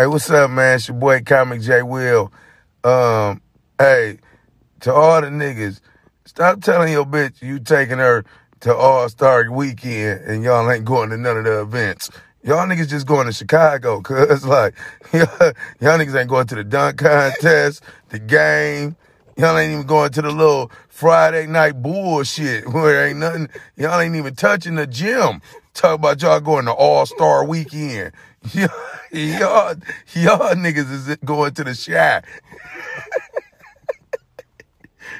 Hey, what's up, man? It's your boy Comic J Will. Um, hey, to all the niggas, stop telling your bitch you taking her to All Star Weekend and y'all ain't going to none of the events. Y'all niggas just going to Chicago, cause like y'all, y'all niggas ain't going to the dunk contest, the game. Y'all ain't even going to the little Friday night bullshit where ain't nothing. Y'all ain't even touching the gym. Talk about y'all going to All Star Weekend. Y'all, y'all, niggas is going to the shack.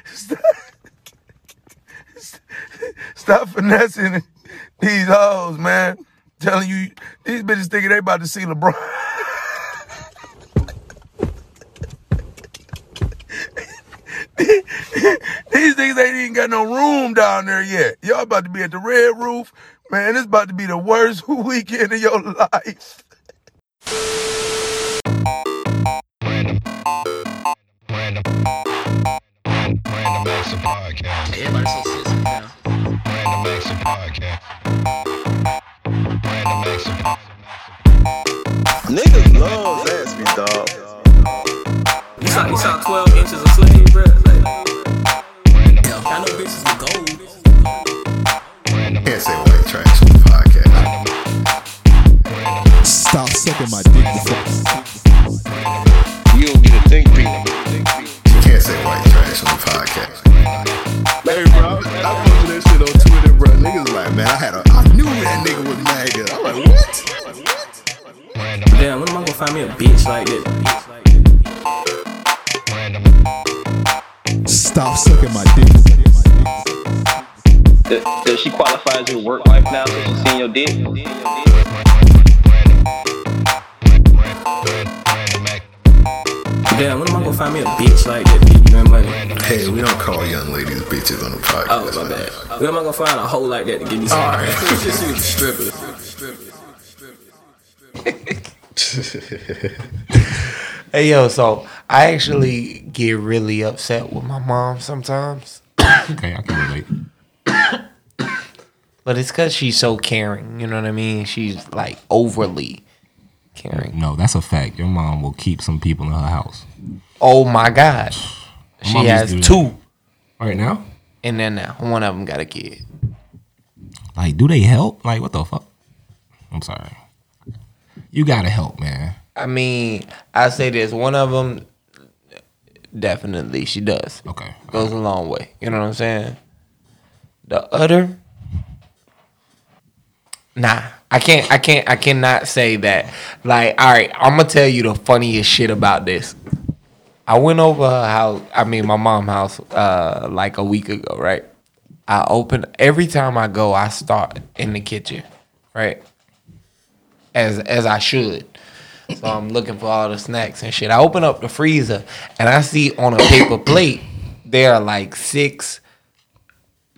Stop, stop finessing these hoes, man. Telling you, these bitches thinking they about to see LeBron. These niggas ain't even got no room down there yet. Y'all about to be at the Red Roof. Man, it's about to be the worst weekend of your life. Niggas love Zaxby, dog. You saw, you saw 12 inches of sleeve, bro. Like. I know bitches sucking my dick. You don't get a thing, think piece. Can't say white trash on the podcast. Hey, bro, I posted that shit on Twitter, bro. Niggas like, man, I had a, I knew that nigga was MAGA. I'm like, what? Damn, when am I gonna find me a bitch like that? Random. Stop sucking my dick. Does, does she qualify as your work wife now since she's seen your dick? Damn, when am I gonna find me a bitch like that? Give me money. Hey, we don't call young ladies bitches on the podcast. Oh, my bad. When am I gonna find a hoe like that to give me some? Alright. Just with the stripper. Hey yo, so I actually get really upset with my mom sometimes, Okay, I can relate. but it's cause she's so caring. You know what I mean? She's like overly caring. No, that's a fact. Your mom will keep some people in her house. Oh my god, she mom has two Right now? And then now. One of them got a kid. Like, do they help? Like, what the fuck? I'm sorry. You gotta help, man. I mean, I say this. One of them, definitely, she does. Okay. Goes a long way. You know what I'm saying? The other, nah. I can't. I can't. I cannot say that. Like, all right. I'm gonna tell you the funniest shit about this. I went over her house. I mean, my mom's house, uh, like a week ago, right? I open every time I go. I start in the kitchen, right? As as I should. So I'm looking for all the snacks and shit. I open up the freezer and I see on a paper plate there are like six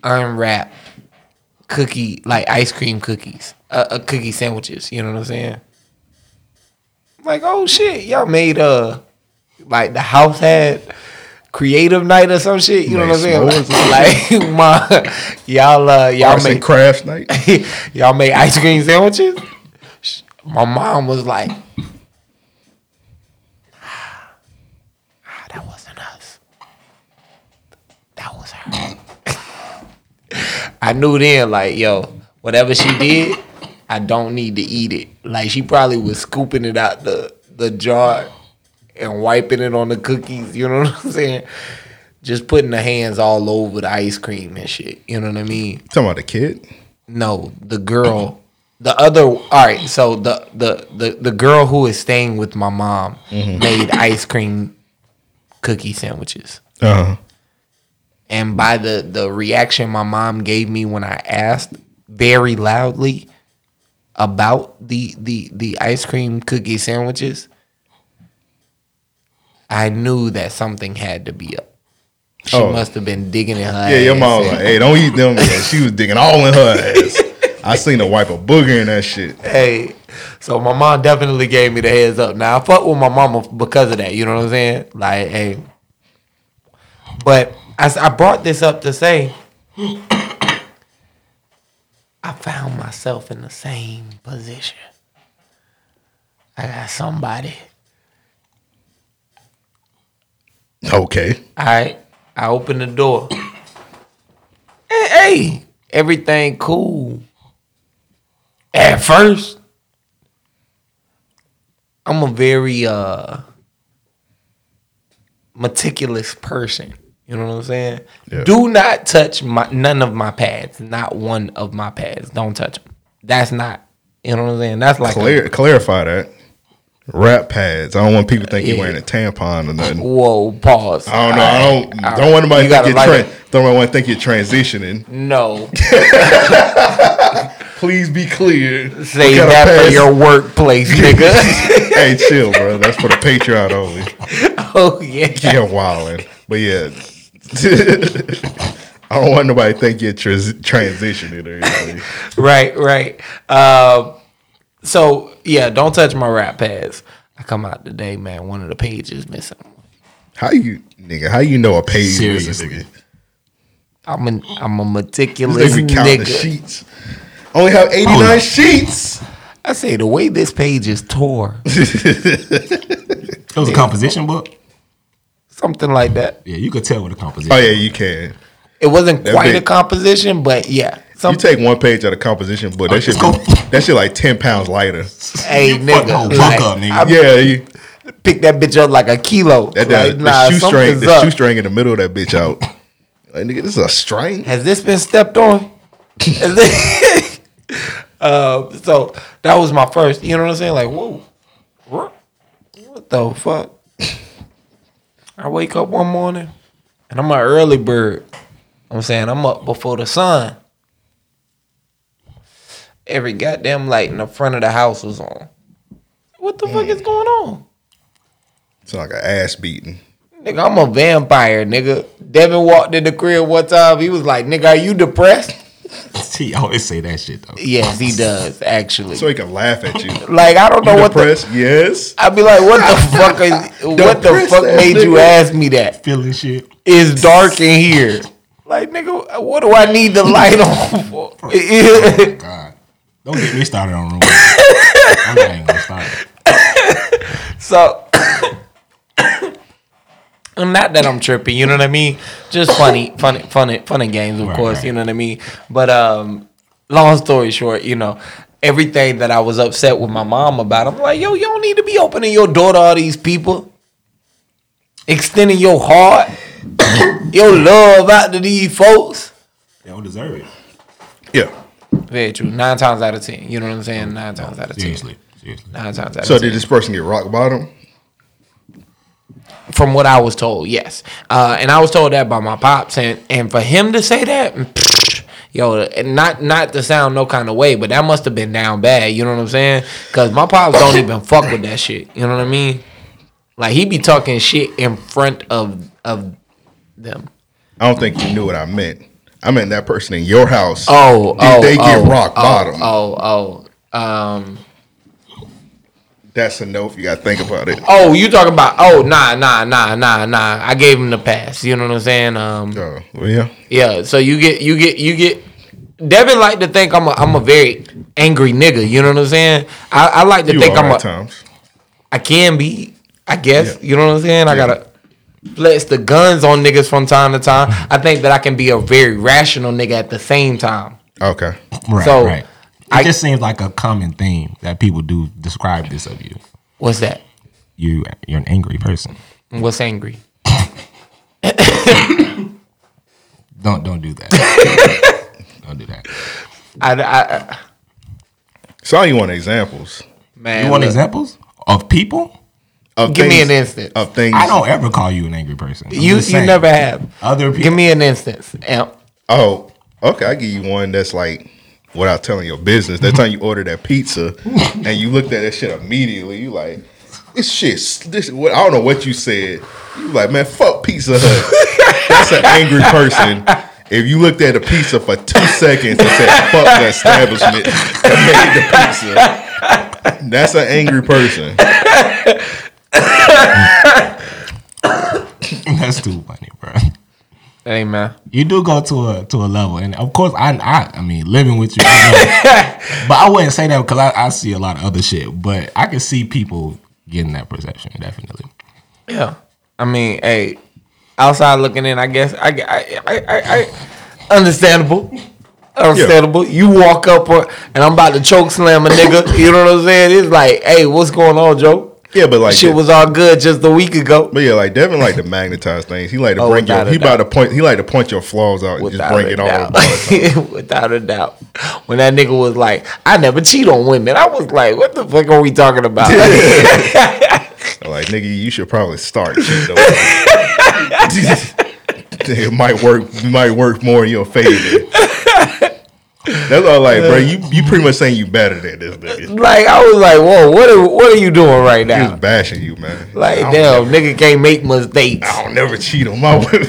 unwrapped cookie, like ice cream cookies, uh, uh cookie sandwiches. You know what I'm saying? Like, oh shit, y'all made uh like the house had creative night or some shit. You know what I'm saying? Like, like my y'all uh y'all Arts and make craft night. y'all make ice cream sandwiches. My mom was like, "Ah, that wasn't us. That was her. I knew then, like, yo, whatever she did, I don't need to eat it. Like, she probably was scooping it out the the jar and wiping it on the cookies. You know what I'm saying? Just putting the hands all over the ice cream and shit. You know what I mean? Talking about the kid. No, the girl, the other. All right, so the the the the girl who is staying with my mom made ice cream cookie sandwiches, Uh huh. And by the the reaction my mom gave me when I asked very loudly about the the the ice cream cookie sandwiches, I knew that something had to be up. She Oh. must have been digging in her Yeah, your mom was like, hey, don't eat them. Yeah, she was digging all in her ass. I seen her wipe a booger in that shit. Hey, so my mom definitely gave me the heads up. Now I fuck with my mama because of that. You know what I'm saying? Like, hey, but as I brought this up to say, I found myself in the same position. I got somebody. Okay. I I opened the door. hey, hey, everything cool. At first, I'm a very uh meticulous person. You know what I'm saying? Yeah. Do not touch my none of my pads. Not one of my pads. Don't touch them. That's not. You know what I'm saying? That's like a- clarify that. Wrap pads. I don't want people to think Yeah. you're wearing a tampon or nothing. whoa. Pause. I don't know. I don't. All don't want nobody You to you're tra- don't want to think you're transitioning. No. Please be clear. Say that for your workplace, nigga. hey, chill, bro. That's for the Patreon only. oh yeah. Yeah, wildin'. But yeah, I don't want nobody to think you're trans- transitioning or anything. right, right. Uh, so yeah, don't touch my rap pads. I come out today, man. One of the pages missing. How you, nigga? How you know a page? is a Seriously. nigga? I'm an I'm a meticulous They be the nigga. sheets. Only have 89 Hold on. sheets. I say the way this page is tore, It was a composition book. Something like that. Yeah, you could tell with the composition. Oh yeah, you can. It wasn't That quite big. a composition, but yeah. You take one page out of composition, but that Oh, shit, let's that shit like 10 pounds lighter. hey You nigga, whole book like, up, nigga. I Yeah, you, picked that bitch up like a kilo. that, like, that, nah, the shoestring, the up. shoestring in the middle of that bitch out. Like nigga, this is a string. Has this been stepped on? This- uh, so that was my first. You know what I'm saying? Like, whoa, what, what the fuck? I wake up one morning and I'm an early bird. I'm saying I'm up before the sun. Every goddamn light in the front of the house was on. What the fuck mm. is going on? It's like an ass beating. Nigga, I'm a vampire, nigga. Devin walked in the crib one time. He was like, nigga, are you depressed? He always say that shit though. Yes, he does, actually. So he can laugh at you. like, I don't know You what the. depressed? yes. I'd be like, what the fuck is. What the fuck ass made you ask me that? Feeling shit. It's dark in here. Like, nigga, what do I need the light on for? Oh, God, don't get me started on room. I'm not even gonna start. So, not that I'm tripping, you know what I mean? Just funny, funny, funny, funny games, of Right, course, right. you know what I mean? But um, long story short, you know, everything that I was upset with my mom about, I'm like, yo, you don't need to be opening your door to all these people, extending your heart, your love out to these folks. They don't deserve it. Yeah. Very true. Nine times out of ten, you know what I'm saying? Nine times out of ten. Seriously, seriously. Nine times out So of ten. did this person get rock bottom? From what I was told, yes. Uh, and I was told that by my pops, and and for him to say that, pfft, yo, not not to sound no kind of way, but that must have been down bad. You know what I'm saying? Because my pops don't even fuck with that shit. You know what I mean? Like he be talking shit in front of of them. I don't think you knew what I meant. I meant that person in your house. Oh, Did oh, they get oh, rock oh, bottom? Oh, oh, um, That's a no if you got to think about it. oh, you talking about? Oh, nah, nah, nah, nah, nah. I gave him the pass. You know what I'm saying? Um, Oh, well, yeah. Yeah, so you get you get you get Devin like to think I'm a I'm a very angry nigga, you know what I'm saying? I, I like to You think are I'm a at times. I can be, I guess, Yeah. you know what I'm saying? I gotta flex the guns on niggas from time to time. I think that I can be a very rational nigga at the same time. Okay. Right, So, right. It I- just seems like a common theme that people do describe this of you. What's that? You, you're an angry person. What's angry? Don't, don't do that. don't do that. I, I, I So you want examples man. You want look, examples of people? of Give me an instance. of things. I don't ever call you an angry person. I'm You you never have. Other people. Give me an instance. Amp. Oh, okay. I give you one that's like without telling your business. That time you ordered that pizza and you looked at that shit immediately. You like this shit. This what I don't know what you said. You like man, fuck Pizza Hut. That's an angry person. If you looked at a pizza for two seconds and said fuck the establishment that made the pizza, that's an angry person. That's too funny, bro. Hey man. You do go to a to a level, and of course, I I, I mean, living with you, I but I wouldn't say that because I, I see a lot of other shit. But I can see people getting that perception, definitely. Yeah. I mean, hey, outside looking in, I guess. I, I, I, I, I understandable. Understandable. You walk up or, and I'm about to choke slam a nigga. You know what I'm saying? It's like, hey, what's going on, Joe? Yeah, but like Shit that- was all good just a week ago. But yeah, like Devin like to magnetize things. He like to Oh, bring your he about to point he like to point your flaws out and just bring it all doubt. up. Without a doubt. When that nigga was like, I never cheat on women, I was like, what the fuck are we talking about? like nigga, you should probably start. shit, though. it might work might work more in your favor. That's all like, bro. You you pretty much saying you better than this nigga. like, I was like, whoa, what are, what are you doing right He now? was bashing you, man. Like, damn, never- nigga can't make mistakes. I don't never cheat on my women.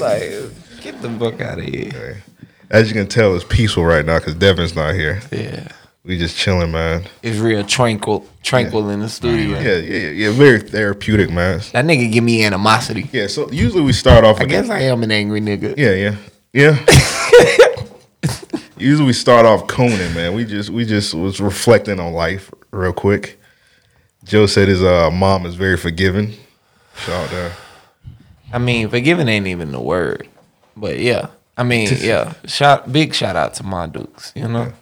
Like, get the fuck out of here. As you can tell, it's peaceful right now because Devin's not here. Yeah. We just chilling, man. It's real tranquil, tranquil in the studio. Yeah, yeah, yeah, yeah. Very therapeutic, man. That nigga give me animosity. Yeah. So usually we start off. I with guess I am an angry nigga. Yeah, yeah, yeah. Usually we start off cooning, man. We just we just was reflecting on life real quick. Joe said his uh, mom is very forgiving. Shout out there. I mean, forgiving ain't even the word, but yeah. I mean, yeah. Shout, big shout out to my dukes. You know,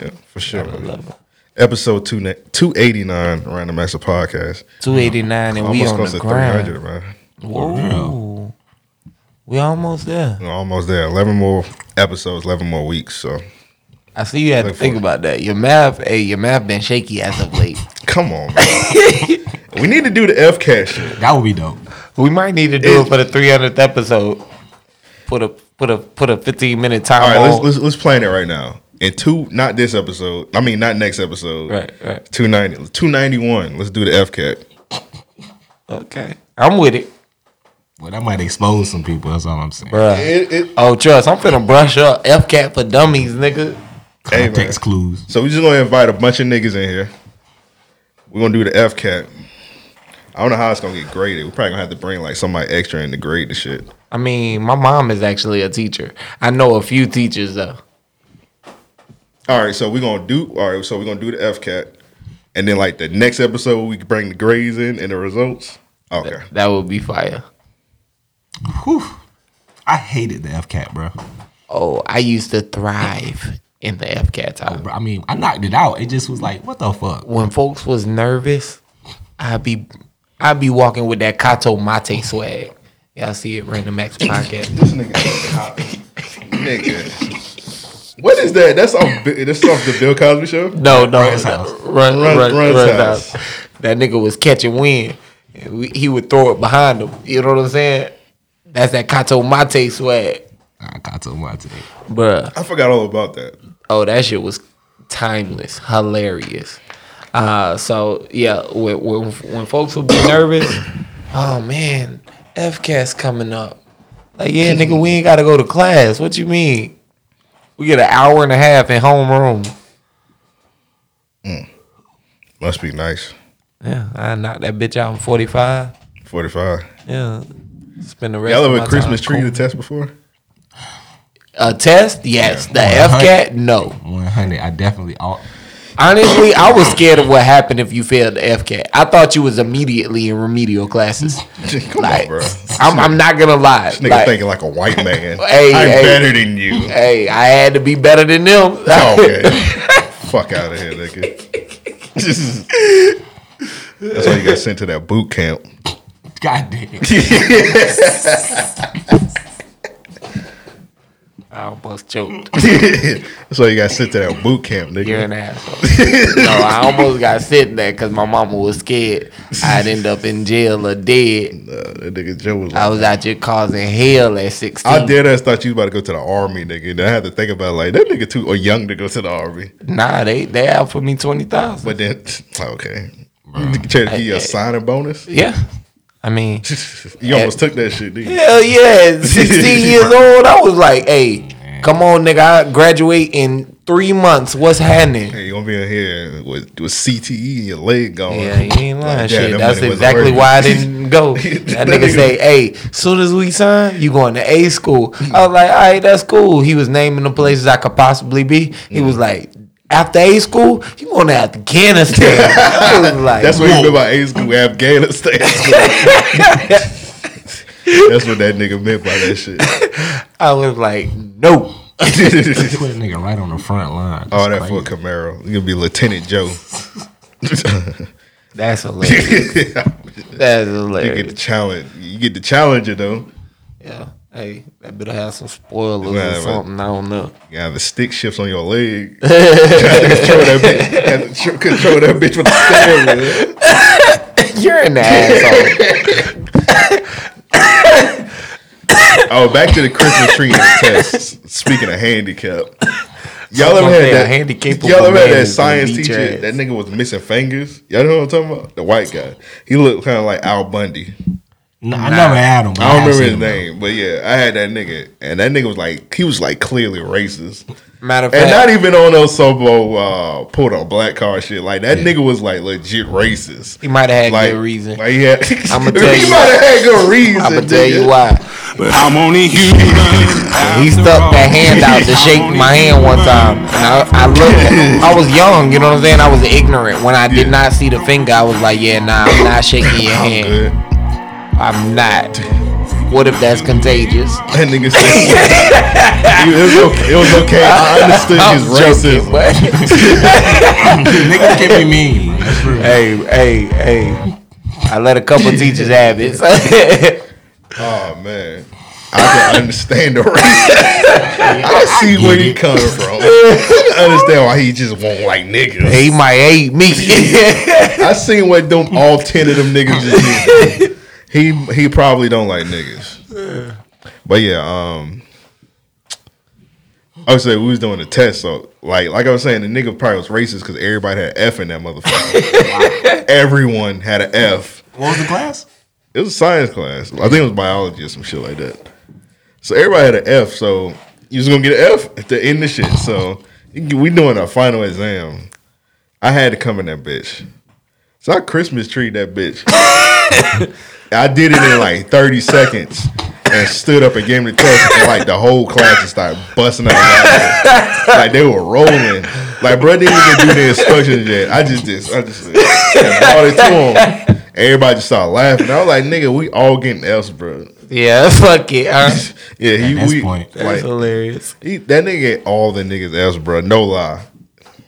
Yeah, for sure. Love. Episode two two eighty nine Random Acts of Podcast. Two eighty nine, and we Almost on close the to three hundred, ground. man. Whoa, we almost there. We're almost there. Eleven more episodes, eleven more weeks. So I see you had to think about that. Your math, hey, your math been shaky as of late. come on, man. we need to do the FCAT shit. That would be dope. We might need to do it for the three hundredth episode. Put a put a put a fifteen minute time All right, on. let's, let's let's plan it right now. In two, not this episode. I mean, not next episode. Right, right. 290, 291. Let's do the FCAT. Okay, I'm with it, Well, that might expose some people. That's all I'm saying. bruh. It, it, Oh, trust, I'm finna brush up. FCAT for dummies, nigga. hey, man. Context clues. So we just gonna invite a bunch of niggas in here. We're gonna do the FCAT. I don't know how it's gonna get graded. We're probably gonna have to bring like somebody extra in to grade the shit. I mean, my mom is actually a teacher. I know a few teachers though. All right, so we're gonna do all right, so we're gonna do the FCAT. And then like the next episode we can bring the grades in and the results. Okay. That would be fire. Whew. I hated the FCAT, bro. Oh, I used to thrive in the FCAT oh, time. Bro, I mean, I knocked it out. It just was like, what the fuck? When folks was nervous, I'd be I'd be walking with that Kato Mate swag. Y'all see it, Random Max podcast. This nigga nigga. What is that? That's off that's off the Bill Cosby show? No, no, Run's no. house. Run, Run- run, Run's Run's house. house. That nigga was catching wind. He would throw it behind him. You know what I'm saying? That's that Kato Mate swag, I got to my today. bruh. I forgot all about that. Oh, that shit was timeless, hilarious. Uh, so yeah, when, when when folks would be nervous, oh man, FCAS coming up. Like yeah, nigga, we ain't gotta go to class. What you mean? We get an hour and a half in homeroom. Must be nice. Yeah, I knocked that bitch out in forty five. Forty five. Yeah, spend the rest. Y'all of ever my a Christmas time tree to test before? A test? Yes. The Yeah. FCAT? No. 100. I definitely. All, Honestly, I was scared of what happened if you failed the FCAT. I thought you was immediately in remedial classes. Come Like, on, bro. I'm, I'm not gonna lie. This nigga Like, thinking like a white man. Hey, I'm hey. better than you. hey, I had to be better than them. Oh, okay. Fuck out of here, nigga. That's why you got sent to that boot camp. God damn. I almost choked. That's why you got sent to that boot camp, nigga. You're an asshole. no, I almost got sent there because my mama was scared I'd end up in jail or dead. That nigga Joe was I was out here causing hell at 16. I did. ass thought you was about to go to the army, nigga. And I had to think about like that nigga too or young to go to the army. Nah, they they out for me 20,000. But then okay. You try to give you a signing bonus? Yeah. I mean, You almost took that shit, didn't you? hell yeah. 16 years old, I was like, hey, come on, nigga. I graduate in three months. What's happening? Hey, you gonna be in here with, with CTE and your leg gone. Yeah, you ain't lying. Like, shit. that That's exactly why I didn't go. That That nigga nigga- say, "Hey, soon as we sign, you going to A school." I was like, "All right, that's cool." He was naming the places I could possibly be. He was like, "After A school, you going to Afghanistan?" I was like, That's what you "Whoa." meant by A school, Afghanistan. That's what that nigga meant by that shit. I was like, no. Put a nigga right on the front line. All That's that for a. Camaro. You gonna be Lieutenant Joe. That's hilarious. That's hilarious. You get the challenge. You get the challenger though. Yeah. Hey, that better have some spoilers Nah, or something. I don't know. Have the stick shifts on your leg. you have to control that bitch. You have to control that bitch with the steering. You're an asshole. Oh, back to the Christmas tree and test. Speaking of handicap, y'all ever had that? handicap? Y'all ever had that science teacher? ass. That nigga was missing fingers. Y'all know what I'm talking about? The white guy. He looked kind of like Al Bundy. No, I never had him. I don't have remember seen his him, name, but yeah, I had that nigga, and that nigga was like, he was like clearly racist. Matter of fact, And not even on those Sobo uh pulled on black car shit. Like that nigga was like legit racist. he might have had Like, good reason. Like he I'ma tell he you might have had good reason. I'm gonna tell you why. But I'm only human. He stuck that hand out to shake my hand one time, and I, I looked. I was young, you know what I'm saying. I was ignorant when I did Yeah. not see the finger. I was like, "Yeah, nah, I'm not shaking your I'm hand. Good. I'm not." What if that's contagious? That nigga said it was okay. It was okay. I understood I'm his joking, racism. but Niggas can be mean. Hey, hey, hey. I let a couple teachers have it. Oh man. I can understand the racism. I see where he coming from. I can understand why he just won't like niggas. he might hate me. I seen what them all ten of them niggas just did. He he probably don't like niggas. But yeah, um I was saying we was doing a test, so like like I was saying, the nigga probably was racist because everybody had F in that motherfucker. Everyone had an F. What was the class? It was a science class. I think it was biology or some shit like that. So everybody had an F. So you was gonna get an F at the end of shit. So we doing our final exam. I had to come in that bitch. So I Christmas tree that bitch. I did it in like 30 seconds and stood up and gave me the test and like the whole class just started busting out laughing. Like they were rolling. Like bro didn't even do the instructions yet. I just did I just brought it to him. Everybody just started laughing. I was like, nigga, we all getting F's, bro. yeah, fuck it. Huh? Yeah, he At this we, point. That's like hilarious. he, that nigga get all the niggas F's, bro. No lie.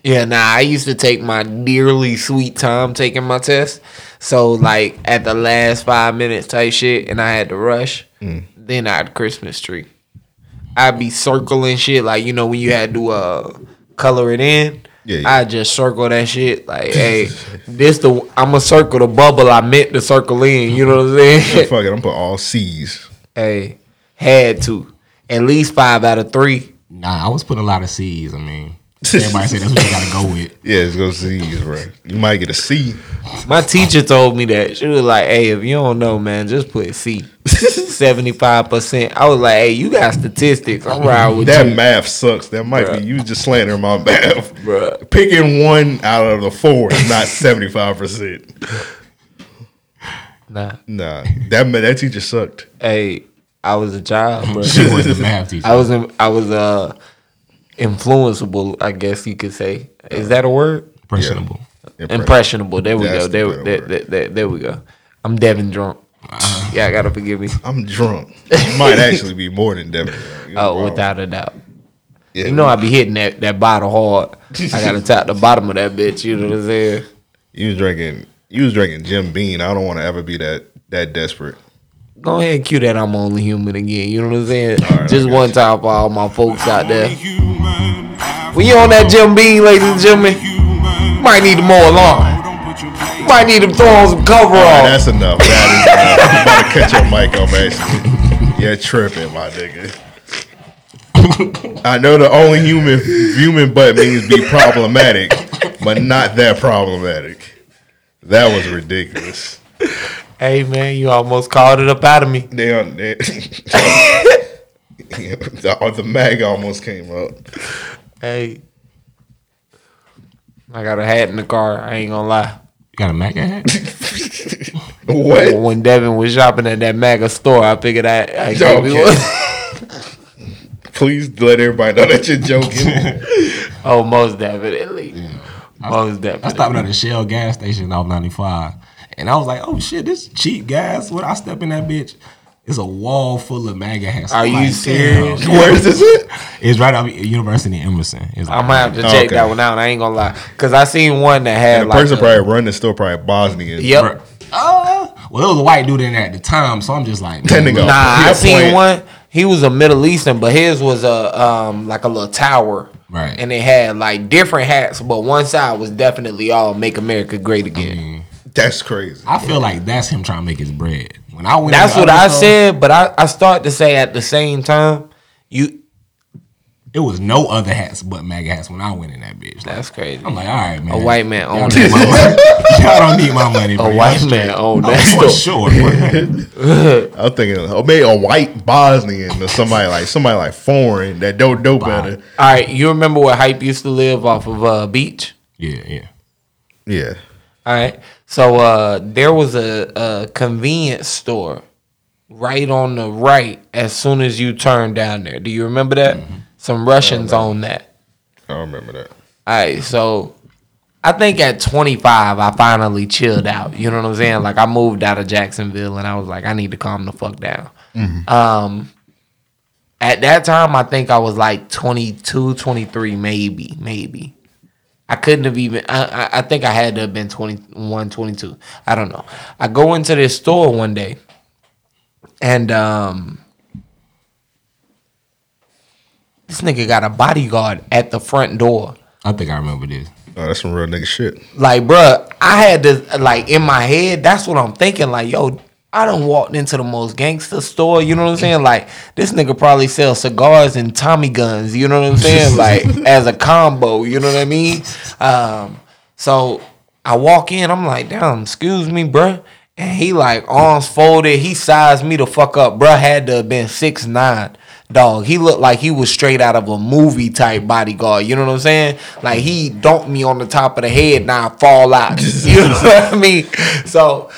Yeah, nah, I used to take my dearly sweet time taking my test. So like at the last five minutes type shit and I had to rush, Mm. then I'd Christmas tree. I'd be circling shit like you know when you had to uh color it in. Yeah, yeah. I just circle that shit like, hey, this the I'ma circle the bubble I meant to circle in. You know what I'm saying? Fuck it, I'm put all C's. hey, had to at least five out of three. Nah, I was putting a lot of C's. I mean, everybody say that's what you gotta go with. Yeah, it's go C's, bro. You you might get a C. My teacher told me that. She was like, hey, if you don't know, man, just put C. 75%. I was like, hey, you got statistics. I'm riding with That you. math sucks. That might Bruh. be you just slandering my math. Bruh. Picking one out of the four is not seventy five percent. Nah. Nah, that ma- that teacher sucked. Hey, I was a child, bro. She was a math teacher. I was in, I was uh influenceable, I guess you could say. Is that a word? Impressionable. Impressionable. There we That's go. the There, better there, there, there, there we go. I'm Devin drunk. Ah. Yeah, I gotta forgive me. I'm drunk. You might actually be more than Devin. You Oh, wrong. without a doubt. Yeah. You know I be hitting that, that bottle hard. I gotta tap the bottom of that bitch. You know what I'm saying? you was drinking. You was drinking Jim Beam. I don't want to ever be that that desperate. Go ahead and cue that I'm only human again. You know what I'm saying? right, Just I one time for all my folks out there. When you on that Jim Beam, ladies and gentlemen, you might need to mow a lawn. You might need to throw on some cover All right, that's enough. That is enough. About to cut your mic off, actually. You're tripping, my nigga. I know the only human human butt means be problematic, but not that problematic. That was ridiculous. Hey man, you almost called it up out of me. They on the, the mag almost came out. Hey. I got a hat in the car. I ain't gonna lie. You got a MAGA hat? What? When Devin was shopping at that MAGA store, I figured I, I gave me Okay. one. Please let everybody know that you're joking. Oh, most definitely. Most definitely. I stopped at a Shell gas station off 95. And I was like, oh shit, this is cheap gas. When I step in that bitch, It's a wall full of MAGA hats. Are I'm you like, serious? damn. Where is this at? It's right out University of Emerson. It's I'm gonna have to Oh, check okay. that one out. I ain't gonna lie, cause I seen one that had And the like person a- probably running the store probably Bosnian. Yep. Uh, well, it was a white dude in there at the time, so I'm just like, man, look, Nah, I Yeah, seen point. one. He was a Middle Eastern, but his was a um like a little tower. Right. And it had like different hats, but one side was definitely all "Make America Great Again." That's crazy. I feel like that's him trying to make his bread. When I went, That's what I store, said, but I I start to say at the same time, you It was no other hats but MAGA hats when I went in that bitch. Like, that's crazy. I'm like, all right, man. A white man Y'all owned it. Y'all don't need my money. Bro. A white man owned that for sure. I'm thinking, oh, maybe a white Bosnian or somebody like somebody like foreign that don't know better. All right, you remember where Hype used to live off of uh, Beach? yeah, yeah. Yeah. All right. So uh, there was a, a convenience store right on the right as soon as you turn down there. Do you remember that? Some Russians own that. I remember that. All right. So I think at 25, I finally chilled out. You know what I'm saying? Like I moved out of Jacksonville and I was like, I need to calm the fuck down. Um, at that time, I think I was like 22, 23, maybe, maybe. I couldn't have even. I, I, I think I had to have been 21, 22. I don't know. I go into this store one day, and um, this nigga got a bodyguard at the front door. I think I remember this. Oh, that's some real nigga shit. Like, bruh, I had to like in my head. That's what I'm thinking. Like, yo, I done walked into the most gangster store. You know what I'm saying? Like, this nigga probably sells cigars and Tommy guns. You know what I'm saying? Like, as a combo. You know what I mean? Um, so I walk in. I'm like, damn, excuse me, bruh. And he like arms folded. He sized me the fuck up, bruh. Had to have been six nine. Dog, he looked like he was straight out of a movie type bodyguard. You know what I'm saying? Like he dunked me on the top of the head, now I fall out. You know what I mean? So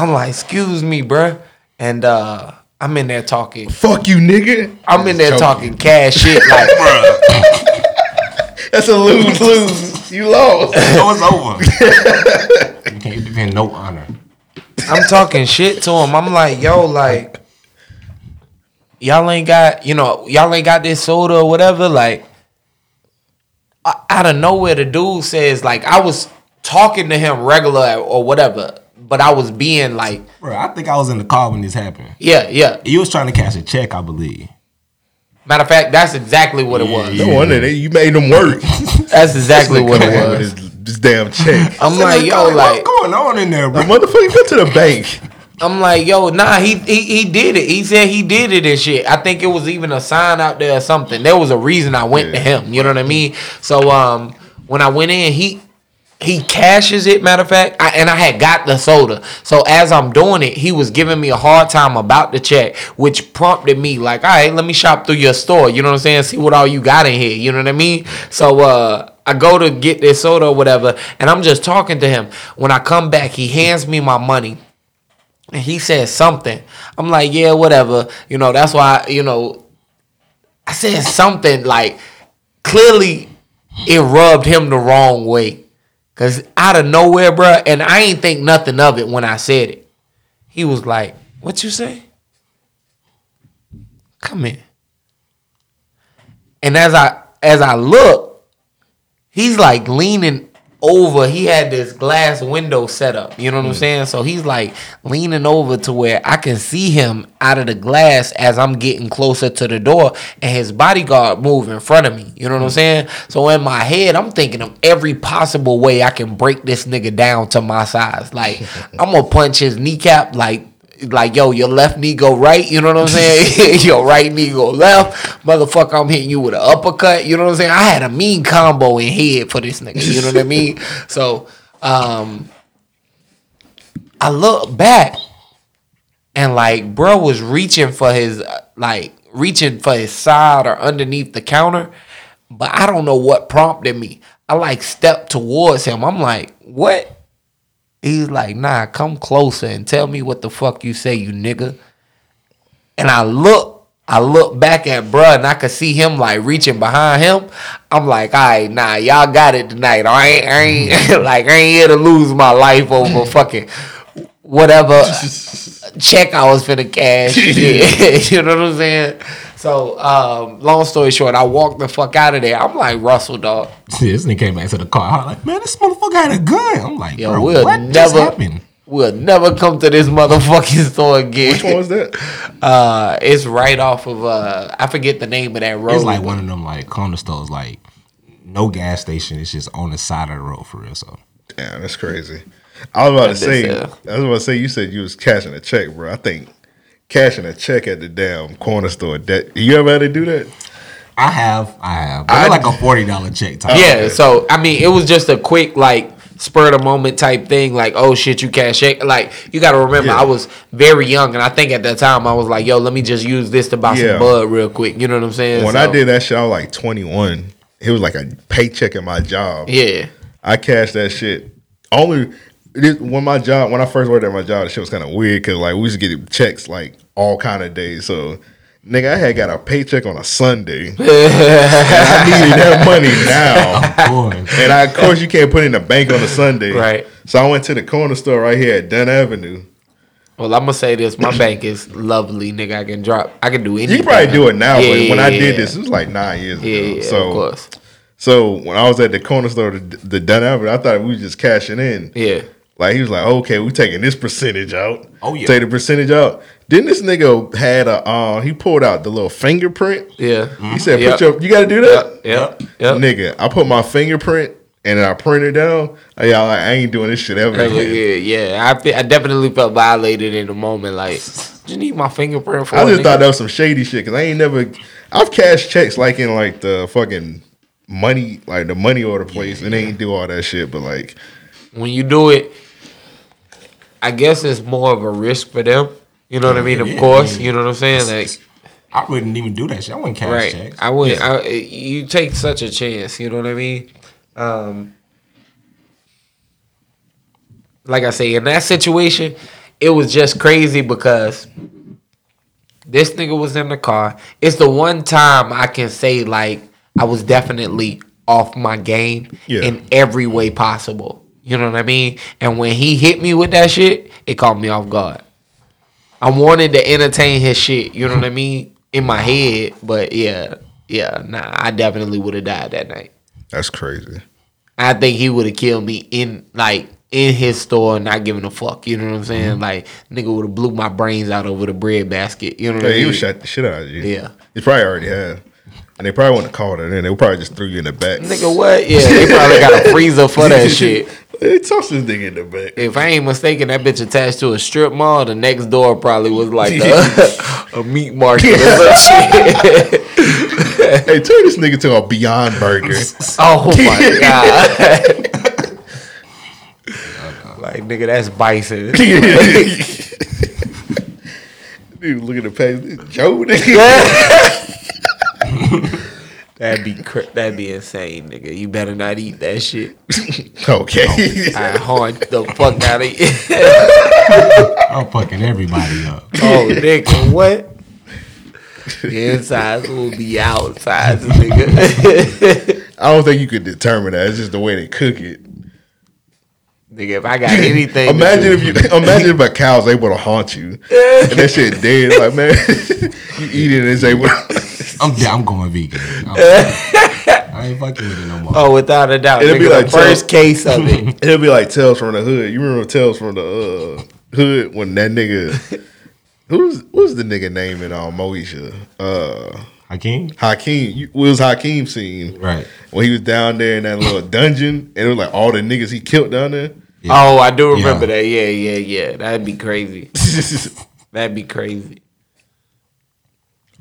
I'm like, excuse me, bruh. And uh I'm in there talking. Fuck you, nigga. I'm in there Choke talking cash shit like bruh. That's a lose lose. You lost. So it's over. you can't defend no honor. I'm talking shit to him. I'm like, yo, like, y'all ain't got, you know, y'all ain't got this soda or whatever. Like, out of nowhere, the dude says, like, I was talking to him regular or whatever, but I was being like, Bro, I think I was in the car when this happened. yeah, yeah. He was trying to cash a check, I believe. Matter of fact, that's exactly what it was. No wonder they, you made them work. That's exactly what Come it was. This, this damn check. I'm like, yo, What's like, going on in there, The bro? motherfucker go to the bank. I'm like, yo, nah, he, he he did it. He said he did it and shit. I think it was even a sign out there or something. There was a reason I went to him. You know what I mean? So um, when I went in, he he cashes it. Matter of fact, I, and I had got the soda. So as I'm doing it, he was giving me a hard time about the check, which prompted me like, all right, let me shop through your store. You know what I'm saying? See what all you got in here. You know what I mean? So uh. I go to get this soda or whatever, and I'm just talking to him. When I come back, he hands me my money and he said something. I'm like, yeah, whatever. You know, that's why, you know, I said something like clearly it rubbed him the wrong way. Cause out of nowhere, bruh, and I ain't think nothing of it when I said it. He was like, What you say? Come here. And as I as I look, he's like leaning over. He had this glass window set up. You know what I'm saying? So he's like leaning over to where I can see him out of the glass as I'm getting closer to the door, and his bodyguard move in front of me. You know what I'm mm. saying? So in my head, I'm thinking of every possible way I can break this nigga down to my size. Like I'm gonna punch his kneecap like like yo, your left knee go right, you know what I'm saying? your right knee go left. Motherfucker, I'm hitting you with an uppercut. You know what I'm saying? I had a mean combo in head for this nigga. You know what I mean? So um I look back and like bro was reaching for his like reaching for his side or underneath the counter, but I don't know what prompted me. I like stepped towards him. I'm like, what? He's like, nah, come closer and tell me what the fuck you say, you nigga. And I look, I look back at bruh and I could see him like reaching behind him. I'm like, all right, nah, y'all got it tonight. I ain't, I ain't like I ain't here to lose my life over fucking whatever check I was finna cash. you know what I'm saying? So, um, long story short, I walked the fuck out of there. I'm like Russell, dog. See, this nigga came back to the car. I'm like, man, this motherfucker had a gun. I'm like, Yo, bro, we'll what just never, happened? we'll never come to this motherfucking store again. Which one was that? Uh, it's right off of uh, I forget the name of that road. It's like one of them like corner stores, like no gas station. It's just on the side of the road for real. So Damn, that's crazy. I was about to That's say. I was about to say, you said you was cashing a check, bro. I think cashing a check at the damn corner store. That you ever had to do that? I have, I have, but I- it's like a forty dollar check type. Oh, yeah, so I mean, it was just a quick like spur of the moment type thing. Like, oh shit, you cash check. Like, you got to remember, Yeah. I was very young, and I think at that time I was like, yo, let me just use this to buy Yeah. some bud real quick. You know what I'm saying? When So, I did that shit, I was like 21. It was like a paycheck at my job. yeah, I cashed that shit. Only it, when my job, when I first worked at my job, the shit was kind of weird because like we used to get checks like all kind of days. So, nigga, I had got a paycheck on a Sunday, and I needed that money now. Boy, And I, of course, you can't put it in the bank on a Sunday, Right. So I went to the corner store right here at Dunn Avenue. Well, I'm gonna say this: my bank is lovely, nigga. I can drop. I can do anything. You can probably do it now, Yeah, but when yeah, I did yeah. this, it was like nine years yeah, ago. yeah, so, of course, so when I was at the corner store, the, the Dunn Avenue, I thought we was just cashing in. yeah. Like he was like, okay, we taking this percentage out. Oh, yeah. take the percentage out. Then this nigga had a, uh, he pulled out the little fingerprint. Yeah. He said, Yep. put your, you got to do that. Yep. Yep. Nigga, I put my fingerprint and then I printed down. I, y'all like, I ain't doing this shit ever Yeah, again. yeah, yeah. I, fe- I definitely felt violated in the moment. Like, just need my fingerprint for. I just nigga. thought that was some shady shit because I ain't never. I've cashed checks like in like the fucking money, like the money order place, and they ain't do all that shit. But like, when you do it, I guess it's more of a risk for them. You know what I mean? Of Yeah, course, yeah. you know what I'm saying. Like, I wouldn't even do that shit. I wouldn't cash right? checks. I would. I, you take such a chance. You know what I mean? Um, like I say, in that situation, it was just crazy because this nigga was in the car. It's the one time I can say like I was definitely off my game Yeah. in every way possible. You know what I mean? And when he hit me with that shit, it caught me off guard. I wanted to entertain his shit, you know what I mean? In my head, but yeah, yeah, nah, I definitely would have died that night. that's crazy. I think he would have killed me in like in his store, not giving a fuck. You know what I'm saying? Mm-hmm. Like nigga would have blew my brains out over the bread basket. You know what Yeah, I he mean? was shot the shit out of you. Yeah. he probably already had, and they probably wouldn't have called it. in. They probably just threw you in the back. Nigga, what? Yeah, they probably got a freezer for that shit. They tossed this nigga in the back. If I ain't mistaken, that bitch attached to a strip mall. The next door probably was like a, a meat market or some shit. hey, turn this nigga to a Beyond Burger. Oh my god. like nigga, that's bison. Dude, look at the page. Joe, nigga. That'd be cra- that'd be insane, nigga. You better not eat that shit. okay. I haunt the fuck out of you. I'm fucking everybody up. oh, nigga, what? The insides will be outsides, nigga. I don't think you could determine that. It's just the way they cook it. nigga, if I got anything, Imagine if you imagine if a cow's able to haunt you and that shit dead. Like man, you eat it and it's able. I'm dead. I'm going vegan. I'm- I ain't fucking with it no more. Oh, without a doubt, It'll nigga, be the like first tell- case of it. It'll be like Tales from the Hood. You remember Tales from the uh, Hood when that nigga who's who's the nigga name in um, Moesha? Uh, Hakeem? Hakeem. You, what was Hakeem scene? Right. When he was down there in that little dungeon and it was like all the niggas he killed down there. Oh, I do remember Yeah. that. Yeah, yeah, yeah. That'd be crazy. That'd be crazy.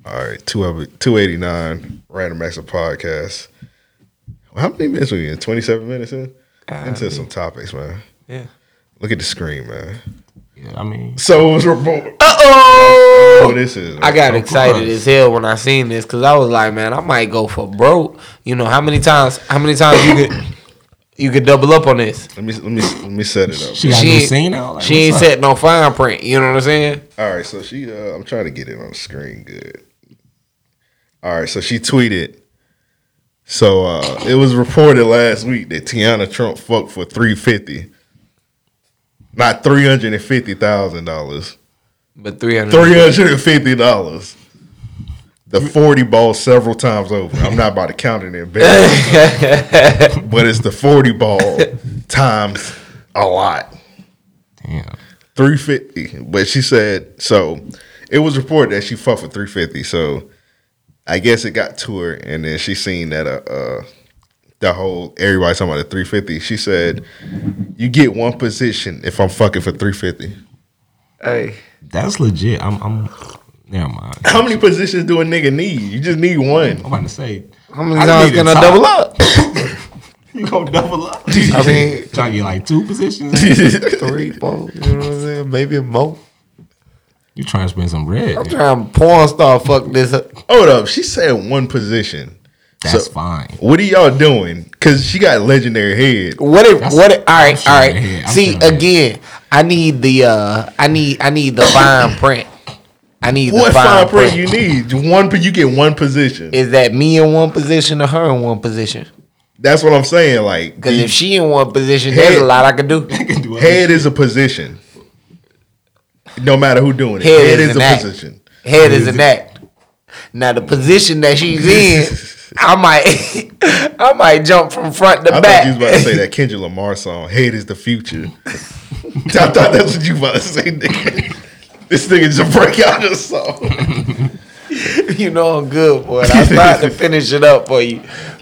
All right, two two eighty nine Random Acts of podcast. Well, how many minutes we in? Twenty seven minutes in. Into some topics, man. Yeah. Look at the screen, man. Yeah, I mean, So it was report. Uh oh. Oh, this is. I got Of excited as hell when I seen this because I was like, man, I might go for broke. You know how many times? How many times you could you could double up on this? Let me let me let me set it up. she She ain't- scene out. Like, she ain't what's up? setting no fine print. You know what I'm saying? All right, so she. Uh, I'm trying to get it on the screen. Good. All right, so she tweeted. So uh, it was reported last week that Teanna Trump fucked for three fifty. Not three hundred and fifty thousand dollars. But three hundred. Three hundred and fifty dollars. The forty ball several times over. I'm not about to count it in bed, but it's the forty ball times a lot. Damn. Three fifty. But she said so. It was reported that she fucked for three fifty. So I guess it got to her, and then she seen that uh, uh the whole everybody talking about the three fifty. She said, "You get one position if I'm fucking for three fifty. Hey, That's legit. I'm. I'm. Never mind. How many positions do a nigga need? You just need one. I'm about to say. how many times need can a I top. double up? You gonna double up? I mean, Trying to get like two positions. three, four. You know what I'm saying? Maybe a more. You trying to spend some bread? I'm trying to porn star fuck this up. Hold up. She said one position. That's So- fine. What are y'all doing? Cause she got legendary head. What if That's- what if, all right, I'm all shaking right. my head. I'm See shaking head. again, I need the uh I need I need the fine print. I need What the fine fine print print. you need? One. You get one position. Is that me in one position or her in one position? That's what I'm saying. Like Because if she in one position, there's a lot I could do. can do head is a position. No matter who doing it, Head head, is is a act. position. Head is an act. Now the position that she's in, I might I might jump from front to I back. thought you was about to say that Kendrick Lamar song. Head is the future. I thought that's what you about to say, nigga. This nigga just break out the song. you know I'm good for it. I tried to finish it up for you,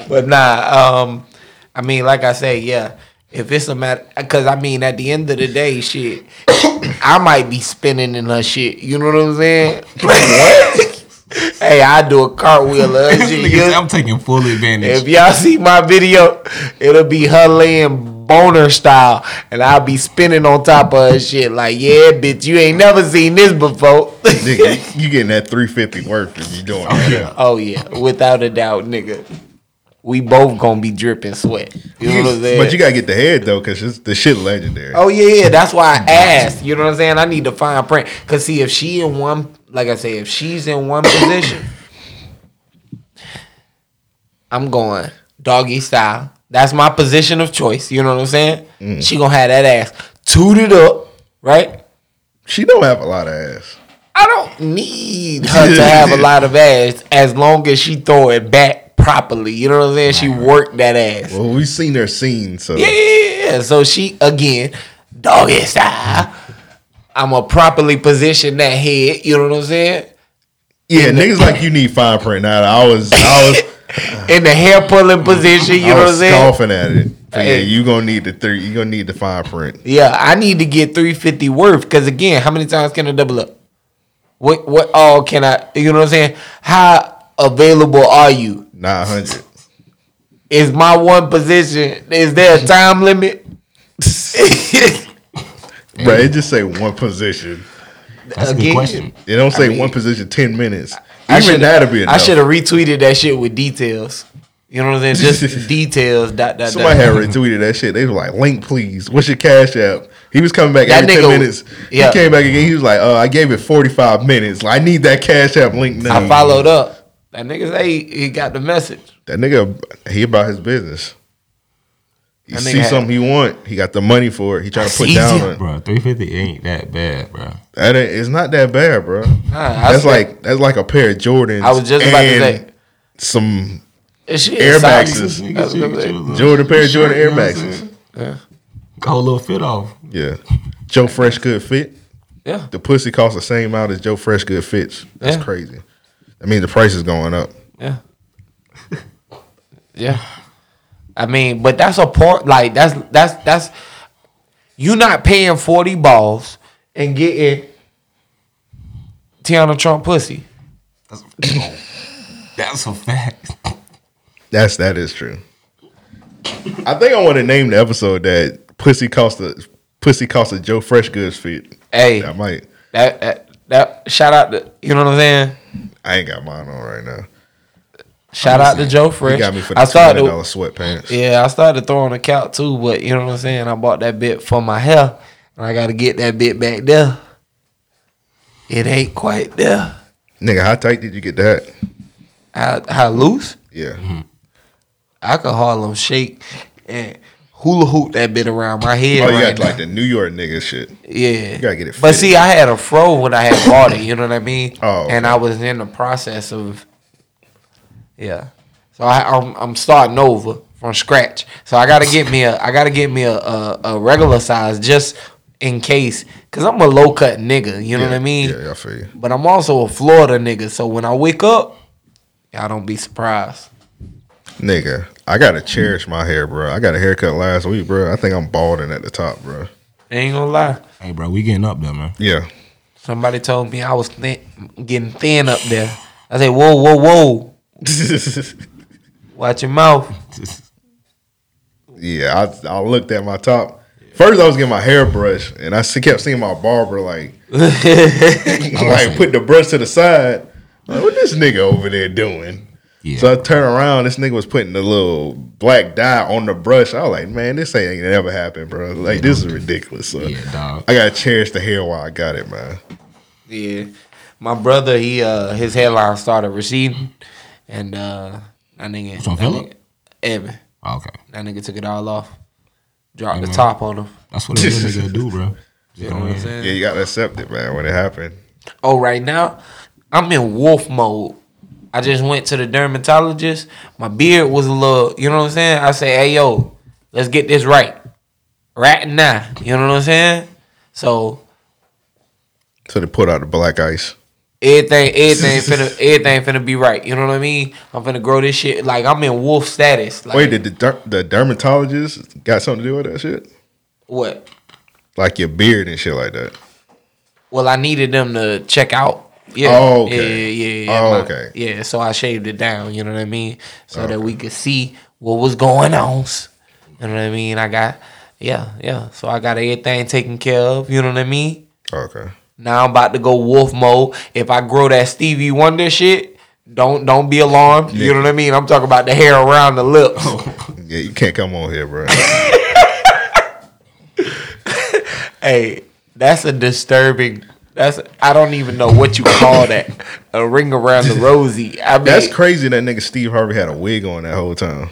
but nah. Um, I mean, like I say, yeah. If it's a matter, because I mean, at the end of the day, shit, I might be spinning in her shit. You know what I'm saying? what? hey, I do a cartwheel of shit. nigga I'm taking full advantage. if y'all see my video, it'll be her laying boner style, and I'll be spinning on top of her shit like, yeah, bitch, you ain't never seen this before. nigga, you getting that 350 worth if you doing oh, that. yeah. Oh yeah, without a doubt, nigga. We both gonna be dripping sweat. You know what I'm saying? But you gotta get the head though, cause the shit legendary. oh yeah, yeah. That's why I asked. You know what I'm saying? I need to fine print. Cause see, if she in one, like I say, if she's in one position, I'm going doggy style. That's my position of choice. You know what I'm saying? Mm. She gonna have that ass tooted up, right? She don't have a lot of ass. I don't need her to have a lot of ass as long as she throw it back properly. You know what I'm saying? She worked that ass. Well, we seen her scene, so Yeah, yeah, yeah. So she again, doggy style. I'm gonna properly position that head. You know what I'm saying? yeah, niggas like you need fine print. Now I was, I was, In the hair pulling position. You I know what I'm saying? scoffing at it. Hey. yeah, you gonna need the three. You gonna need the fine print. Yeah, I need to get 350 worth because again, how many times can I double up? What what all can I? You know what I'm saying? How available are you? Nine hundred. Is my one position? Is there a time limit? Bro, it just say one position. That's a good Again. question. It don't say mean- one position ten minutes. I Even should that'll be enough. I should have retweeted that shit with details. You know what I'm saying? Just details. Dot dot. Somebody dot. had retweeted that shit. They were like, "Link, please. What's your cash app?" He was coming back That every nigga- ten minutes. yeah. He came back again. He was like, "Uh, I gave it forty five minutes. I need that cash app link now." I followed up. That nigga say he, he got the message. That nigga, he about his business. You That see had- something he want, he got the money for it. He trying to put down you. on it. Bro, 350 ain't that bad, bro. That ain't, it's not that bad, bro. I that's said- like that's like a pair of Jordans. I was just about to and say. some This shit Air solid. Maxes. Nigga, That's shit, what I'm shit saying. was Jordan pair of shirt, Jordan you Air know what I'm Maxes. saying? Got a little fit off. Yeah, Joe Fresh good fit. Yeah. The pussy costs the same amount as Joe Fresh good fits. That's Yeah. crazy. I mean, the price is going up. Yeah. Yeah. I mean, but that's a part like that's that's that's you not paying 40 balls and getting Teanna Trump pussy. That's, that's a fact. That's that is true. I think I want to name the episode that pussy cost a pussy cost a JoeFreshGoods fit. Hey, I might. that, that that shout out to you know what I'm saying? I ain't got mine on right now. Shout out to Joe Fresh. got me for the I started dollar sweatpants. Yeah, I started throwing a count too, but you know what I'm saying? I bought that bit for my hair and I gotta get that bit back there. It ain't quite there. Nigga, how tight did you get that? How, how loose? Yeah. Mm-hmm. I could Harlem shake and hula hoop that bit around my head. Oh, you right got like the New York nigga shit. Yeah, You gotta get it. But fitted. see, I had a fro when I had bought it. You know what I mean? Oh, and I was in the process of, yeah. So I, I'm I'm starting over from scratch. So I gotta get me a I gotta get me a a, a regular size just in case, cause I'm a low cut nigga. You know what I mean? Yeah, I feel you. But I'm also a Florida nigga. So when I wake up, y'all don't be surprised. Nigga, I gotta cherish my hair, bro. I got a haircut last week, bro. I think I'm balding at the top, bro. Ain't gonna lie. Hey, bro, we getting up there, man. Yeah. Somebody told me I was thin, getting thin up there. I said, whoa, whoa, whoa. Watch your mouth. Yeah, I, I looked at my top. First, I was getting my hair brushed, and I kept seeing my barber like, like put the brush to the side. Like, what this nigga over there doing? So I turn around, this nigga was putting the little black dye on the brush. I was like, man, this ain't never happened, bro. Like this is ridiculous. So I gotta cherish the hair while I got it, man. Yeah. My brother, he uh his hairline started receding. And uh that nigga, on that Phillip? nigga Evan. Okay. That nigga took it all off. Dropped Hey, the man. top on him. That's what a real nigga do, bro. You know what I'm saying? Yeah, you gotta accept it, man, when it happened. Oh, right now, I'm in wolf mode. I just went to the dermatologist. My beard was a little, you know what I'm saying? I say, hey yo, let's get this right. Right now. You know what I'm saying? So So they put out the black ice. everything, everything finna everything finna be right. You know what I mean? I'm finna grow this shit. Like I'm in wolf status. Like Wait, did the der- the dermatologist got something to do with that shit? what? Like your beard and shit like that. Well, I needed them to check out. Yeah. Oh, okay. Yeah, yeah, yeah. Oh, my- okay. Yeah, so I shaved it down, you know what I mean? So that we could see what was going on. You know what I mean? I got yeah, yeah. So I got everything taken care of, you know what I mean? Okay. Now I'm about to go wolf mode. If I grow that Stevie Wonder shit, don't don't be alarmed. You know what I mean? I'm talking about the hair around the lips. Yeah, you can't come on here, bro. hey, that's a disturbing. That's I don't even know what you call that. A ring around the rosy. I mean, That's crazy that nigga Steve Harvey had a wig on that whole time.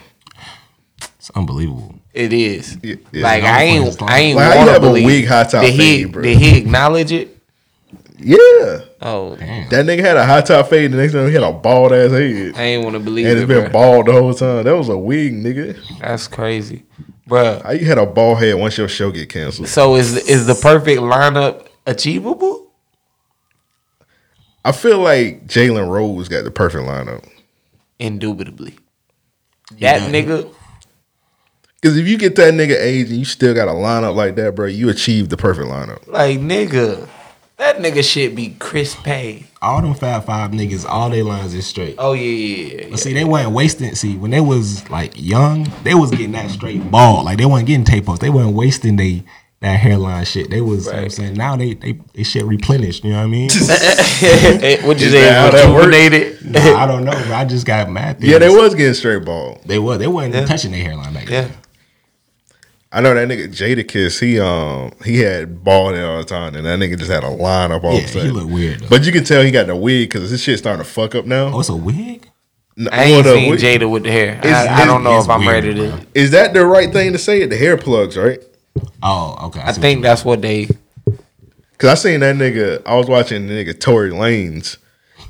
It's unbelievable. It is. yeah. Like I ain't I ain't Like, want to have a believe. wig high top did he fade, bro? did he acknowledge it? Yeah. Oh, Damn. That nigga had a high top fade, the next time he had a bald ass head. I ain't want to believe And it, it's been bro. bald the whole time. That was a wig, nigga. That's crazy, Bruh. How you had a bald head once your show get canceled? So is is the perfect lineup achievable? I feel like Jalen Rose got the perfect lineup. Indubitably. That nigga. Because if you get that nigga age and you still got a lineup like that, bro, you achieved the perfect lineup. Like nigga, that nigga should be Chris Pay. All them five Five niggas, all their lines is straight. Oh yeah, yeah, yeah. But see, they weren't wasting. See, when they was like young, they was getting that straight ball. Like they weren't getting tape ups. They weren't wasting they that hairline shit. They was. You know what I'm saying now they they they shit replenished. You know what I mean? Would you Is say that how that works? rejuvenated? Nah, I don't know. But I just got mad. Yeah, they was getting straight bald. They was. They wasn't touching their hairline back Yeah. then. I know that nigga Jadakiss, he um he had bald head all the time, and that nigga just had a line up all Yeah, of a he sudden. look weird. Though. But you can tell he got the wig because this shit starting to fuck up now. Oh, it's a wig. N- I ain't well, the seen wig- Jada with the hair. It's- I, I don't know if I'm weird, ready to. bro. Is that the right thing to say? The hair plugs, right? Oh, okay. I see what think that's what they. Cause I seen that nigga. I was watching the nigga Tory Lanez.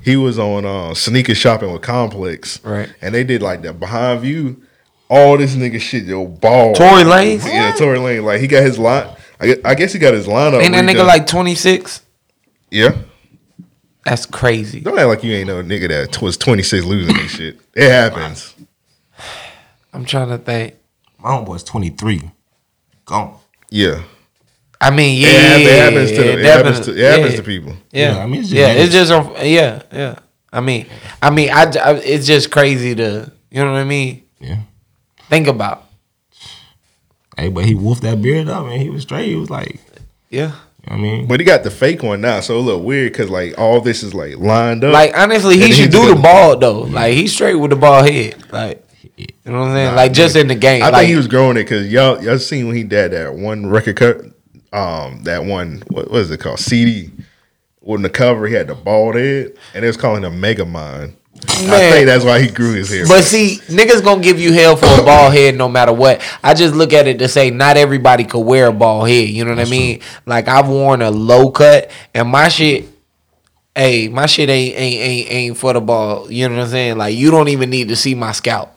He was on uh, sneaker shopping with Complex, Right. And they did like that behind view. All this nigga shit, yo, ball. Tory Lanez, yeah, Tory Lane. Like he got his line. I guess, he got his lineup. Ain't that nigga redone. like 26? Yeah. That's crazy. Don't act like you ain't no nigga that was 26 losing this shit. It happens. I'm trying to think. My homeboy's 23. Gone. Yeah. I mean, yeah, It, hap- it happens to it it happens to it happens yeah. to people. Yeah, Yeah, I mean, it's yeah, it's just um, yeah, yeah. I mean, I mean, I, I it's just crazy to you know what I mean. Yeah. Think about Hey, but he wolfed that beard up and he was straight. He was like, yeah. you know what I mean? But he got the fake one now, so it look weird because like all this is like lined up. Like honestly, he should do the gonna- bald though. Like he's straight with the bald head. Like you know what I'm saying. Nah, like just in the game. I like, think he was growing it because y'all y'all seen when he did that one record cut, um, that one what was it called CD. On the cover, he had the bald head, and it was calling him Megamind. I think that's why he grew his hair. But see, niggas gonna give you hell for a bald head no matter what. I just look at it to say not everybody could wear a bald head. You know what I mean? Like I've worn a low cut, and my shit, hey, my shit ain't ain't ain't ain't for the ball. You know what I'm saying? Like you don't even need to see my scalp.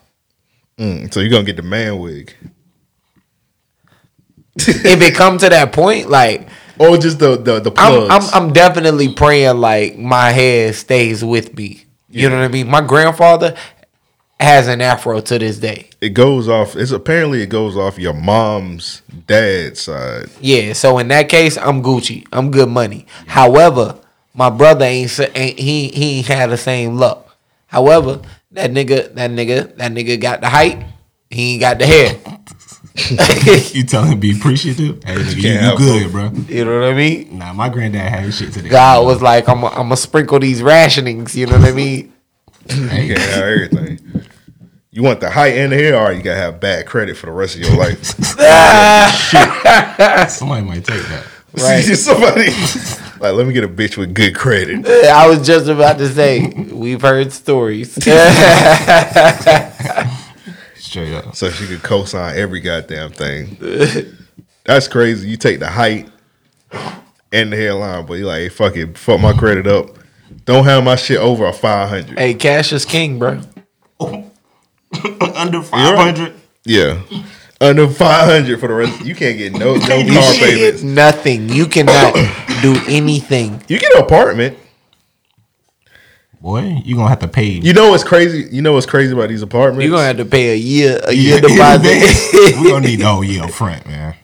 Mm, so you're gonna get the man wig. if it come to that point, like or just the the, the I'm, plugs. I'm I'm definitely praying like my hair stays with me. You know what I mean? My grandfather has an afro to this day. it goes off. It's apparently it goes off your mom's dad's side. Yeah, so in that case, I'm Gucci. I'm good money. However, my brother ain't, ain't he he ain't had the same luck. However, that nigga that nigga that nigga got the height. He ain't got the hair. you tell him be appreciative. Hey, nigga, you, you help good, bro. You know what I mean? Nah, my granddad had his shit today. God was like, I'm I'm gonna sprinkle these rationings. You know what I mean? You can't have everything. You want the height and the hair, or you gotta have bad credit for the rest of your life. Ah. Somebody might take that. Right. Somebody like, let me get a bitch with good credit. I was just about to say, we've heard stories. Straight up. So she could co-sign every goddamn thing. That's crazy. You take the height and the hairline, but you like, hey, fuck it, fuck my credit up. Don't have my shit over a five hundred. hey, cash is king, bro. Under five hundred. Yeah. Under five hundred for the rest. You can't get no no You car can't payments. get nothing. You cannot do anything. You get an apartment. Boy, you gonna have to pay. You know what's crazy? You know what's crazy about these apartments? You're gonna have to pay a year a Yeah, year deposit we gonna need the whole year up front, man.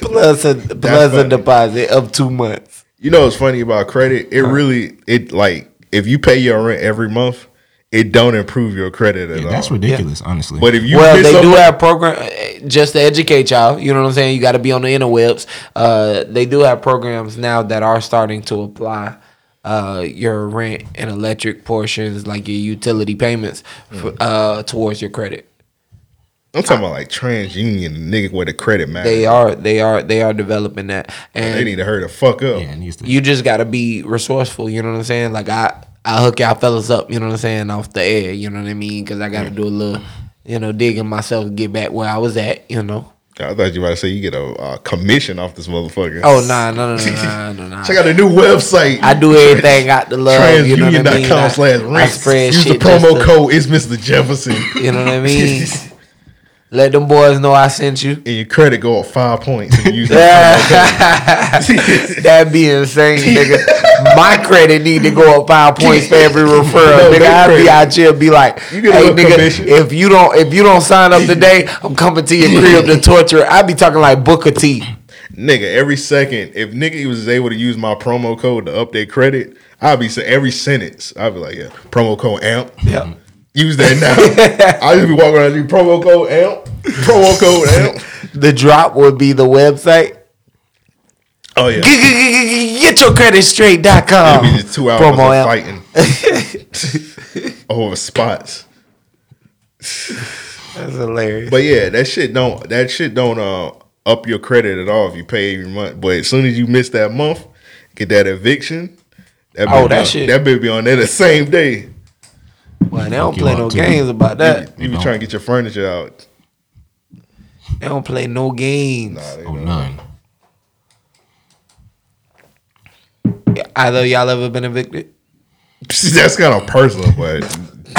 plus a plus a deposit of two months. You know what's funny about credit? It really it like if you pay your rent every month, it don't improve your credit at Yeah, all. that's ridiculous, honestly. But if you well, they a do have program eh, just to educate y'all. You know what I'm saying? You got to be on the interwebs. Uh, they do have programs now that are starting to apply uh, your rent and electric portions, like your utility payments, for, uh, towards your credit. I'm talking about like TransUnion, nigga where the credit matters. They are they are they are developing that, and They need to hurry the fuck up. Yeah, to. you just gotta be resourceful. You know what I'm saying? Like I, I hook y'all fellas up. You know what I'm saying off the air. You know what I mean? Because I gotta do a little, you know, digging myself to get back where I was at. You know. I thought you were about to say you get a uh, commission off this motherfucker. Oh nah, no, no, no, no, no, no. Check out the new website. I do everything out the love. You know I? TransUnion.com I, slash I rent. spread Use the promo to- code is Mr. Jefferson. You know what I mean? Let them boys know I sent you. and your credit go up five points you use that That'd be insane, nigga. My credit need to go up five points for every referral, No, nigga. I'd be out here be like, You get a hey, nigga, commission. if you don't if you don't sign up today, I'm coming to your crib to torture. I'd be talking like Booker T. nigga, every second, if nigga was able to use my promo code to update credit, I'd be saying every sentence, I'd be like, yeah, promo code AMP. Yeah. Use that now. I just be walking around, do promo code AMP, promo code AMP. The drop would be the website. Oh yeah, Get your credit straight.com. it'd be just two hours Promo of fighting over spots. That's hilarious. But yeah, that shit don't that shit don't uh, up your credit at all if you pay every month. But as soon as you miss that month, get that eviction. That Oh, that be- shit. That be on there the same day. Well, they don't play no too. games about that. You be trying to get your furniture out. They don't play no games. Oh, none. Either y'all ever been evicted? That's kind of personal, but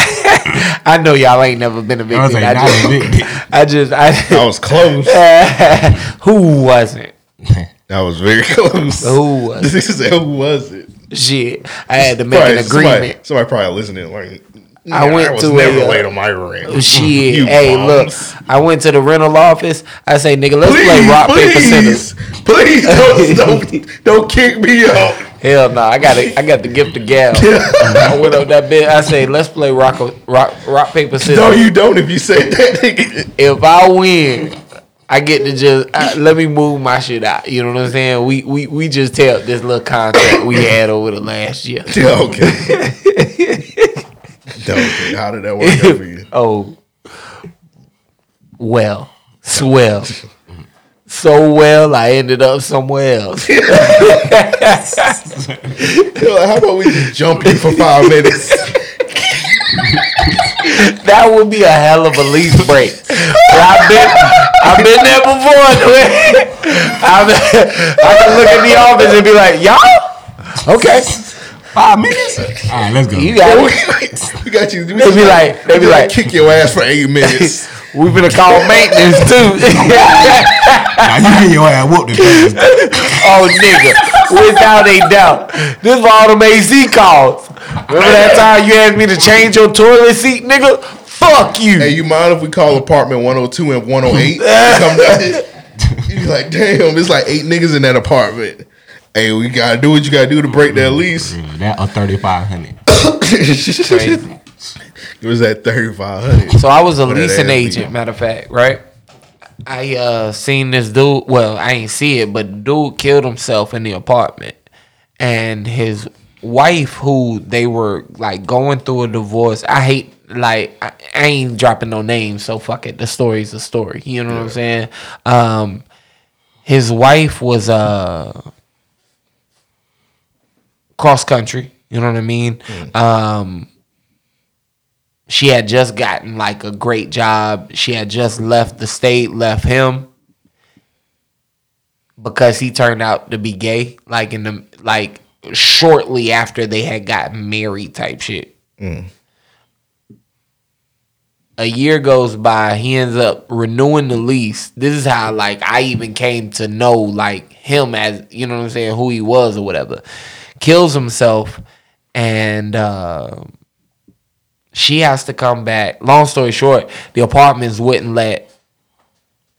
I know y'all ain't never been evicted. I was like, I, not just, evicted. I just, I, I was close. who wasn't? That was very close. Who was? This is who was it? Shit, I had to make Probably an somebody- agreement. Somebody, probably listening like. I "Nah, went was to never a, uh, late on my rent. Shit, hey, look, I went to the rental office. I say, nigga, let's play rock paper scissors. please, please don't, don't don't kick me out. Hell no, I got. I got the gift of gal. I went up that bit. I say, let's play rock, rock, rock paper scissors. No, you don't. If you say that, nigga. if I win, I get to just uh, let me move my shit out. You know what I'm saying? We we we just tell this little contract we had over the last year. Yeah, okay. okay. How did that work out for you? Oh, well, swell. So well, I ended up somewhere else. Yo, how about we just jump in for five minutes? that would be a hell of a lease break. But I've been, I've been there before. I've been, I can look at the office and be like, y'all, okay, Five minutes. All right, let's go. you got it. we got you. They be like, they be like, kick your ass for eight minutes. we finna call maintenance too. Now you get your ass whooped. if oh nigga, without a doubt, this for all them AC calls. Remember that time you asked me to change your toilet seat, nigga? Fuck you. hey, you mind if we call apartment 102 and 108? Come down. You be like, damn, it's like eight niggas in that apartment. Hey, we gotta do what you gotta do to break that lease. Yeah, that or thirty five hundred. It was at 3500. So I was a leasing ass be? agent, matter of fact, right? I uh seen this dude. Well, I ain't see it, but the dude killed himself in the apartment, and his wife, who they were like going through a divorce. I hate like I, I ain't dropping no names, so fuck it. The story's a story. You know what I'm saying? Um, his wife was uh cross country. You know what I mean? Um, she had just gotten like a great job. She had just left the state, left him because he turned out to be gay. Like in the like shortly after they had gotten married, type shit. A year goes by. He ends up renewing the lease. This is how like I even came to know like him as you know what I'm saying, who he was or whatever. Kills himself, and. uh she has to come back. Long story short, the apartments wouldn't let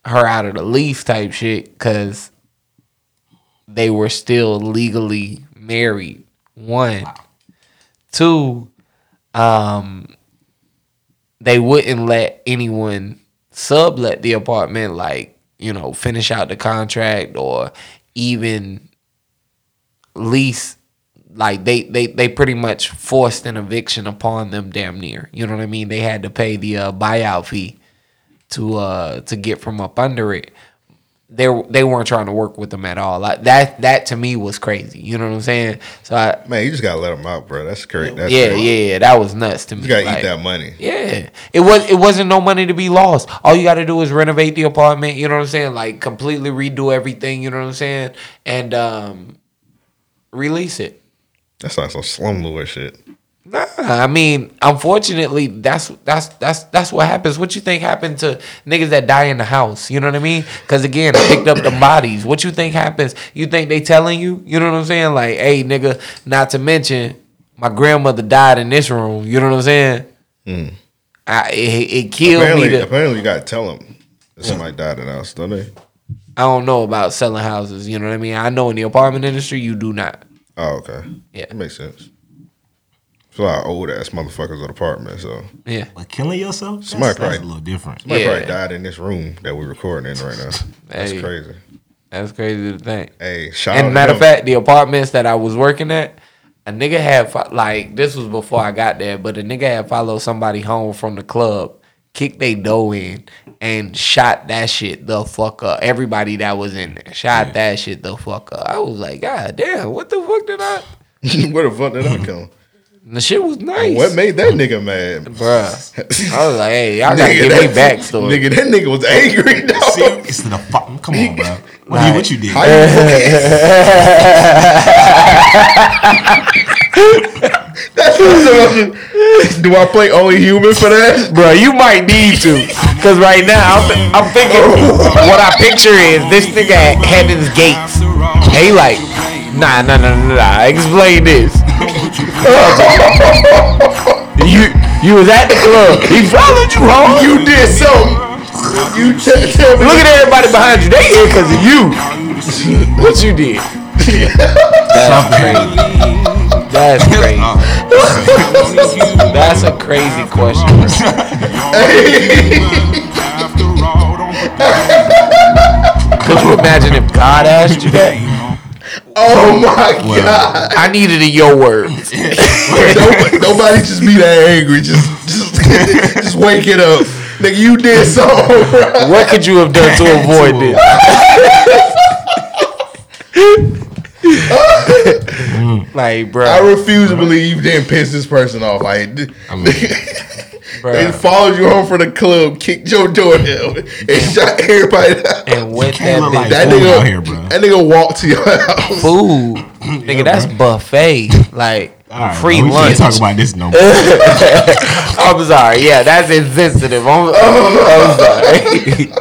her out of the lease type shit because they were still legally married. One, two, um, they wouldn't let anyone sublet the apartment, like you know, finish out the contract or even lease like they they they pretty much forced an eviction upon them damn near. You know what I mean? They had to pay the uh, buyout fee to uh to get from up under it. They they weren't trying to work with them at all. Like that that to me was crazy. You know what I'm saying? So I Man, you just gotta let them out, bro. That's great. That's yeah, great. yeah, yeah, that was nuts to me. You gotta Like, eat that money. yeah, it was it wasn't no money to be lost. All you got to do is renovate the apartment. You know what I'm saying? Like completely redo everything. You know what I'm saying? And um, release it. That's not some slumlord shit. Nah, I mean, unfortunately, that's that's that's that's what happens. What you think happened to niggas that die in the house? You know what I mean? Because again, I picked up the bodies. What you think happens? You think they telling you? You know what I'm saying? Like, hey, nigga. Not to mention, my grandmother died in this room. You know what I'm saying? Hmm. I, it, it killed Apparently, me. To, apparently, you gotta tell them that somebody died in the house, don't they? I don't know about selling houses. You know what I mean? I know in the apartment industry, you do not. Oh, okay. Yeah. That makes sense. It's a lot of old ass motherfuckers in apartment, so Yeah. But killing yourself, that's, Somebody that's probably- a little different. somebody Yeah. probably died in this room that we're recording in right now. That's Hey. crazy. That's crazy to think. Hey, shout And to matter of fact, the apartments that I was working at, a nigga had like this was before I got there, but a nigga had followed somebody home from the club, kicked they door in, and shot that shit the fuck up. Everybody that was in there shot that shit the fuck up. I was like, God damn, what the fuck did I? where the fuck did I come? The shit was nice, What made that nigga mad? bruh. I was like, hey, y'all gotta Nigga, give me that- backstory. Nigga, that nigga was angry, dog. See, it's the fuck. Come on, bro. What, you, what you did? How you That's what Do I play only human for that? Bro, you might need to. Cause right now I'm, I'm thinking what I picture is this nigga at Heaven's Gates. He like, nah, nah, nah, nah, nah. Explain this. you you was at the club. He followed you home. You did something. You t- tell me. Look at everybody behind you. They here because of you. What you did? That's crazy. That's crazy. Oh. That's a crazy question. Could you imagine if God asked you that? Oh my god! I needed a your words. Nobody, nobody just be that angry. Just, just, just wake it up, nigga. You did so. Bro. What could you have done to avoid this? like, bro. I refuse to believe you didn't piss this person off. Like, I mean, They Bruh. followed you home from the club, kicked your door down, and shot everybody out. And wet can't that look bitch. like That food nigga, out here, bro. that nigga walked to your house. food. Nigga, that's buffet. Like All right, free bro, we lunch. can't talk about this no more. I'm sorry. Yeah, that's insensitive. I'm, I'm sorry.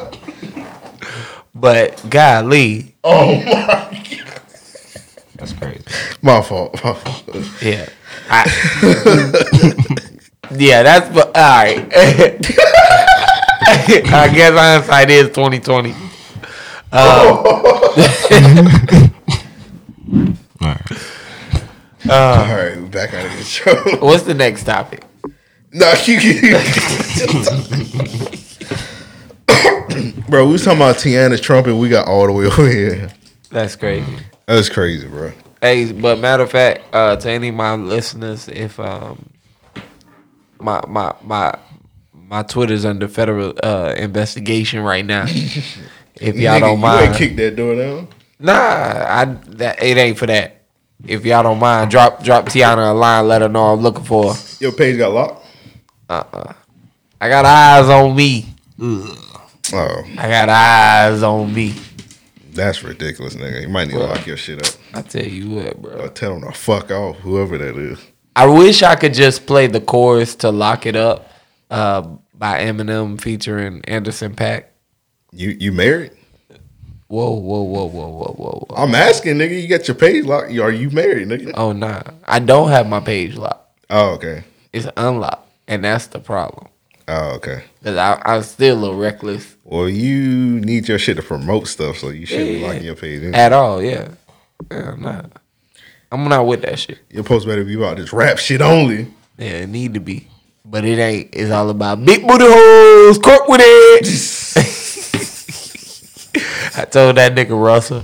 but golly, Oh my god, That's crazy. my fault. My fault. yeah. I, yeah, that's all right. I guess hindsight is 2020. Um, all right. Uh, all right, we're back out of control. What's the next topic? No, you, bro. We was talking about Teanna Trump, and we got all the way over here. That's crazy. That's crazy, bro. Hey, but matter of fact, uh, to any of my listeners, if um, my my my my Twitter's under federal uh, investigation right now. if y'all Nigga, don't mind, you ain't kick that door down. nah, I that it ain't for that. If y'all don't mind, drop drop Teanna a line, let her know I'm looking for. her. Your page got locked. Uh uh. I got eyes on me. Oh, I got eyes on me. That's ridiculous, nigga. You might need to lock your shit up. I tell you what, bro. Or tell them to fuck off, whoever that is. I wish I could just play the chorus to "Lock It Up" uh, by Eminem featuring Anderson .Paak. You you married? Whoa, whoa, whoa, whoa, whoa, whoa, whoa. I'm asking, nigga. You got your page locked? Are you married, nigga? Oh nah, I don't have my page locked. Oh, okay. It's unlocked, and that's the problem. Oh, okay. Cause I, I'm still a little reckless Well, you need your shit to promote stuff, so you shouldn't be Yeah. locking your page. anyway. at all. Yeah, yeah, I'm not. I'm not with that shit. Your post better be about this rap shit only. Yeah, it need to be, but it ain't. It's all about big booty hoes. Court with it. I told that nigga Russell.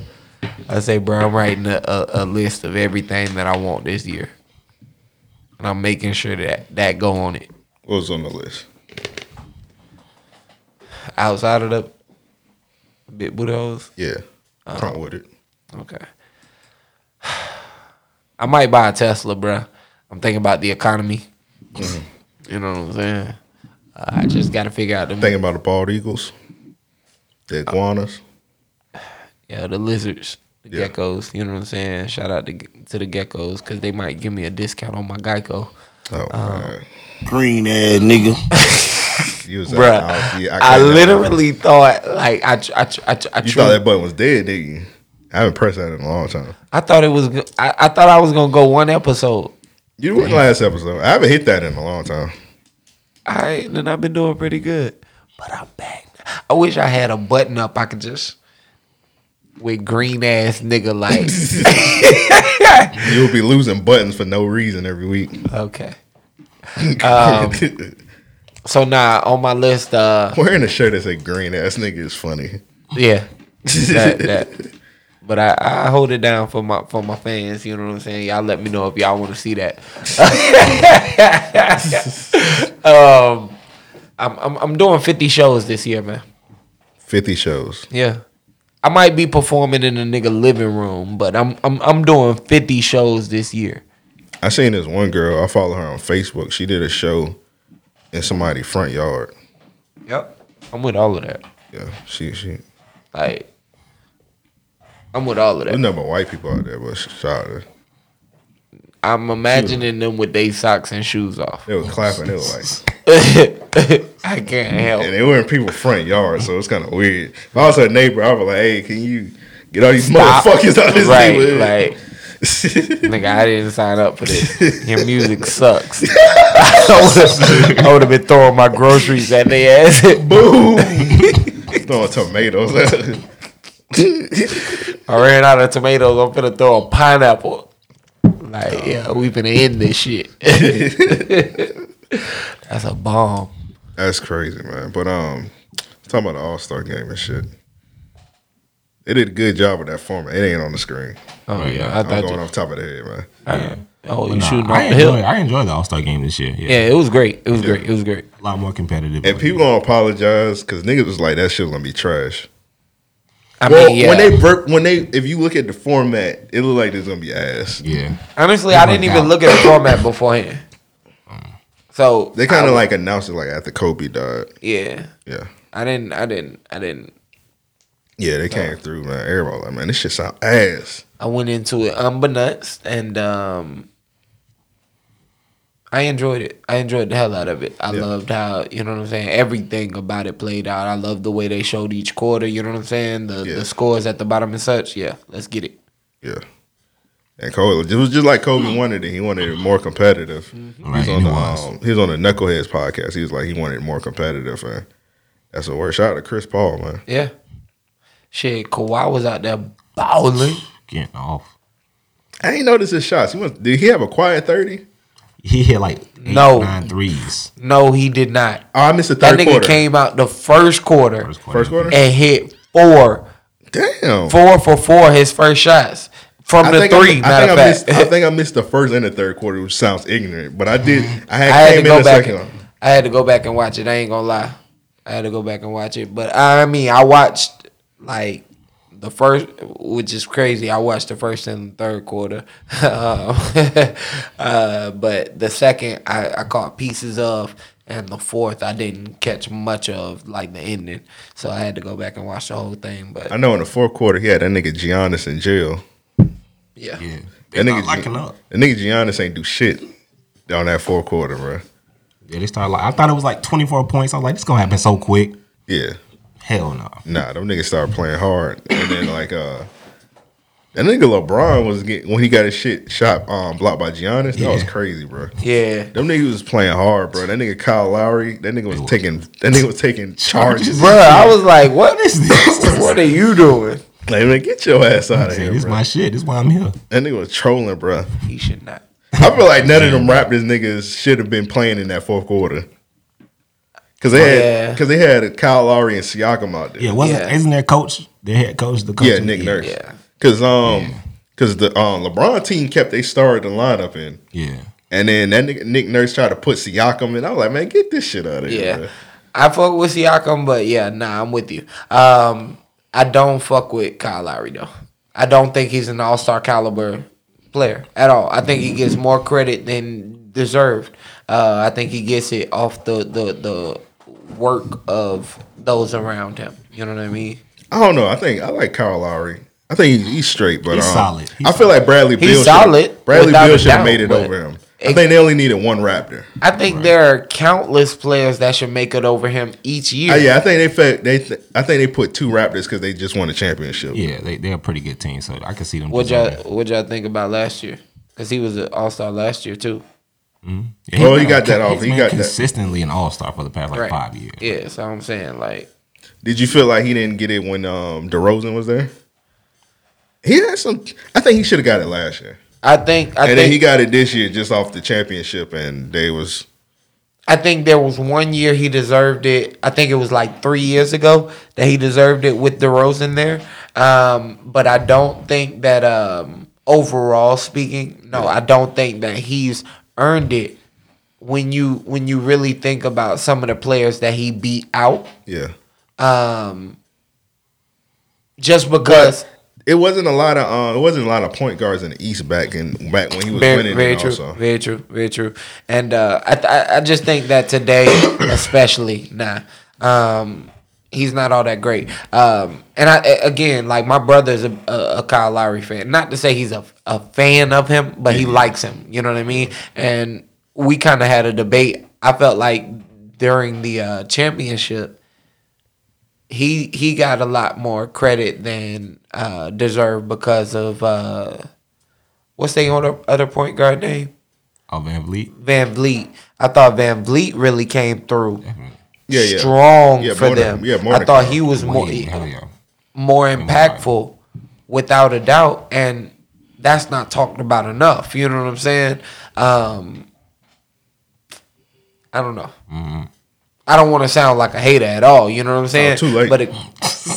I say, bro, I'm writing a, a, a list of everything that I want this year, and I'm making sure that that go on it. What was on the list? Outside of the big booty hoes, Yeah. Uh, Front with it. okay. I might buy a Tesla, bro. I'm thinking about the economy. You know what I'm saying? Uh, I just got to figure out the Thinking about the bald eagles, the iguanas. Yeah, the lizards, the Yeah. geckos. You know what I'm saying? Shout out to to the geckos because they might give me a discount on my Geico. Oh, man. Green ass nigga. You was Bruh, yeah, I, can't- literally thought like I tr- I I, I, You thought that button was dead, didn't you? I haven't pressed that in a long time. I thought it was I, I thought I was gonna go one episode. You the last episode. I haven't hit that in a long time. Right, then I've been doing pretty good, but I'm back. I wish I had a button up I could just with green ass nigga like You'll be losing buttons for no reason every week. okay. Um, so now on my list, uh, Wearing a shirt that say green ass nigga is funny. Yeah. that, that. But I, I hold it down for my for my fans. You know what I'm saying? Y'all let me know if y'all want to see that. um, I'm, I'm I'm doing 50 shows this year, man. 50 shows. Yeah. I might be performing in a nigga living room, but I'm I'm I'm doing 50 shows this year. I seen this one girl, I follow her on Facebook. She did a show in somebody's front yard. Yep. I'm with all of that. Yeah, she she Like I'm with all of there's that. nothing but white people out there, but shout out. I'm imagining them with their socks and shoes off. They were clapping, they were like I can't help. It. And they were in people's front yard, so it's kind of weird. If I was her neighbor, I was like, hey, can you get all these Stop. motherfuckers out of this right, neighborhood? Like, nigga, I didn't sign up for this. Your music sucks. I would have been throwing my groceries at their ass. Boom. Throwing tomatoes. I ran out of tomatoes. I'm finna throw a pineapple. Like, yeah, we finna end this shit. That's a bomb. That's crazy, man. But um, talking about the All Star game and shit. They did a good job with that format. It ain't on the screen. Oh yeah, I I'm thought going you. off top of the head, man. Uh, oh, you Nah, shooting I off the hill? enjoyed, I enjoyed the All Star game this year. Yeah. Yeah, it was great. It was great. It was great. a lot more competitive. And people gonna apologize because niggas was like that shit gonna be trash. I Well, mean, yeah. when they ver- when they if you look at the format, it look like there's gonna be ass. yeah, Honestly, I didn't even look at the format beforehand. So They kind of like announced it like after Kobe died. yeah. Yeah. I didn't. I didn't. I didn't. Yeah, they came through, man. Everybody like, man, this shit sound ass. I went into it unbeknownst, and um, I enjoyed it. I enjoyed the hell out of it. I Yeah. loved how you know what I'm saying. Everything about it played out. I loved the way they showed each quarter. You know what I'm saying. The Yeah. the scores at the bottom and such. Yeah, let's get it. Yeah. And Kobe, it was just like Kobe wanted it. He wanted it more competitive. He was on the was. um, he was on the Knuckleheads podcast. He was like he wanted it more competitive, and that's a word. Shout out to Chris Paul, man. Yeah. Shit, Kawhi was out there bowling. Getting off. I ain't noticed his shots. He went, did he have a quiet thirty? He hit like eight, No. nine threes. No, he did not. Oh, I missed the That third nigga quarter. came out the first quarter, First quarter. First quarter. and hit four, Damn. four for four his first shots from I the think, three. I, I, matter think of I, fact, missed, I think I missed the first and the third quarter, which sounds ignorant, but I did. I had, I had came to in go back. second. And, I had to go back and watch it. I ain't gonna lie. I had to go back and watch it. But I mean, I watched like the first, which is crazy. I watched the first and third quarter, um, uh, but the second I, I caught pieces of, and the fourth I didn't catch much of, like the ending. So I had to go back and watch the whole thing. But I know in the fourth quarter he had that nigga Giannis in jail. yeah, Yeah. That They nigga, start locking up. that nigga Giannis ain't do shit on that fourth quarter, bro. Yeah, they started like I thought it was like 24 points. I was like, this gonna happen so quick. Yeah, Hell no. nah, them niggas started playing hard, and then like uh, that nigga LeBron was getting when he got his shit shot um blocked by Giannis. That was crazy, bro. yeah. Them niggas was playing hard, bro. That nigga Kyle Lowry, that nigga was taking that nigga was taking charges. bro. I was like, what is this? what are you doing? Like, man, get your ass out of Say, here, this bro. my shit. This why I'm here. That nigga was trolling, bro. He should not. I feel like none of them rappers niggas should have been playing in that fourth quarter. Cause they Oh, had, yeah. cause they had Kyle Lowry and Siakam out there. Yeah, wasn't Yeah. isn't their coach their head coach the coach? yeah, Nick Nurse. Yeah. Cause um, cause the um LeBron team kept they started the lineup in, Yeah. and then that nigga, Nick Nurse tried to put Siakam in. I was like, man, get this shit out of here. Yeah. bro. I fuck with Siakam, but yeah, nah, I'm with you. Um, I don't fuck with Kyle Lowry though. I don't think he's an all star caliber player at all. I think he gets more credit than deserved. Uh, I think he gets it off the the the work of those around him. You know what I mean? I don't know. I think I like Kyle Lowry. I think he's, he's straight, but He's um, solid. He's I feel like Bradley Beal. He's solid, Should've, Bradley Beal should have made it over him. I think they only needed one Raptor. I think there are countless players that should make it over him each year. Uh, yeah, I think they fe- they th- I think they put two Raptors because they just won a championship. Yeah, they they're a pretty good team, so I can see them. What y'all what y'all think about last year? Because he was an all star last year too. Yeah, Oh, he's he got that off. He been got that. consistently an all star for the past like Right. five years. Yeah, so I'm saying like Did you feel like he didn't get it when um DeRozan was there? He had some. I think he should have got it last year, I think I and think then he got it this year just off the championship, and they was I think there was one year he deserved it. I think it was like three years ago that he deserved it with DeRozan there. Um, but I don't think that um, overall speaking, no, I don't think that he's earned it. When you when you really think about some of the players that he beat out, yeah. um, just because It wasn't a lot of uh, it wasn't a lot of point guards in the East back in back when he was very, winning. very true, also. very true, very true. And uh, I, I I just think that today, especially, nah, um, he's not all that great. Um, and I again, like my brother's a, a, Kyle Lowry fan. Not to say he's a, a fan of him, but he likes him. You know what I mean? And we kind of had a debate. I felt like during the uh, championship. He he got a lot more credit than uh, deserved because of uh, what's the other other point guard name? Oh, VanVleet. Van Vliet. I thought VanVleet really came through Yeah, yeah. strong Yeah, for more than- them. yeah, more I thought he was more Wait, hell yeah. more impactful without a doubt, and that's not talked about enough. You know what I'm saying? Um, I don't know. I don't want to sound like a hater at all. You know what I'm saying? too late. But it,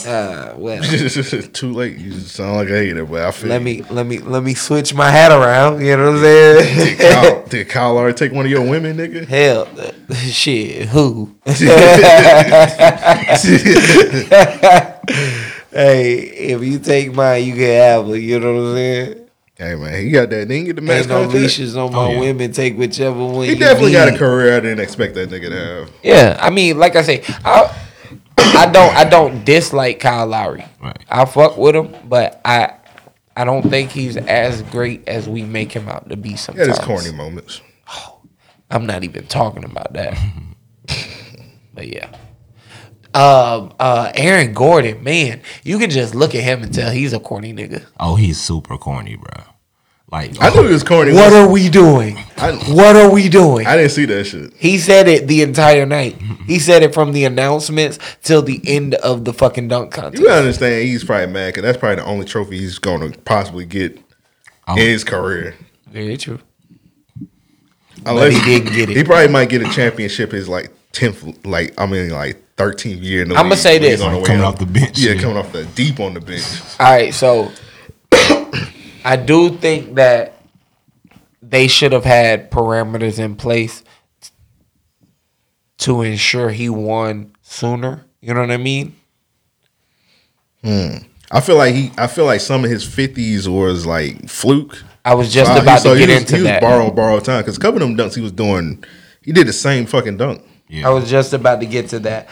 uh, well, Too late. You sound like a hater, but I feel. let me let me let me switch my hat around. You know what I'm saying? Kyle, did Kyle Lowry take one of your women, nigga? Hell, shit, who? hey, if you take mine, you can have her. You know what I'm saying? Hey man, he got that. Didn't get the max Ain't no contract. leashes on my yeah. women. Take whichever one. He you definitely got a career I didn't expect that nigga to have. Yeah, I mean, like I say, I I don't I don't dislike Kyle Lowry. Right. I fuck with him, but I I don't think he's as great as we make him out to be sometimes. had his corny moments. Oh, I'm not even talking about that. but yeah. Um, uh, Aaron Gordon, man, you can just look at him and tell he's a corny nigga. Oh, he's super corny, bro. Like I knew he was corny. What are we doing? I, What are we doing? I didn't see that shit. He said it the entire night. He said it from the announcements till the end of the fucking dunk contest. You understand, he's probably mad because that's probably the only trophy he's going to possibly get Oh. in his career. Very true. Unless he didn't get it. He probably might get a championship his like tenth, like I mean, like thirteenth year. In the I'ma say this. on the Coming off the bench, Yeah, yeah. coming off the deep on the bench. All right, so I do think that they should have had parameters in place to ensure he won sooner. You know what I mean? Hmm. I feel like he. I feel like some of his fifties was like fluke. I was just about so to he get was, into he was that. borrowed borrowed time because a couple of them dunks he was doing, he did the same fucking dunk. Yeah. I was just about to get to that.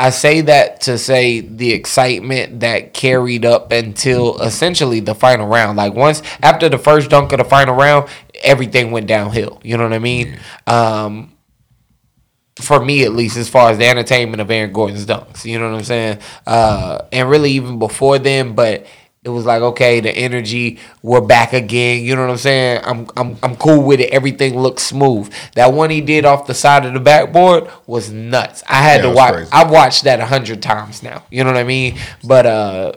I say that to say the excitement that carried up until essentially the final round. Like once after the first dunk of the final round, everything went downhill. You know what I mean? Um, for me at least, as far as the entertainment of Aaron Gordon's dunks, you know what I'm saying? Uh, and really even before then, but it was like okay, the energy, we're back again. You know what I'm saying? I'm I'm I'm cool with it. Everything looks smooth. That one he did off the side of the backboard was nuts. I had Yeah, to watch. crazy. I've watched that a hundred times now. You know what I mean? But uh,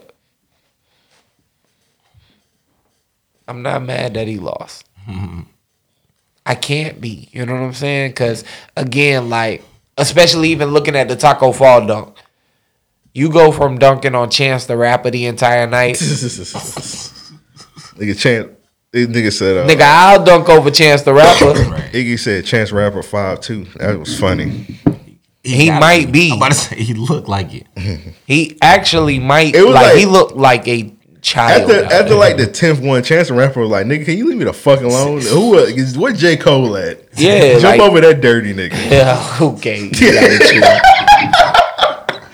I'm not mad that he lost. I can't be. You know what I'm saying? Because again, like especially even looking at the Tacko Fall dunk, you go from dunking on Chance the Rapper the entire night. nigga, Chance. This nigga said, uh, Nigga, I'll dunk over Chance the Rapper. Iggy said Chance Rapper five two. That was funny. He gotta might be. I'm about to say he looked like it. He actually might. It was like, like- he looked like a child. After after there. like the tenth one, Chance the Rapper was like, "Nigga, can you leave me the fuck alone? Who uh, is J Cole at? Yeah, jump like- over that dirty nigga." yeah, okay.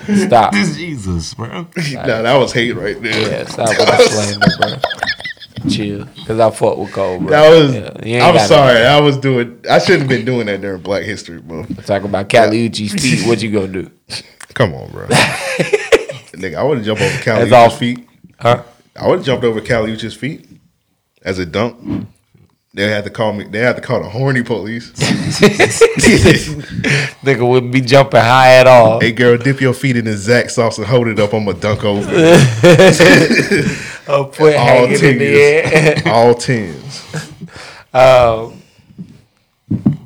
You gotta chill. Stop. This Jesus, bro. nah, that was hate right there. Yeah, stop with the slander, bro. Chill, cause I fought with Cole, bro. That was. Yeah, I'm gotta- sorry. I was doing. I shouldn't have been doing that during Black History Month. Talk about Kali Uchis feet. What you gonna do? Come on, bro. Nigga, I would have jumped over Kali Uchis feet. Huh? I would have jumped over Kali Uchis feet as a dunk. They had to call me. They had to call the horny police. Nigga wouldn't be jumping high at all. hey, girl, dip your feet in the Zack sauce and hold it up. I'm gonna dunk over. A foot All hanging in the air. tens. All tens. Um,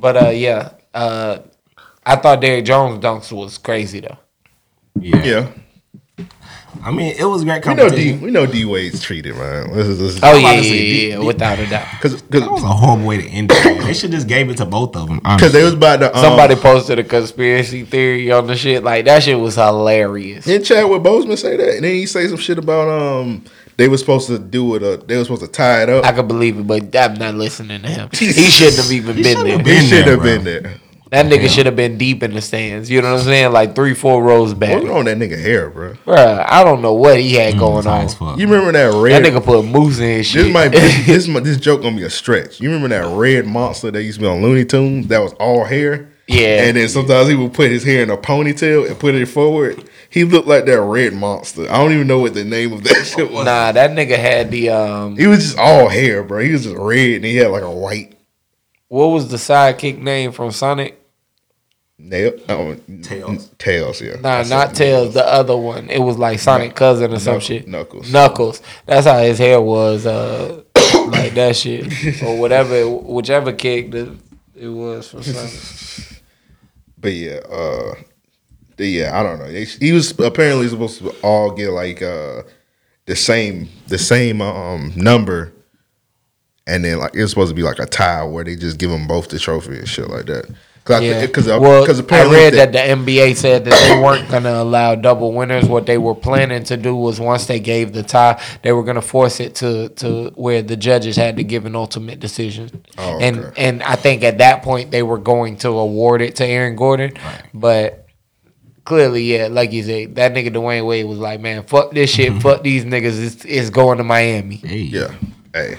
but uh, yeah, uh, I thought Derrick Jones dunks was crazy though. Yeah. Yeah. I mean, it was great We know D. We know D Wade's treated, man. This is, this is, Oh about yeah, yeah, D- yeah, D- without a doubt. Because That was a home way to end it. They should just gave it to both of them. because they was about to um, Somebody posted a conspiracy theory on the shit like that. Shit was hilarious. Didn't Chadwick Boseman say that? And then he say some shit about um they were supposed to do it. Uh, they were supposed to tie it up. I could believe it, but I'm not listening to him. He shouldn't have even been there. shouldn't He been should there, have bro. been there. That nigga should have been deep in the stands. You know what I'm saying? Like three, four rows back. What's on that nigga hair, bro? Bruh, I don't know what he had going on. fuck. You remember that red? That red? nigga put mousse in his shit. this might be, this this this joke gonna be a stretch. You remember that red monster that used to be on Looney Tunes? That was all hair. Yeah. And then sometimes he would put his hair in a ponytail and put it forward. He looked like that red monster. I don't even know what the name of that shit was. Nah, that nigga had the um. He was just all hair, bro. He was just red and he had like a white What was the sidekick name from Sonic? Nail. Oh, Tails. Tails, yeah. Nah, That's not it. Tails. The other one. It was like Sonic cousin or some shit. Knuckles. Knuckles. That's how his hair was. Uh, like that shit or whatever, whichever kick that it was from Sonic. But yeah, uh, yeah, I don't know. He was apparently supposed to all get like uh the same the same um number and then like it was supposed to be like a tie where they just give them both the trophy and shit like that. Cause Yeah. I, cause, well, because I read that- that the NBA said that they weren't going to allow double winners. What they were planning to do was once they gave the tie, they were going to force it to to where the judges had to give an ultimate decision. Oh, And okay. and and I think at that point they were going to award it to Aaron Gordon, but clearly, yeah, like you said, that nigga Dwyane Wade was like, man, fuck this shit, mm-hmm. fuck these niggas, it's, it's going to Miami. Hey. Yeah. Hey.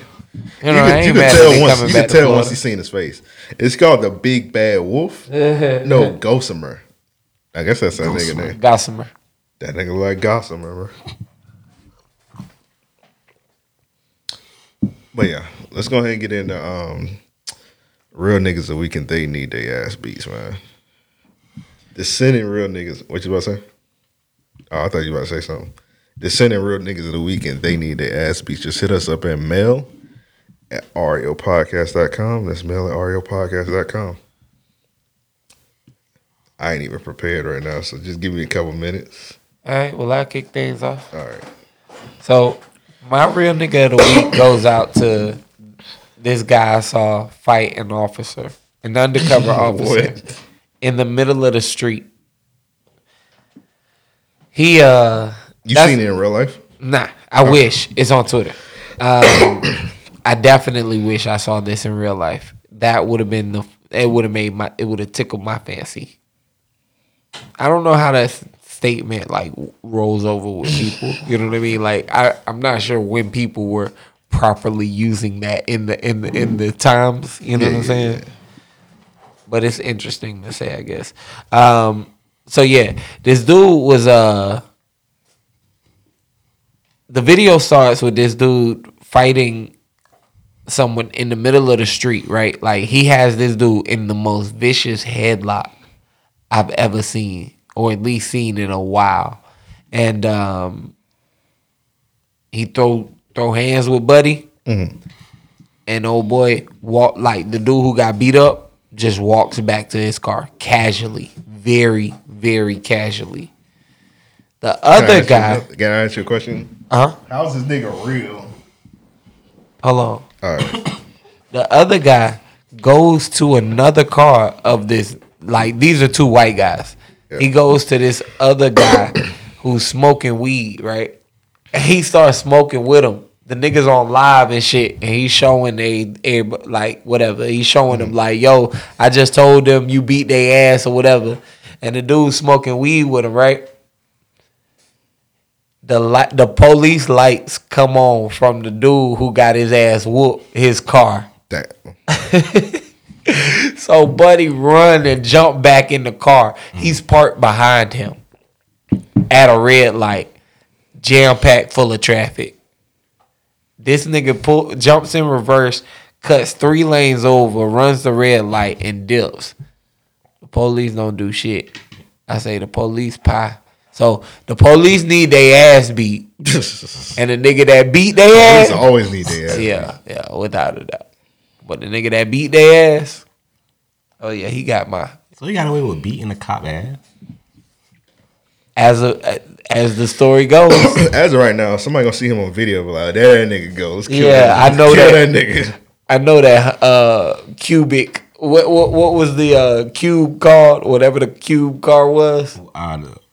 You know, could, you that tell once you could tell once you seen his face. It's called the Big Bad Wolf. no, Gossamer. I guess that's that nigga name. Gossamer. That nigga like Gossamer, bro. But yeah, let's go ahead and get into um real niggas that we can they need their ass beats, man. Descending real niggas. What you about to say? Oh, I thought you were about to say something. Descending real niggas of the weekend, they need their ass beats. Just hit us up at mail at raopodcast.com. That's mail at raopodcast.com. I ain't even prepared right now, so just give me a couple minutes. All right, well, I'll kick things off. All right. So, my real nigga of the week goes out to this guy I saw fight an officer, an undercover officer, in the middle of the street. He, uh. You seen it in real life? Nah, I wish. It's on Twitter. Um, I definitely wish I saw this in real life. That would have been the. It would have made my. It would have tickled my fancy. I don't know how that statement like rolls over with people. You know what I mean? Like I, I'm not sure when people were properly using that in the in the in the times. You know Yeah, what I'm yeah, saying? But it's interesting to say, I guess. Um, so yeah, this dude was uh the video starts with this dude fighting someone in the middle of the street, right? Like he has this dude in the most vicious headlock I've ever seen, or at least seen in a while. And um he throw throw hands with Buddy. And old boy walk like the dude who got beat up just walks back to his car casually, very, very casually. The other you guy, another- Can I ask you a question? huh? How's this nigga real? Hold on. All right. The other guy goes to another car of this. Like these are two white guys. He goes to this other guy who's smoking weed, right? And he starts smoking with him. The niggas on live and shit, and he's showing they, they like whatever. He's showing them mm-hmm. like, "Yo, I just told them you beat their ass or whatever." And the dude smoking weed with him, right? The light, the police lights come on from the dude who got his ass whooped his car. That So Buddy run and jump back in the car. He's parked behind him at a red light, jam packed full of traffic. This nigga pull, jumps in reverse, cuts three lanes over, runs the red light, and dips. The police don't do shit. I say the police pie. So the police need their ass beat, and the nigga that beat their Police ass, always need their ass yeah, yeah, without a doubt. But the nigga that beat their ass, oh yeah, he got my So he got away with beating the cop ass. as a as the story goes. As of right now, somebody gonna see him on video, be like, there that nigga goes. Kill yeah, that, I know that. that nigga. I know that uh cubic. What what what was the uh cube called? Whatever the cube car was. Uh, the,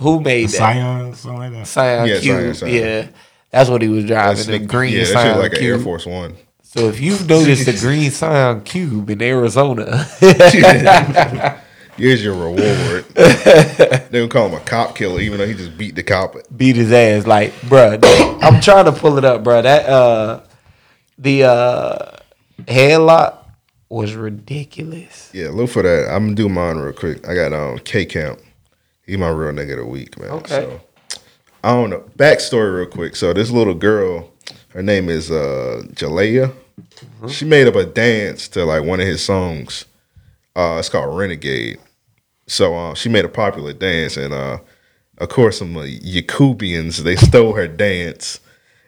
Who made that? Scion, something like that. Scion Yeah, cube. Scion, Scion. Yeah, that's what he was driving. That's The the- green yeah, Scion shit like an Air. Force One. So if you've noticed the green Scion cube in Arizona, Here's your reward. they gonna call him a cop killer, even though he just beat the cop. beat his ass. Like, bruh, I'm trying to pull it up, bruh. That uh, the uh, headlock was ridiculous. Yeah, look for that. I'm gonna do mine real quick. I got um K Camp. He my real nigga of the week, man. Okay. So I don't know. Backstory real quick. So this little girl, her name is uh Jalaiah. Mm-hmm. She made up a dance to like one of his songs. Uh it's called Renegade. So uh, she made a popular dance and uh of course some uh, Yakubians, they stole her dance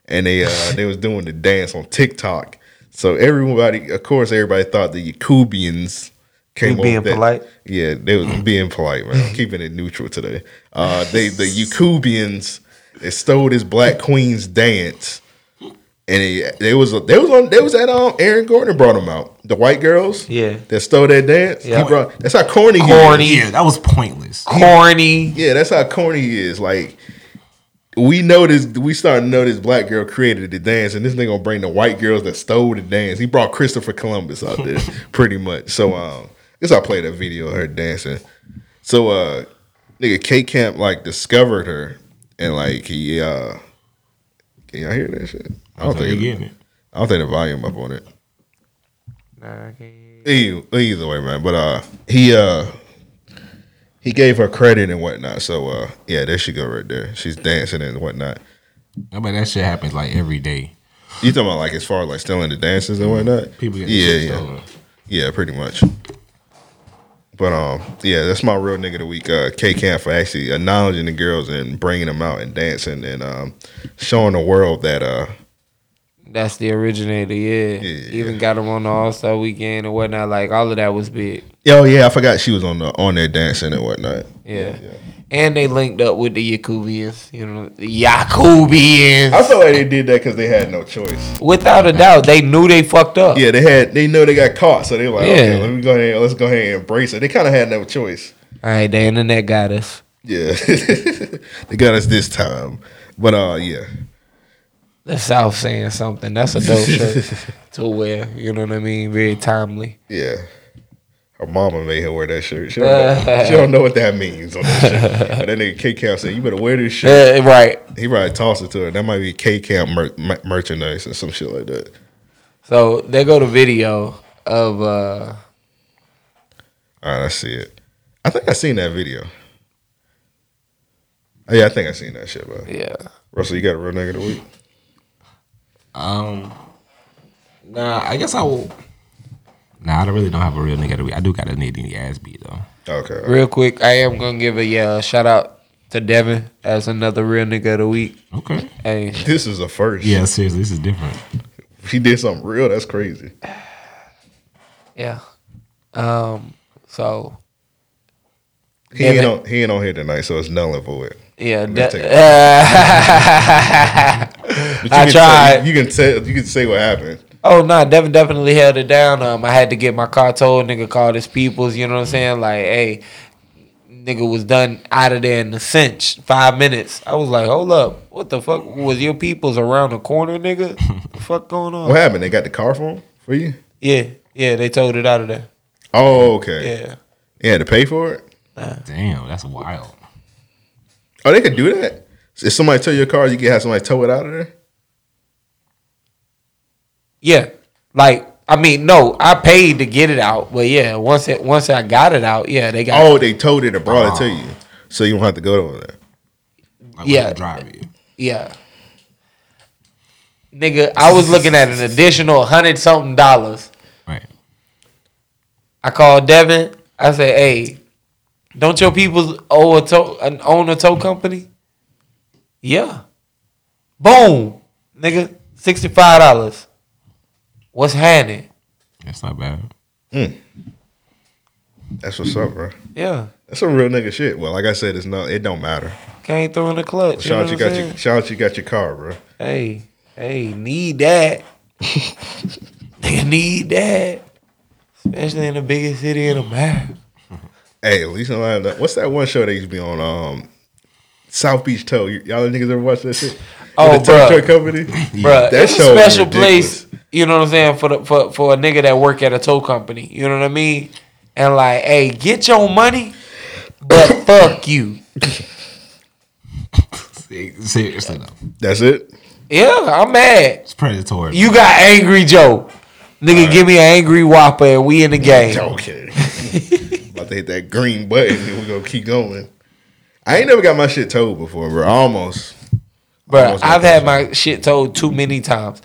and they uh they was doing the dance on TikTok. So everybody of course everybody thought the Yakubians came You being over that- polite? yeah, they was being polite, man. I'm keeping it neutral today. Uh, they the Yakubians they stole this Black Queen's dance, And it, they was they was on they was at um Aaron Gordon brought them out. The white girls, Yeah. that stole that dance. Yeah. He brought that's how corny. he Corny. is. Yeah, that was pointless. Corny. Yeah, that's how corny he is. Like we noticed, we started to know this black girl created the dance, and this nigga gonna bring the white girls that stole the dance. He brought Christopher Columbus out there, pretty much. So um, guess I played a video of her dancing. So uh, nigga K Camp like discovered her, and like he uh, can y'all hear that shit? I don't That's how you think getting it. I don't think the volume up on it. Nah, I can't- Either, either way, man. But uh, he uh, he gave her credit and whatnot. So uh, yeah, there she go right there. She's dancing and whatnot. I bet that shit happens like every day. You talking about like as far as like stealing the dances and whatnot? People get yeah, yeah, stolen. yeah, pretty much. But um, yeah, that's my real nigga of the week. Uh, K Camp for actually acknowledging the girls and bringing them out and dancing and um, showing the world that uh, That's the originator, yeah. Even got him on the All Star weekend and whatnot. Like all of that was big. oh yeah, I forgot she was on the on there dancing and whatnot. Yeah. And they linked up with the Yakubians, you know, the Yakubians. I feel like they did that because they had no choice. Without a doubt, they knew they fucked up. Yeah, they had they know they got caught, so they were like, Yeah. okay, let me go ahead, let's go ahead and embrace it. They kind of had no choice. All right, the internet got us. Yeah, they got us this time. But uh, yeah, The South saying something. That's a dope shirt to wear. You know what I mean? Very timely. yeah. Her mama made her wear that shirt. She don't, know, she don't know what that means on that shirt. But that nigga K Camp said, "You better wear this shirt." Uh, right. He probably tossed it to her. That might be K Camp mer- mer- merchandise or some shit like that. So they go the video of uh All right, I see it. I think I seen that video. Oh, yeah, I think I seen that shit, bro. Yeah. Russell, you got a real nigga of the week? Um, nah, I guess I will. Nah, I don't really don't have a real nigga To be. I do got a nitty in the ass beat though. Okay. real quick, I am gonna give a uh, shout out to Devin as another real nigga of the week. Okay. Hey, This is a first. Yeah, seriously, this is different. He did something real. That's crazy. yeah. Um so He ain't, on, he ain't on here tonight, so it's null and void. yeah, Let's De- take it. You I can tried. Say, you can say you can say what happened. Oh no, Devin definitely held it down. Um, I had to get my car towed. Nigga called his peoples. You know what I'm saying? Like, hey, nigga was done out of there in the cinch. Five minutes. I was like, hold up, what the fuck was your peoples around the corner, nigga? the fuck going on? What happened? They got the car for him for you? Yeah, yeah, they towed it out of there. Oh, okay. Yeah. You had to pay for it. Damn, that's wild. Oh, they could do that. If somebody tow your car, you can have somebody tow it out of there. Yeah, like I mean, no, I paid to get it out, but yeah, once it once I got it out, yeah, they got. Oh, they towed it and brought it to you, so you don't have to go over there. Like, Yeah. drive it. Yeah. Nigga, I was looking at an additional hundred something dollars. Right. I called Devin. I said, "Hey, don't your people owe a tow, an own a tow company?" Yeah. Boom, nigga, sixty five dollars. What's happening? That's not bad. That's what's up, bro. Yeah, That's some real nigga shit. Well, like I said, it's not. It don't matter. can't throw in the clutch. You know Shout out what you got saying? your shout out you got your car, bro. Hey, hey, need that. Nigga need that. Especially in the biggest city in the America. Hey, at least I have that. What's that one show that used to be on? Um, South Beach Tow. Y'all niggas ever watch that shit? Oh, With the tow bruh. truck company. Bruh, that it's a show was special place, you know what I'm saying, for the for, for a nigga that work at a tow company. You know what I mean? And like, hey, get your money, but fuck you. Seriously though, That's it. Yeah, I'm mad. it's predatory. You got angry Joe. Nigga, give me an angry whopper and we in the game. Okay. About to hit that green button and we're gonna keep going. I ain't never got my shit towed before, bro. Almost. Bro, Almost I've had my shit towed too many times.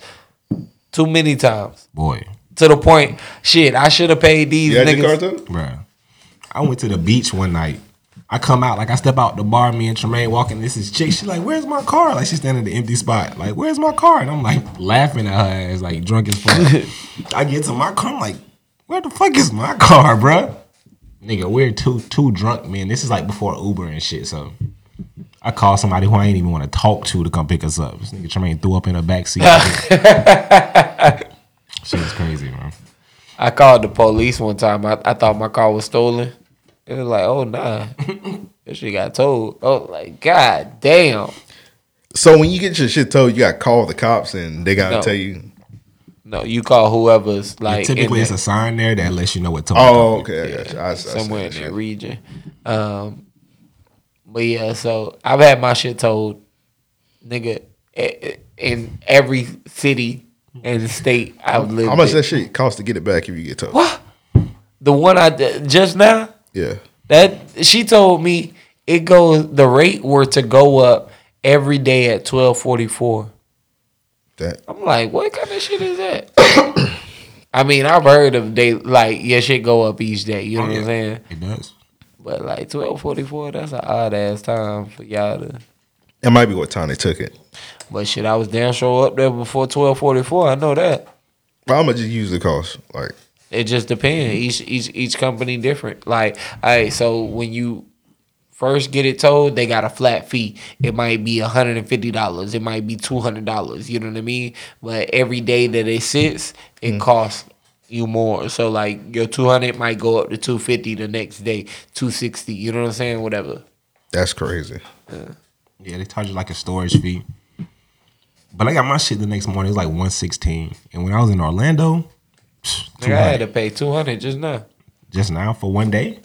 Too many times. Boy, To the point, shit, I should have paid these You had your car niggas. towed? bruh. I went to the beach one night. I come out, like I step out the bar, me and Tremaine walking. This is chick. She's like, "Where's my car?" Like she's standing at the empty spot. Like, "Where's my car?" And I'm like laughing at her ass, like drunk as fuck. I get to my car. I'm like, "Where the fuck is my car, bruh? Nigga, we're too too drunk, man. This is like before Uber and shit. So I called somebody who I ain't even want to talk to to come pick us up. This nigga Tremaine threw up in the back seat. Shit was crazy, man. I called the police one time. I, I thought my car was stolen. It was like, oh nah, this shit got towed. Oh, like god damn. So when you get your shit towed, you got to call the cops and they got to No. tell you. No, you call whoever's Yeah, like. typically, it's that- a sign there that lets you know what to. Oh, okay. I got you. I, I somewhere in that that shit. region. Um, but yeah, so I've had my shit towed, nigga, in every city and state I've lived. How much in. that shit cost to get it back if you get towed? What? The one I did just now. Yeah. That she told me it goes. The rate were to go up every day at twelve forty four. That I'm like, what kind of shit is that? I mean, I've heard of they like your shit go up each day. You know Oh, what I'm saying? It does. But like twelve forty four, that's an odd ass time for y'all to. It might be what time they took it. But shit, I was damn sure up there before twelve forty four. I know that. But how much it usually cost? Like, It just depends. Each each each company different. Like, hey, so when you first get it towed, they got a flat fee. It might be hundred and fifty dollars. It might be two hundred dollars. You know what I mean? But every day that it sits, it mm. costs you more. So like your two hundred might go up to two fifty the next day, two sixty. You know what I'm saying? Whatever. that's crazy. Yeah, yeah they charge you like a storage fee. But I got my shit the next morning. It was like one sixteen, and when I was in Orlando, Like, I had to pay two hundred just now. just now for one day.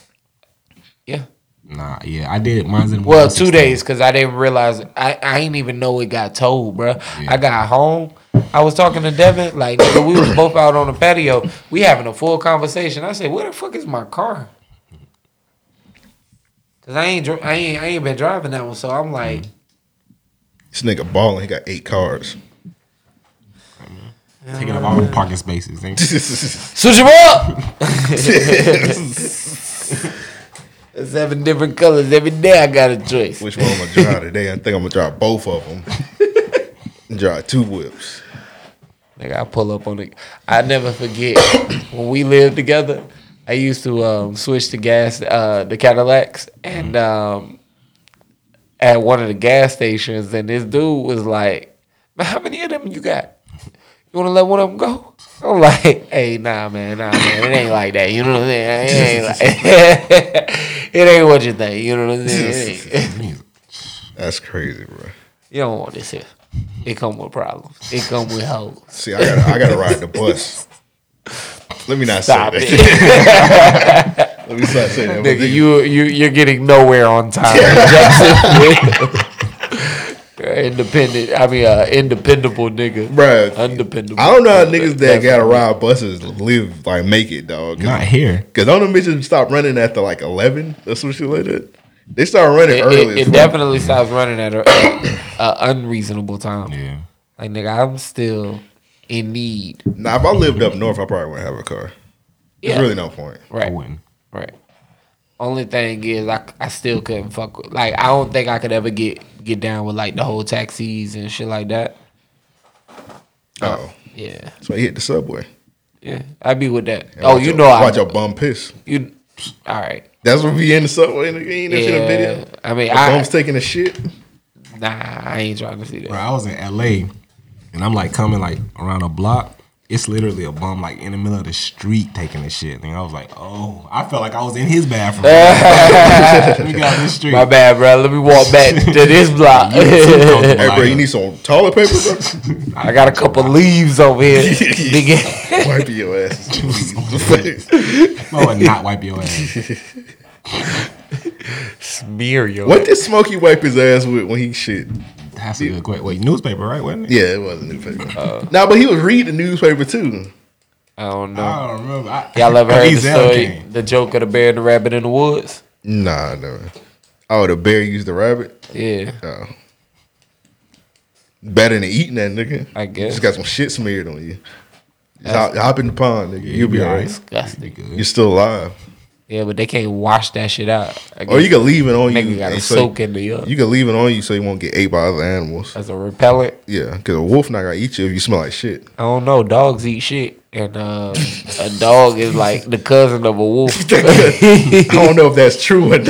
Yeah. Nah, yeah, I did. Mine's in Well, two days because I didn't realize I, I ain't even know it got towed, bro. I got home. I was talking to Devin, like nigga, we was both out on the patio. We having a full conversation. I said, "Where the fuck is my car?" Cause I ain't dri- I ain't I ain't been driving that one, so I'm like, This nigga balling. He got eight cars. taking up all the parking spaces. ain't- switch them up. Seven different colors every day. I got a choice. Which one I'm gonna draw today? I think I'm gonna draw both of them. draw two whips. Like I pull up on the. I never forget when we lived together. I used to um, switch to gas, uh, the Cadillacs, and um, at one of the gas stations, and this dude was like, how many of them you got? You want to let one of them go?" I'm like, "Hey, nah, man, nah, man, it ain't like that. You know what I'm saying? It ain't like, it ain't what you think. You know what I'm saying? That's crazy, bro. you don't want this here. It come with problems. It come with hoes. See, I gotta, I gotta ride the bus. Let me not Stop say that. Let me stop saying that. Nigga, you you you're getting nowhere on time. Jackson. You're independent. I mean, uh, independable nigga. Bruh, Undependable. I don't know how niggas that gotta ride buses live like make it, dog. Not here. Cause don't them bitches stop running after like eleven or some shit like that. They start running It, early. it, it fuck. definitely stops running at a, a unreasonable time. Yeah. Like nigga, I'm still in need. Now, if I lived up north, I probably wouldn't have a car. There's really no point. I Right. wouldn't. Right. Only thing is, I, I still couldn't fuck with. Like, I don't think I could ever get get down with like the whole taxis and shit like that. Oh, uh, Yeah, so he hit the subway. yeah, I'd be with that. And oh, watch you your- know, I watch your bum piss. you. All right. That's what be in the subway. Nigga, you ain't never seen a Yeah, video. I mean, The I bum's taking a shit. nah, I ain't trying to see that. Bro, I was in LA and I'm like coming like around a block. It's literally a bum like in the middle of the street taking a shit. And I was like, oh, I felt like I was in his bathroom. Let me get out this street. My bad, bro. Let me walk back to this block. Hey, bro, you need some toilet paper, bro? I got a couple leaves over here. Nigga. Wipe your ass. I would not wipe your ass. Smear your. what did Smokey wipe his ass with when he shit? That's a great question. Wait, newspaper, right? Wasn't it? Yeah, it was a newspaper. Uh, nah, but he was reading the newspaper too. I don't know. I don't remember. I, Y'all ever heard the story? came. The joke of the bear and the rabbit in the woods? Nah, never. Oh, the bear used the rabbit. Yeah, Oh. Better than eating that nigga. I guess. Just got some shit smeared on you. Hop, hop in the pond, nigga. You'll be alright. disgusting. You're still alive. Yeah, but they can't wash that shit out. Or you can leave it on Nigga you. gotta and so- soak in the uh, You can leave it on you so you won't get ate by other animals. as a repellent. Yeah, because a wolf not gonna eat you if you smell like shit. I don't know. Dogs eat shit. And uh, a dog is like the cousin of a wolf. I don't know if that's true or not.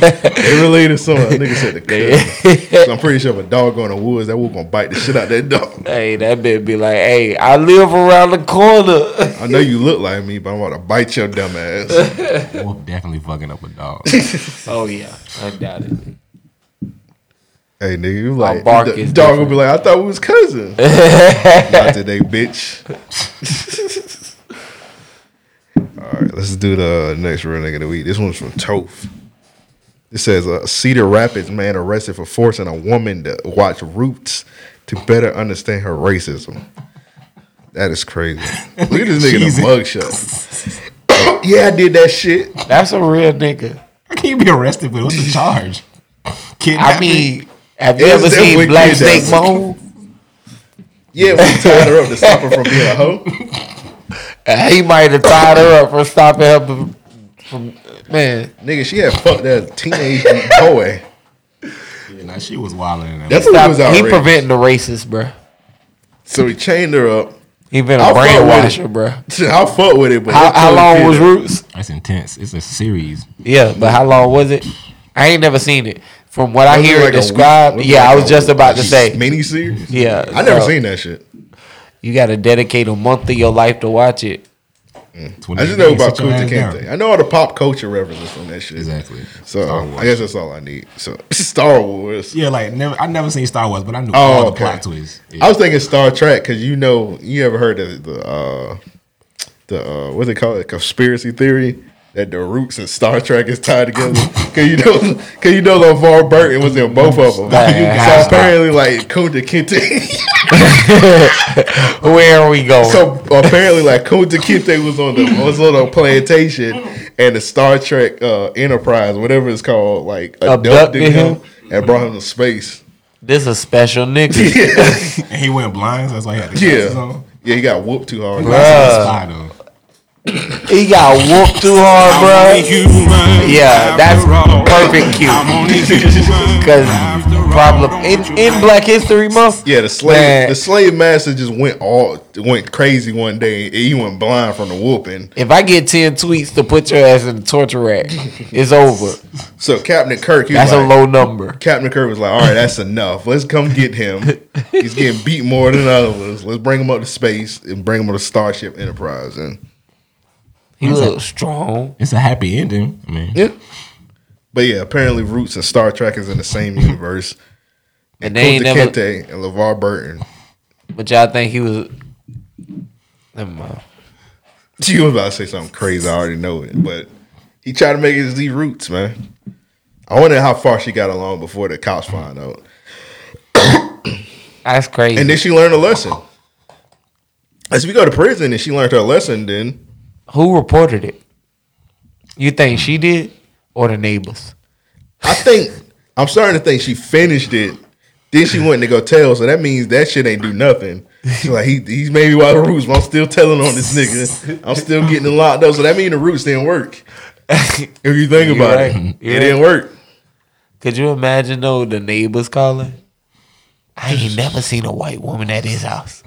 they related some nigga said the cousin. So I'm pretty sure if a dog go in the woods, that wolf gonna bite the shit out that dog. hey, that bitch be like, "Hey, I live around the corner." I know you look like me, but I'm gonna bite your dumb ass. Wolf definitely fucking up a dog. oh yeah, undoubtedly. Hey nigga, you My like bark the is dog will be like, I thought we was cousins. Not today, bitch. All right, let's do the next real nigga of the week. This one's from Toph. It says uh, Cedar Rapids man arrested for forcing a woman to watch Roots to better understand her racism. That is crazy. Look at this nigga in the mugshot. yeah, I did that shit. That's a real nigga. How can you be arrested with what's the charge? I mean, have you It's ever seen Black. Snake Moan? Yeah, we tied her up to stop her from being a hoe. He might have tied her up for stopping her from, from man. Nigga, she had fucked that teenage boy. Yeah, nah, she was wilding in that. That's what Stop, was he preventing the racist, bro. So he chained her up. He been a I'll fuck brainwasher, it. bruh. I'll fuck with it, but How, how long was Roots? That's intense. It's a series. Yeah, but how long was it? I ain't never seen it. From what I Was hear like it a week? described, yeah, like I was a- just about like to say. mini series. Yeah, I never so seen that shit. You got to dedicate a month of your life to watch it. I just know about Kunta Kinte. I know all the pop culture references from that shit. Exactly. So I guess that's all I need. So Star Wars. Yeah, like never. I never seen Star Wars, but I knew Oh, all the plot twists. I was thinking Star Trek because you know you ever heard of the uh, the uh, what's it called? Conspiracy theory that the roots and Star Trek is tied together. Cause you know, cause you know LeVar Burton was in both of them. Man, so apparently, like Kunta Kinte. Where are we going? So apparently, like Kunta Kinte was on the was on a plantation, and the Star Trek uh, Enterprise, whatever it's called, like abducted, Abducted him, him? and brought him to space. this a special nigga. and he went blind, so that's why he had the glasses Yeah, on. yeah, he got whooped too hard. Bruh. Spy, though. He got whooped too hard, bro. Yeah, that's perfect cue. Because problem in, in Black History Month. Yeah, the slave Man. the slave master just went all went crazy one day. He went blind from the whooping. If I get ten tweets to put your ass in the torture rack, it's over. So Captain Kirk, he was That's a low number. Captain Kirk was like, "All right, that's enough. Let's come get him. He's getting beat more than others. Let's bring him up to space and bring him to Starship Enterprise." And He looks strong. It's a happy ending. I mean, yeah, but yeah, apparently Roots and Star Trek is in the same universe. And they ain't never. Kinte and LeVar Burton. But y'all think he was? Never mind. She was about to say something crazy. I already know it, but he tried to make it Z Roots, man. I wonder how far she got along before the cops found out. That's crazy. And then she learned a lesson. As we go to prison and she learned her lesson, then Who reported it? You think she did or the neighbors? I think I'm starting to think she finished it. Then she went to go tell, so that means that shit ain't do nothing. She's like he he's maybe why the roots, but I'm still telling on this nigga. I'm still getting locked up. So that means the roots didn't work. If you think about right. it, it right. didn't work. Could you imagine though the neighbors calling? I ain't never seen a white woman at his house.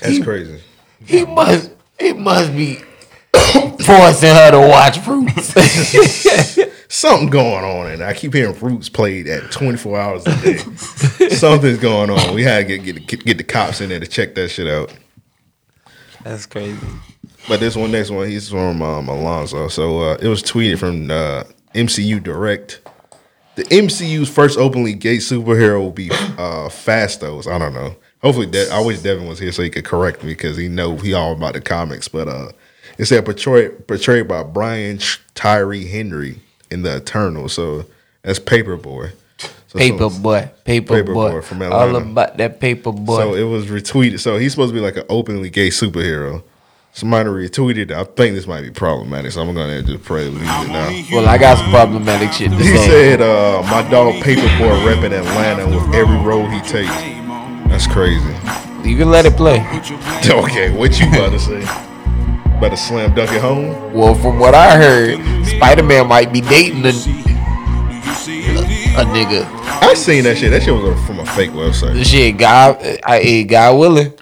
That's crazy. He must. He must be forcing her to watch Roots. Something going on, and I keep hearing Roots played at 24 hours a day. Something's going on. We had to get, get get get the cops in there to check that shit out. That's crazy. But this one, next one, he's from um, Alonzo. So uh, it was tweeted from uh, MCU Direct. The MCU's first openly gay superhero will be uh, Phastos. I don't know. Hopefully, De- I wish Devin was here so he could correct me because he know he all about the comics. But uh, it said portrayed portrayed by Brian Tyree Henry in the Eternal. So that's Paper Boi. So Paper Boi, paper, Paper Boi, Boy from all about that paper boy. So it was retweeted. So he's supposed to be like an openly gay superhero. Somebody retweeted. I think this might be problematic, so I'm gonna just pray leave it now. well, I got some problematic shit to He said, uh, "My dog Paper Boi repping Atlanta with every role he takes." That's crazy. You can let it play. Okay, what you about to say? About to slam dunk it home? Well, from what I heard, Spider Man might be dating a, a nigga. I seen that shit. That shit was from a fake website. Shit, God, I, God willing.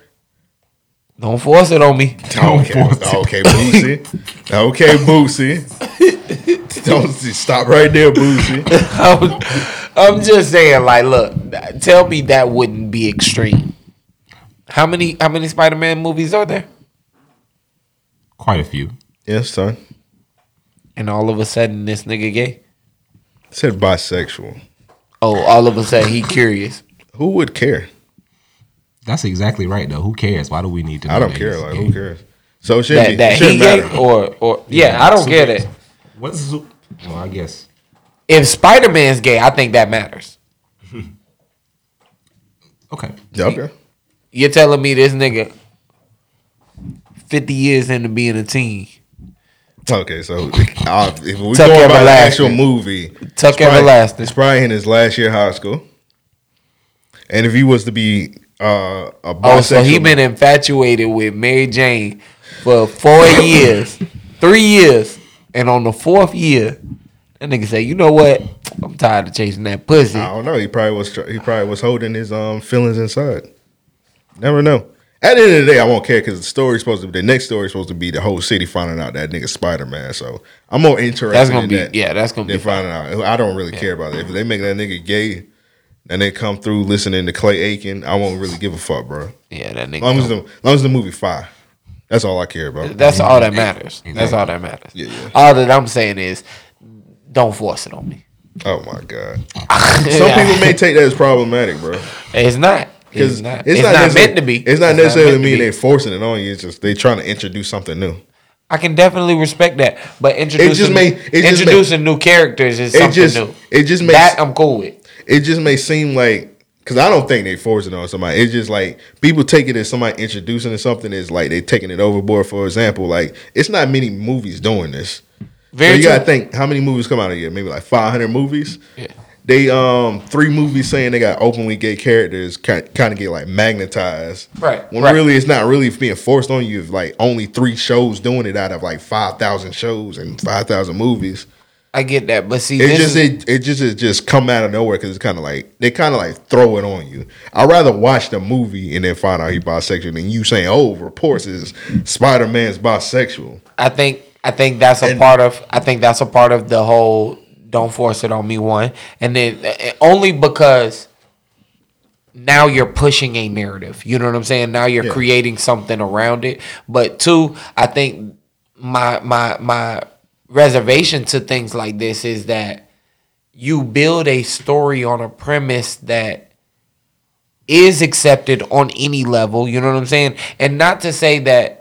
Don't force it on me. Don't Okay, okay, Boosie. Okay, Boosie. Don't stop right there, Boosie. I'm, I'm just saying, like, look, tell me that wouldn't be extreme. How many how many Spider Man movies are there? Quite a few. Yes, son. And all of a sudden, this nigga gay. Said bisexual. Oh, all of a sudden he curious. Who would care? That's exactly right though. Who cares? Why do we need to? I don't care. Like, gay? who cares? So it shouldn't That be. that it he shouldn't gay matter. or or yeah, I don't get it. What's Zo- well, I guess If Spider Man's gay, I think that matters. okay. Yeah, okay. You're telling me this nigga fifty years into being a teen. Okay, so uh, if we Tuck going about the actual movie, Tuck it's Everlasting. It's probably in his last year of high school. And if he was to be uh, a bisexual, Oh, so he been infatuated with Mary Jane for four years, three years, and on the fourth year, that nigga say, "You know what? I'm tired of chasing that pussy." I don't know. He probably was. He probably was holding his um feelings inside. Never know. At the end of the day, I won't care because the story's supposed to. be The next story's supposed to be the whole city finding out that nigga Spider Man. So I'm more interested. That's gonna in be- that yeah, that's gonna be finding out. I don't really care about it. If they make that nigga gay, and they come through listening to Clay Aiken, I won't really give a fuck, bro. Yeah, that nigga. Long as the long as the movie fire. That's all I care about. That's all that matters. That's all that matters. Yeah, yeah. All that I'm saying is, don't force it on me. Oh my god. Some people may take that as problematic, bro. It's not. Because It's not. It's, not, necessarily- meant to be. It's not It's necessarily to mean they forcing it on you. It's just they're trying to introduce something new. I can definitely respect that, but introducing may- it just introducing new characters is It something just new. it just makes That I'm cool with. it just may seem like because I don't think they force it on somebody. It's just like people take it as somebody introducing to something is like they're taking it overboard. For example, like it's not many movies doing this. Very so you gotta think how many movies come out a year? Maybe like five hundred movies. Yeah. They um three movies saying they got openly gay characters kind kind of get like magnetized. Right, When right. really it's not really being forced on you. If like only three shows doing it out of like five thousand shows and five thousand movies. I get that, but see, It just it, it just it just come out of nowhere because it's kind of like they kind of like throw it on you. I'd rather watch the movie and then find out he bisexual than you saying, "Oh, reports is Spider Man's bisexual." I think I think that's a part of I think that's a part of the whole don't force it on me one, and then uh, only because now you're pushing a narrative. You know what I'm saying? Now you're Yeah. creating something around it. But two, I think my my my reservation to things like this is that you build a story on a premise that is accepted on any level, you know what I'm saying? And not to say that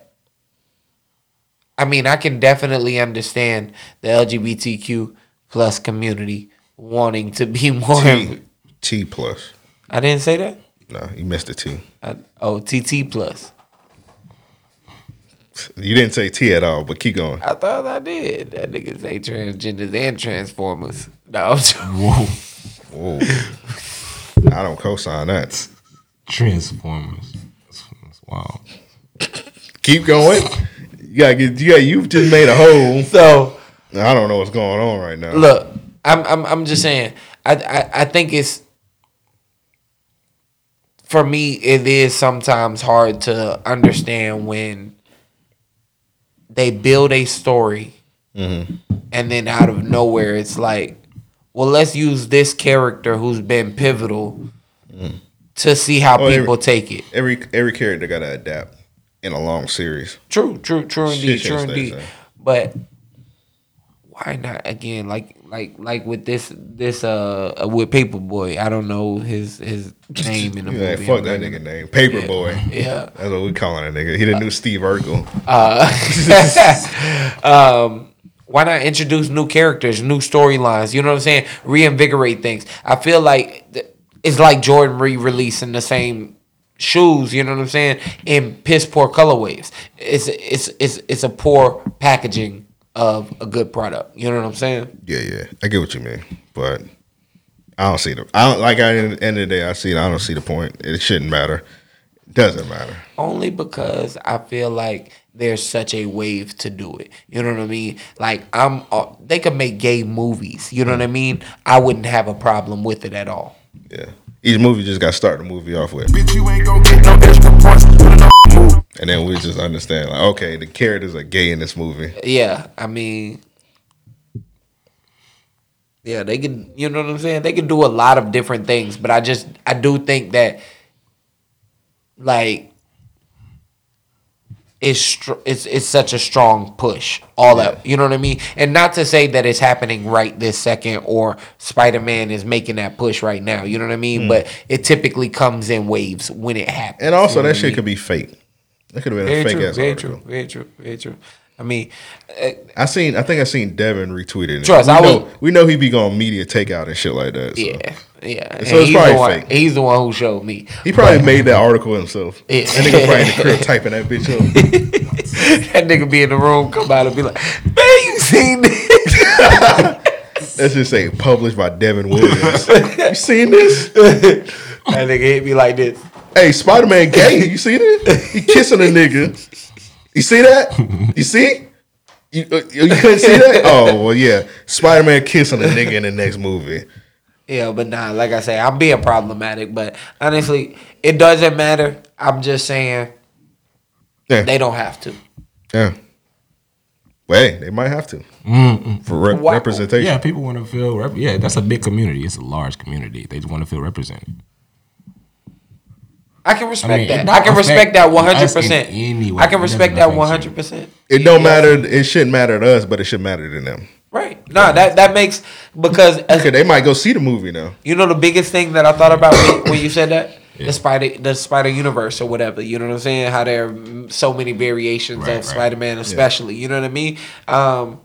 I mean, I can definitely understand the LGBTQ plus community wanting to be more. T T plus. I didn't say that. No, you missed the T. I, oh, TT plus. You didn't say T at all, but keep going. I thought I did. That nigga say transgenders and transformers. No, I'm joking. Whoa. I don't co-sign that. Transformers. That's, that's wild. Keep going. You gotta get. You got. You've just made a hole. So I don't know what's going on right now. Look, I'm I'm I'm just saying. I I, I think it's for me. It is sometimes hard to understand when they build a story Mm-hmm. and then out of nowhere it's like, well, let's use this character who's been pivotal to see how Oh, every- people take it. Every every character gotta adapt in a long series. True, true, true indeed, Shit true indeed. But why not again? Like, like, like with this, this uh, with Paper Boi. I don't know his his name in the Yeah, movie. fuck that nigga name. Paper Boi. Yeah. That's what we calling that nigga. He the new Steve Urkel. Uh, um, why not introduce new characters, new storylines? You know what I'm saying? Reinvigorate things. I feel like th- it's like Jordan re-releasing the same shoes. You know what I'm saying? In piss poor colorways. It's it's it's it's a poor packaging of a good product. You know what I'm saying? Yeah, yeah. I get what you mean. But I don't see the I don't like at the end of the day I see I don't see the point. It shouldn't matter. It doesn't matter. Only because I feel like there's such a wave to do it. You know what I mean? Like I'm, uh, they could make gay movies. You know what I mean? I wouldn't have a problem with it at all. Yeah. Each movie just got to start the movie off with. Bitch, you ain't gon' get no extra points. And then we just understand, like, okay, the characters are gay in this movie. Yeah, I mean, yeah, they can. You know what I'm saying? They can do a lot of different things, but I just I do think that like it's str- it's it's such a strong push. All that you know what I mean, and not to say that it's happening right this second or Spider Man is making that push right now. You know what I mean? Mm. But it typically comes in waves when it happens. And also, you know that I shit mean? could be fake. That could have been very a fake true, ass very article. true, very true, very true. I mean, uh, I seen. I think I seen Devin retweeted. it. Trust, we I know, was- we know he be going media takeout and shit like that. So. Yeah, yeah. So And it's he's probably the one, fake. He's the one who showed me. He probably made that article himself. Yeah. That nigga probably in the crib typing that bitch up. that nigga be in the room, come out and be like, "Man, you seen this?" Let's just say published by Devin Williams. you seen this? that nigga hit me like this. Hey, Spider Man gay. You see that? He kissing a nigga. You see that? You see? You, uh, you couldn't see that? Oh well, yeah. Spider Man kissing a nigga in the next movie. Yeah, but nah, like I say, I'm being problematic. But honestly, it doesn't matter. I'm just saying Yeah. they don't have to. Yeah. Well, hey, they might have to for rep- Why- representation. Yeah, people want to feel. Rep- yeah, that's a big community. It's a large community. They just want to feel represented. I can respect I mean, that. I can respect that one hundred percent. I can respect that 100. percent It don't matter. It shouldn't matter to us, but it should matter to them. Right? No, that that makes because as, Okay, they might go see the movie now. You know the biggest thing that I thought about when, when you said that the spider the Spider Universe or whatever. You know what I'm saying? How there are so many variations Right, of right. Spider Man, especially. You know what I mean? Um.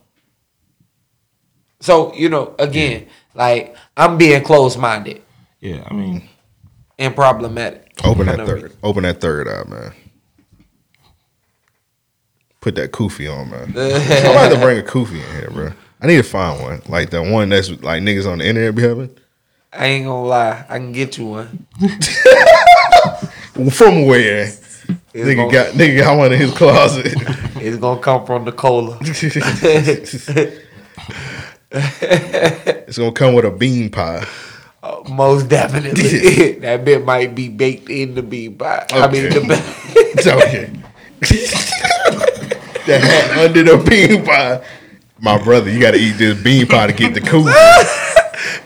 So you know, again, like I'm being closed minded Yeah, I mean, and problematic. Open that third. Open that third eye, man. Put that kufi on, man. I'm about to bring a kufi in here, bro. I need to find one like the one that's like niggas on the internet be having. I ain't gonna lie, I can get you one. From where? nigga gonna- got nigga got one in his closet. It's gonna come from the cola. it's gonna come with a bean pie. Uh, Most definitely, that bit might be baked in the bean pie. I mean, Okay. the It's okay. that hat under the bean pie. My brother, you gotta eat this bean pie to get the cool.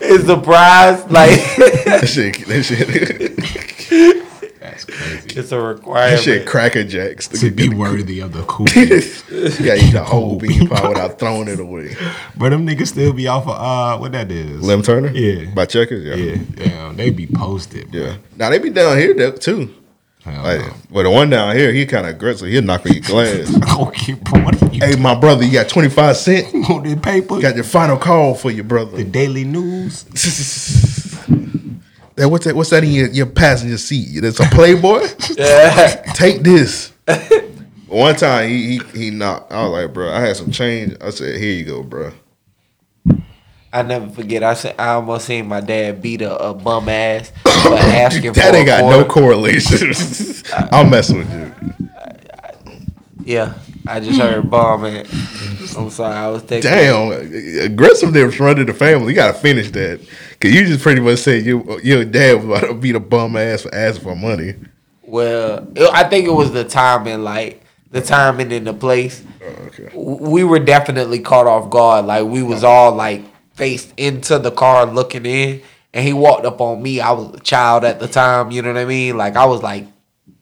it's prize. Like that shit, that shit, that's crazy. it's a that requirement. shit cracker jacks To to be get the worthy of the cool. You gotta eat the whole bean pie without throwing it away. but them niggas still be off of uh what that is. Lem Turner? Yeah. By Checkers? Yeah. Yeah, damn, they be posted. Bro. Yeah. Now they be down here though, too. Like, no. but the one down here, he kind of aggressive. He'll knock on your glass. Okay, bro, what are you hey, my brother, you got 25 cent? on the paper? You Got your final call for your brother. the. Daily News. That, what's that? What's that in your, your passenger seat? That's a Playboy? Yeah. Take this. One time he, he he knocked. I was like, bro, I had some change. I said, here you go, bro. I never forget. I said I almost seen my dad beat a, a bum ass for asking That for ain't got no quarter. correlation. I'm messing with you. Yeah, I just heard bomb and I'm sorry. I was thinking. Damn, aggressiveness running the family. You gotta finish that. Cause you just pretty much said you your dad was about to beat a bum ass for asking for money. Well, I think it was the timing, like the timing and the place. Oh, okay. We were definitely caught off guard. Like we was all like faced into the car looking in, and he walked up on me. I was a child at the time. You know what I mean? Like I was like,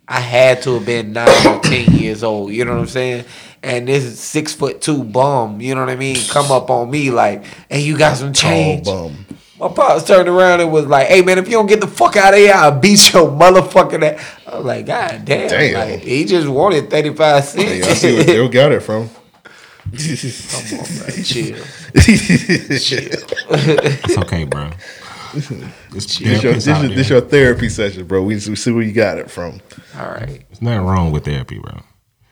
I had to have been nine or ten years old. You know what I'm saying? And this six foot two bum, you know what I mean, come up on me like, "Hey, you got some Tall change?" bum. My pops turned around and was like, "Hey man, if you don't get the fuck out of here, I'll beat your motherfucking ass." I was like, "God damn!" Damn. Like he just wanted thirty five Hey, cents. I see where Bill got it from. Come on, bro, chill. It's okay, bro. It's This your, this, your, this your therapy session, bro. We see where you got it from. All right. There's nothing wrong with therapy, bro.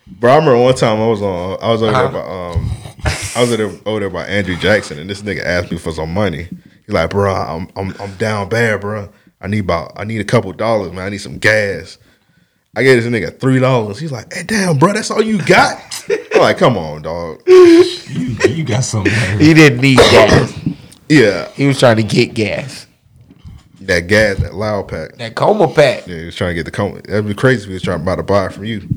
Bro, I remember one time I was on, I was over Uh-huh. there by, um, I was over there, over there by Andrew Jackson, and this nigga asked me for some money. He's like, bro, I'm, I'm, I'm down bad, bro. I need about, I need a couple dollars, man. I need some gas. I gave this nigga three dollars. He's like, hey, damn, bro, that's all you got? I'm like, come on, dog. You, you got some nerve. He didn't need gas. Yeah, He was trying to get gas. That gas, that loud pack. That coma pack. Yeah, he was trying to get the coma. That'd be crazy if he was trying to buy the it from you.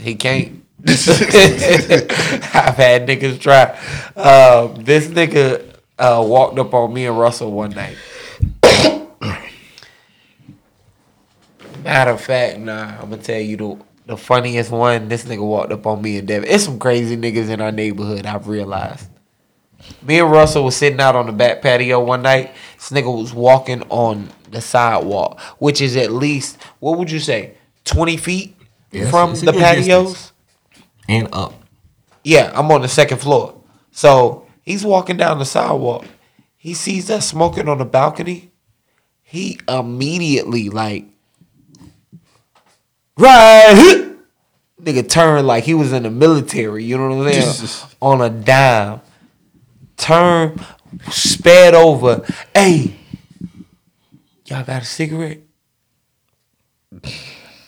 He can't. I've had niggas try. Um, this nigga uh, walked up on me and Russell one night. Matter of fact, nah, I'm gonna tell you the the funniest one. This nigga walked up on me and Devin. It's some crazy niggas in our neighborhood. I've realized. Me and Russell was sitting out on the back patio one night. This nigga was walking on the sidewalk, which is at least what would you say, twenty feet Yes, from the patios. distance. And up. Yeah, I'm on the second floor. So he's walking down the sidewalk. He sees us smoking on the balcony. He immediately like right nigga turned like he was in the military, you know what I'm saying? on a dime. Turn, sped over. Hey, y'all got a cigarette?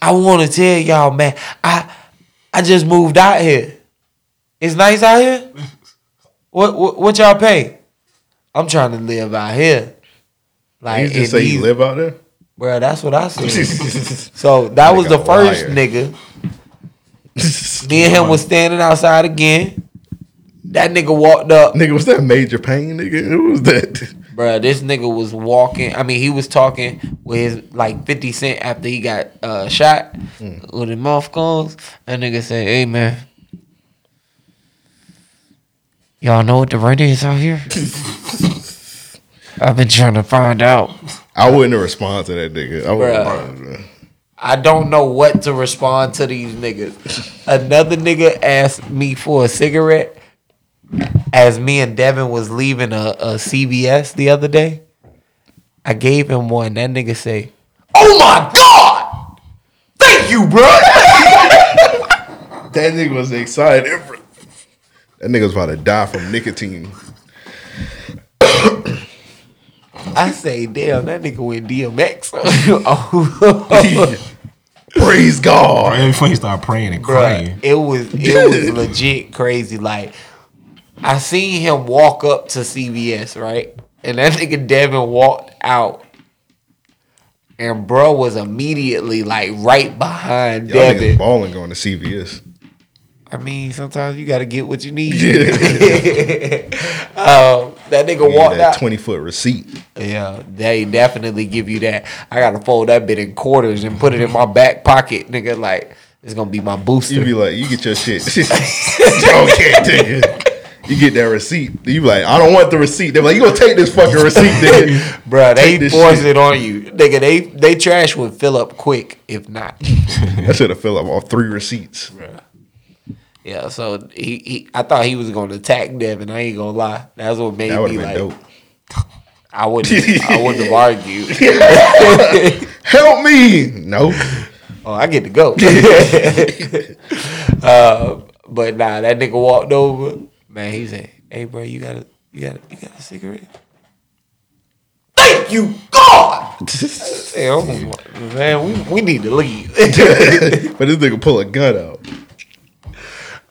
I want to tell y'all, man. I I just moved out here. It's nice out here. What what, what y'all pay? I'm trying to live out here. Like you just say you live out there? Bro, that's what I said. so that was the first liar. nigga. Me and him was standing outside again. That nigga walked up. Nigga, was that major pain, nigga? Who was that? Bruh, this nigga was walking. I mean, he was talking with his like 50 Cent after he got uh, shot with his mouth closed. That nigga said, Hey man, y'all know what the rent is out here? I've been trying to find out. I wouldn't respond to that nigga. I wouldn't. I don't know what to respond to these niggas. Another nigga asked me for a cigarette as me and Devin was leaving a, a CVS the other day. I gave him one. That nigga say, "Oh my god, thank you, bro." That nigga was excited. That nigga was about to die from nicotine. I say, "Damn, that nigga went DMX." oh, Praise God. Right before you start praying and Bruh, crying. it was it was legit crazy. Like I seen him walk up to CVS, right? And that nigga Devin walked out. And bro was immediately like right behind Y'all Devin. balling going to CVS. I mean, sometimes you gotta get what you need. um, that nigga Need walked that out. 20 foot receipt. Yeah, they definitely give you that. I gotta fold that bit in quarters and put it in my back pocket, nigga. Like it's gonna be my booster. You be like, you get your shit. okay, nigga. You get that receipt. You like, I don't want the receipt. They're like, you gonna take this fucking receipt, nigga. Bruh, they force shit. it on you. Nigga, they they trash would fill up quick if not. I should have filled up all three receipts. Yeah, so he, he I thought he was gonna attack Devin. I ain't gonna lie. That's what made That me like dope. I wouldn't I wouldn't have argued. Help me. No. oh, I get to go. uh, but nah, that nigga walked over. Man, he said, Hey bro, you got a you got a, you got a cigarette? Thank you, God. Oh, man, we, we need to leave. but this nigga pull a gun out.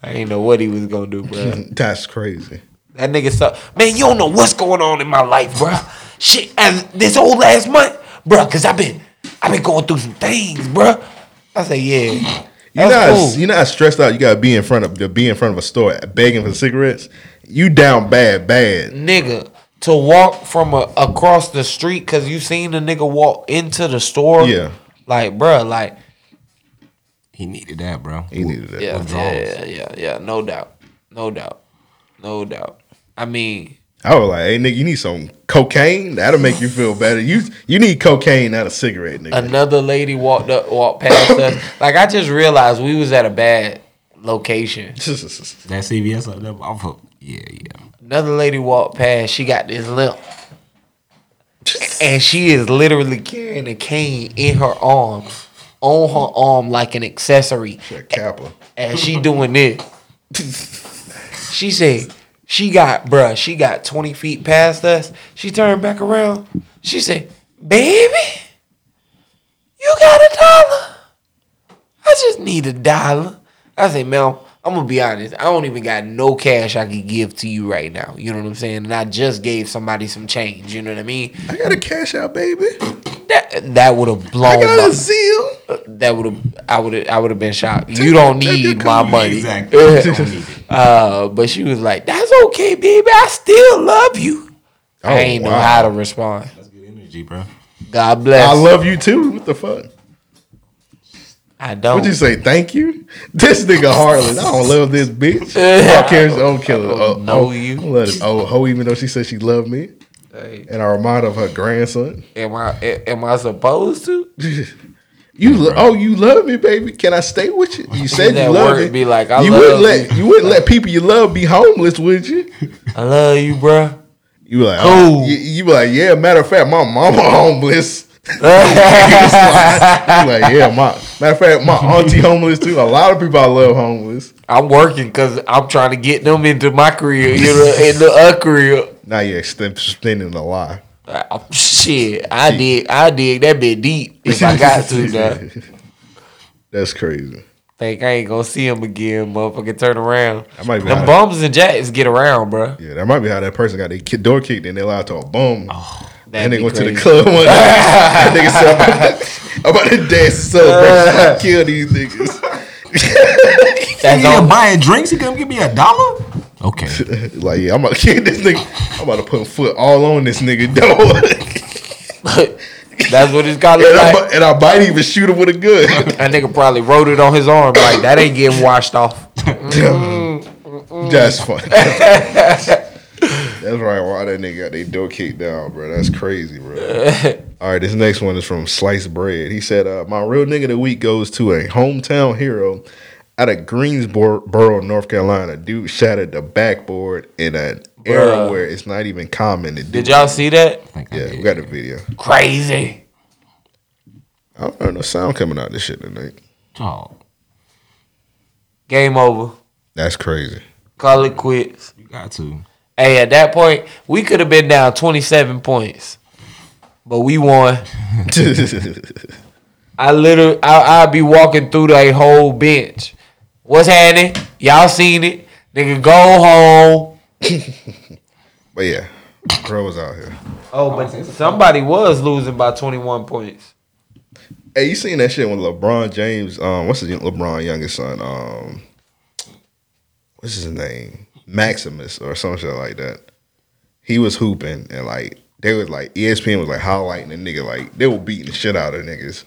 I ain't know what he was gonna do, bro. That's crazy. That nigga so man, you don't know what's going on in my life, bro. Shit, and this whole last month, bro, cause I've been I've been going through some things, bro. I say, yeah. You're That's not, cool. you're not stressed out. You gotta be in front of to be in front of a store begging for cigarettes. You down bad, bad. nigga to walk from a, across the street cause you seen a nigga walk into the store. Yeah. Like, bro, like He needed that, bro. He needed that. yeah, Withdrawals. yeah, yeah, yeah, no doubt. No doubt. No doubt. I mean, I was like, hey nigga, you need some cocaine? That'll make you feel better. You you need cocaine, not a cigarette, nigga. another lady walked up walked past us. Like I just realized we was at a bad location. That CVS up there, I'm for, yeah, yeah. Another lady walked past. She got this limp, and she is literally carrying a cane in her arm, on her arm like an accessory, Kappa. and she doing this. She said she got bruh. She got twenty feet past us. She turned back around. She said, "Baby, you got a dollar? I just need a dollar." I said, Mel, I'm gonna be honest. I don't even got no cash I could give to you right now. You know what I'm saying? And I just gave somebody some change. You know what I mean? I got a cash out, baby. That that would have blown. I got my, a Zelle. that would have. I would have. I would have been shocked. You don't need my money. Exactly. Don't need it. Uh, but she was like, "That's okay, baby. I still love you." I Oh, ain't know how to respond. That's good energy, bro. God bless. I love you too. What the fuck? I don't. What'd you say? Thank you. This nigga Harlan. I don't love this bitch. I don't care. I kill her. Oh, know oh, you. I don't. Oh, ho, even though she said she loved me, Hey, and I remind of her grandson. am I? Am I supposed to? You lo- oh you love me, baby. Can I stay with you? You said you love me. be like, I you love wouldn't let you. you wouldn't let people you love be homeless, would you? I love you, bruh. You were like, oh, Cool. oh, you, you were like, yeah. Matter of fact, my mama homeless. you like, yeah, my matter of fact, my auntie homeless too. A lot of people I love homeless. I'm working because I'm trying to get them into my career, you know, into uh, a career. Now you're extend- extending the lie. Uh, shit, I dig, I dig that bit deep if I got to. Now. That's crazy. Think I ain't gonna see him again, motherfucker. Turn around. That might be Them how- bums and jacks get around, bruh. Yeah, that might be how that person got their door kicked and they allowed to a boom. Oh, and they be went to the club one night. that nigga said, I'm about to, I'm about to dance and celebrate. I kill these niggas. That's He all. buying drinks. He gonna give me a dollar? Okay. like, yeah, I'm about to kill this nigga. I'm about to put a foot all on this nigga door. That's what it's called. and, I, Like. mi- and I might even shoot him with a gun. That nigga probably wrote it on his arm like that ain't getting washed off. That's funny. That's right. Why that nigga got their door kicked down, bro? That's crazy, bro. All right, this next one is from Sliced Bread. He said, uh, "My real nigga of the week goes to a hometown hero out of Greensboro, North Carolina. Dude shattered the backboard in an era where it's not even common to do. Did y'all see that? Yeah, we got a video. Crazy. I don't know no sound coming out of this shit tonight. Oh, Game over. That's crazy. Call it quits. you got to. Hey, at that point, we could have been down 27 points, but we won. I literally, I, I'd be walking through the whole bench. What's happening? Y'all seen it? Nigga, go home. but yeah, bro was out here. Oh, but somebody was losing by 21 points. Hey, you seen that shit when LeBron James, um, what's his LeBron youngest son? Um, what's his name? Maximus or some shit like that. He was hooping and like they was like ESPN was like highlighting the nigga like they were beating the shit out of niggas.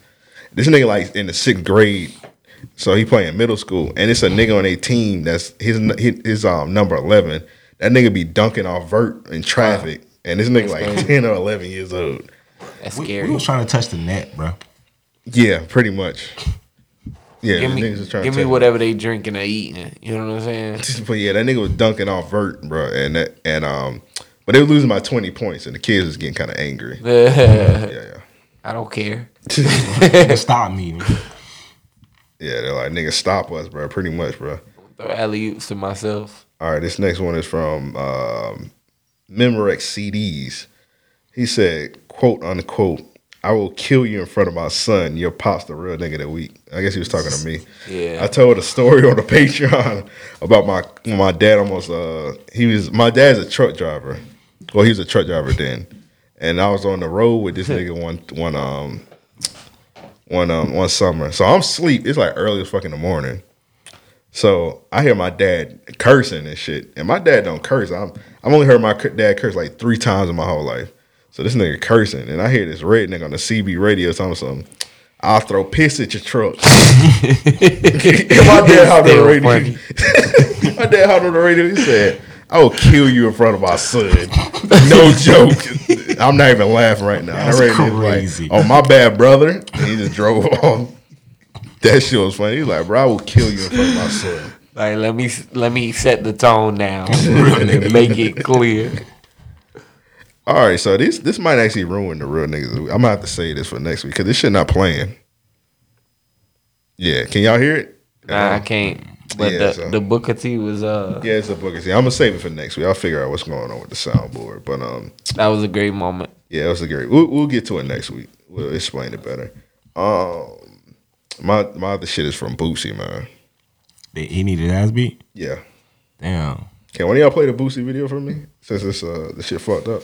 This nigga like in the sixth grade, so he playing middle school, and it's a nigga on a team that's his his, his um number eleven. That nigga be dunking off vert in traffic, and this nigga like crazy. ten or eleven years old. That's We, scary. we was trying to touch the net, bro. Yeah, pretty much. Yeah, give the me, niggas was trying give to me whatever they drinking or eating. You know what I'm saying? But yeah, that nigga was dunking off vert, bro, and that and um, but they were losing by twenty points, and the kids was getting kind of angry. Yeah, yeah, I don't care. Stop me. man. yeah. They're like, nigga, stop us, bro. Pretty much, bro. Throw alley oops to myself. All right, this next one is from um, Memorex CDs. He said, "quote unquote." I will kill you in front of my son. Your pops the real nigga that week. I guess he was talking to me. Yeah. I told a story on the Patreon about my my dad almost uh he was my dad's a truck driver. Well, he was a truck driver then. And I was on the road with this nigga one one um one um one summer. So I'm asleep. It's like early as fucking in the morning. So I hear my dad cursing and shit. And my dad don't curse. I'm I've only heard my dad curse like three times in my whole life. So this nigga cursing, and I hear this red nigga on the CB radio telling me something. I'll throw piss at your truck. my dad hopped on the radio. my dad hopped on the radio. He said, "I will kill you in front of my son." No joke. I'm not even laughing right now. That's I read crazy. like, "Oh my bad, brother." And he just drove off. That shit was funny. He's like, "Bro, I will kill you in front of my son." Like let me let me set the tone now and make it clear. All right, so this this might actually ruin the real niggas. I'm gonna have to say this for next week because this shit not playing. Yeah, can y'all hear it? Nah, I can't. But Yeah, the so- the Booker T was uh Yeah, it's a book. See, I'm gonna save it for next week. I'll figure out what's going on with the soundboard. But um, that was a great moment. yeah, it was a great. We'll, we'll get to it next week. We'll explain it better. Um, my my other shit is from Boosie, man. They- He needed ass beat. Yeah. Damn. Can one of y'all play the Boosie video for me? Since it's uh the shit fucked up.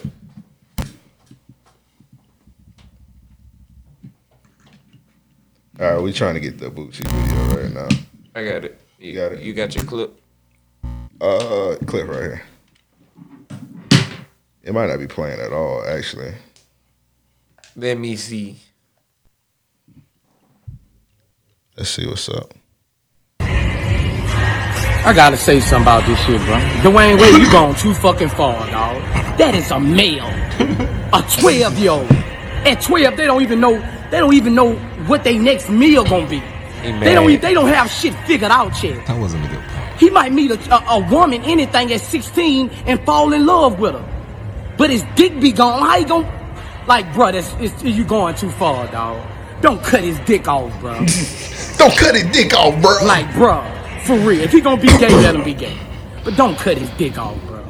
All right, we trying to get the Boosie video right now. I got it. You got it. You got your clip. Uh, clip right here. It might not be playing at all, actually. Let me see. Let's see what's up. I gotta say something about this shit, bro. Dwyane Wade, you gone too fucking far, dog. That is a male. A 12 year old. At 12, they don't even know, they don't even know what their next meal gonna be. They don't, they don't have shit figured out yet. That wasn't a good point. He might meet a, a, a woman, anything at 16, and fall in love with her. But his dick be gone. How he gon' like, bro? That's it's, you going too far, dog. Don't cut his dick off, bro. Don't cut his dick off, bro. Like, bro, for real. If he gonna be gay, let him be gay. But don't cut his dick off, bro.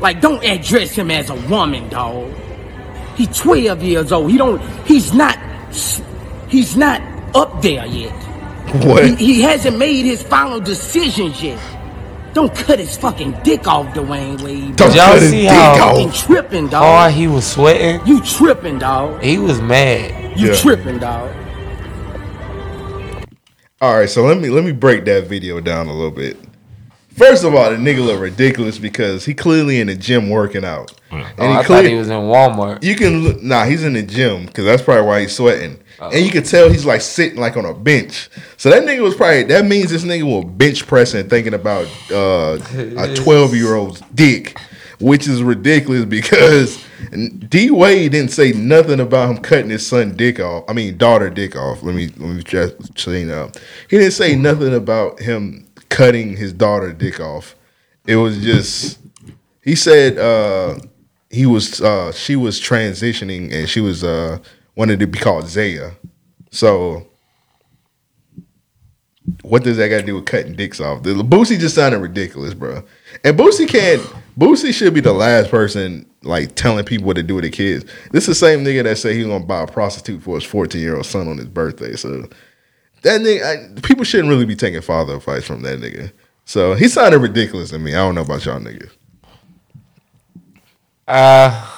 Like, don't address him as a woman, dog. He 12 years old. He don't. He's not. He's not up there yet. What? He, he hasn't made his final decisions yet. Don't cut his fucking dick off, Dwyane Wade. Did y'all see how fucking tripping, dog? hard he was sweating? You tripping, dog. He was mad. You Yeah. tripping, dog. All right, so let me let me break that video down a little bit. First of all, the nigga look ridiculous because he clearly in the gym working out. And Oh, I thought he was in Walmart. You can look, nah, he's in the gym because that's probably why he's sweating. And you can tell he's like sitting like on a bench. So that nigga was probably that means this nigga was bench pressing, thinking about uh, a twelve year old's dick, which is ridiculous because D Wade didn't say nothing about him cutting his son dick off. I mean daughter dick off. Let me let me just say now. He didn't say nothing about him cutting his daughter dick off. It was just he said uh he was uh she was transitioning and she was uh wanted to be called Zaya. So what does that got to do with cutting dicks off? The Boosie just sounded ridiculous, bro. And Boosie can't. Boosie should be the last person like telling people what to do with their kids. This is the same nigga that said he was gonna buy a prostitute for his fourteen year old son on his birthday. So that nigga, I, people shouldn't really be taking father advice from that nigga. So he sounded ridiculous to me. I don't know about y'all niggas. Uh,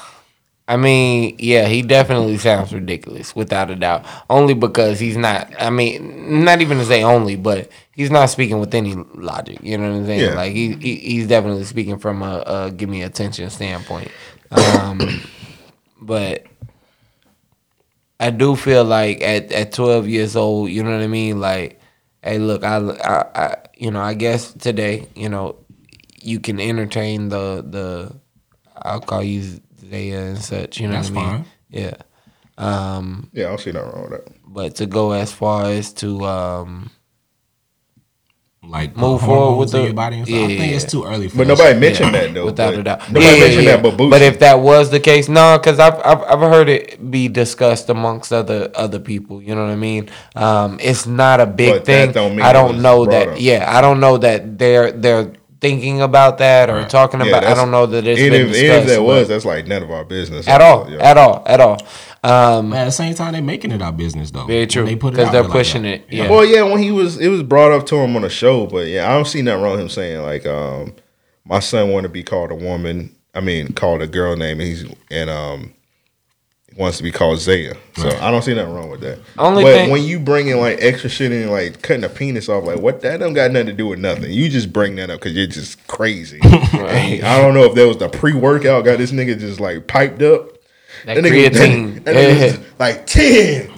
I mean, yeah, he definitely sounds ridiculous, without a doubt. Only because he's not. I mean, not even to say only, but he's not speaking with any logic. You know what I'm saying? Yeah. Like he, he he's definitely speaking from a, a give me attention standpoint. Um, but I do feel like at at 12 years old, you know what I mean? Like, hey, look, I, I, I you know, I guess today, you know, you can entertain the the I'll call you Zaya and such. You know That's what I mean? fine. Yeah. Um, Yeah, I don't see nothing wrong with that. but to go as far as to um, Like move put forward with the your body and stuff. I think it's too early for But nobody shit. mentioned that though. without but- a doubt. Nobody Yeah, mentioned yeah, that, but Boosie. But if that was the case, no, because I've, I've I've heard it be discussed amongst other other people. You know what I mean? Um, it's not a big But that thing. don't mean I don't was know that. up. Yeah, I don't know that they're they're thinking about that or talking Yeah, about. I don't know that it's even been if, discussed even if that was, that's like none of our business at all, Yeah. at all, at all. Um, at the same time, they're making it our business though. Very true, They put it 'cause out they're there like pushing it, yeah. Well, yeah, when he was, it was brought up to him on a show, but yeah, I don't see nothing wrong with him saying like, um, my son want to be called a woman. I mean, called a girl name, and he's and um, he wants to be called Zaya. So I don't see nothing wrong with that. Only but thing- when you bring in like extra shit in, like cutting a penis off, like what that don't got nothing to do with nothing. You just bring that up because you're just crazy. And I don't know if that was the pre workout got this nigga just like piped up. That nigga, creatine. that nigga was like ten.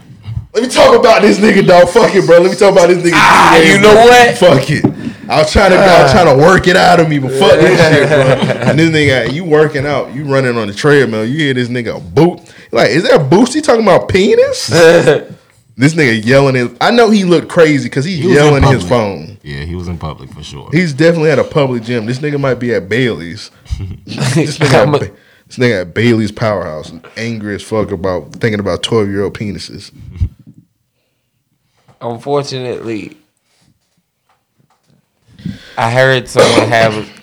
Let me talk about this nigga, dog. Fuck it, bro. Let me talk about this nigga. Ah, T-Wayne, you know bro. what? Fuck it. I was trying to, I was trying to work it out of me, but fuck this shit, bro. And this nigga, you working out, you running on the treadmill, you hear this nigga boot. Like, is that Boosie talking about penis? this nigga yelling it. I know he looked crazy because he's He yelling his phone. Yeah, he was in public for sure. He's definitely at a public gym. This nigga might be at Bailey's. this, nigga at, this nigga at Bailey's Powerhouse, angry as fuck about thinking about twelve year old penises. unfortunately, I heard someone have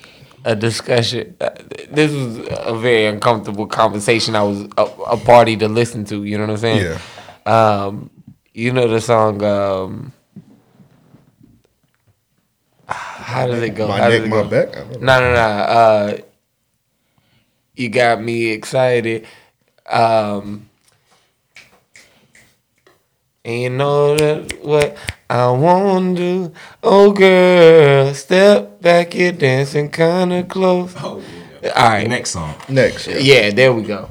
a discussion. uh, This was a very uncomfortable conversation. I was a, a party to listen to. You know what I'm saying? Yeah. Um, you know the song. Um, How does it go? My How neck, my go? back. No, no, no. Uh, you got me excited. Um, and you know that what I want to do. Oh, girl, step back, you're dancing kind of close. All right. Next song. Next. Yeah, there we go.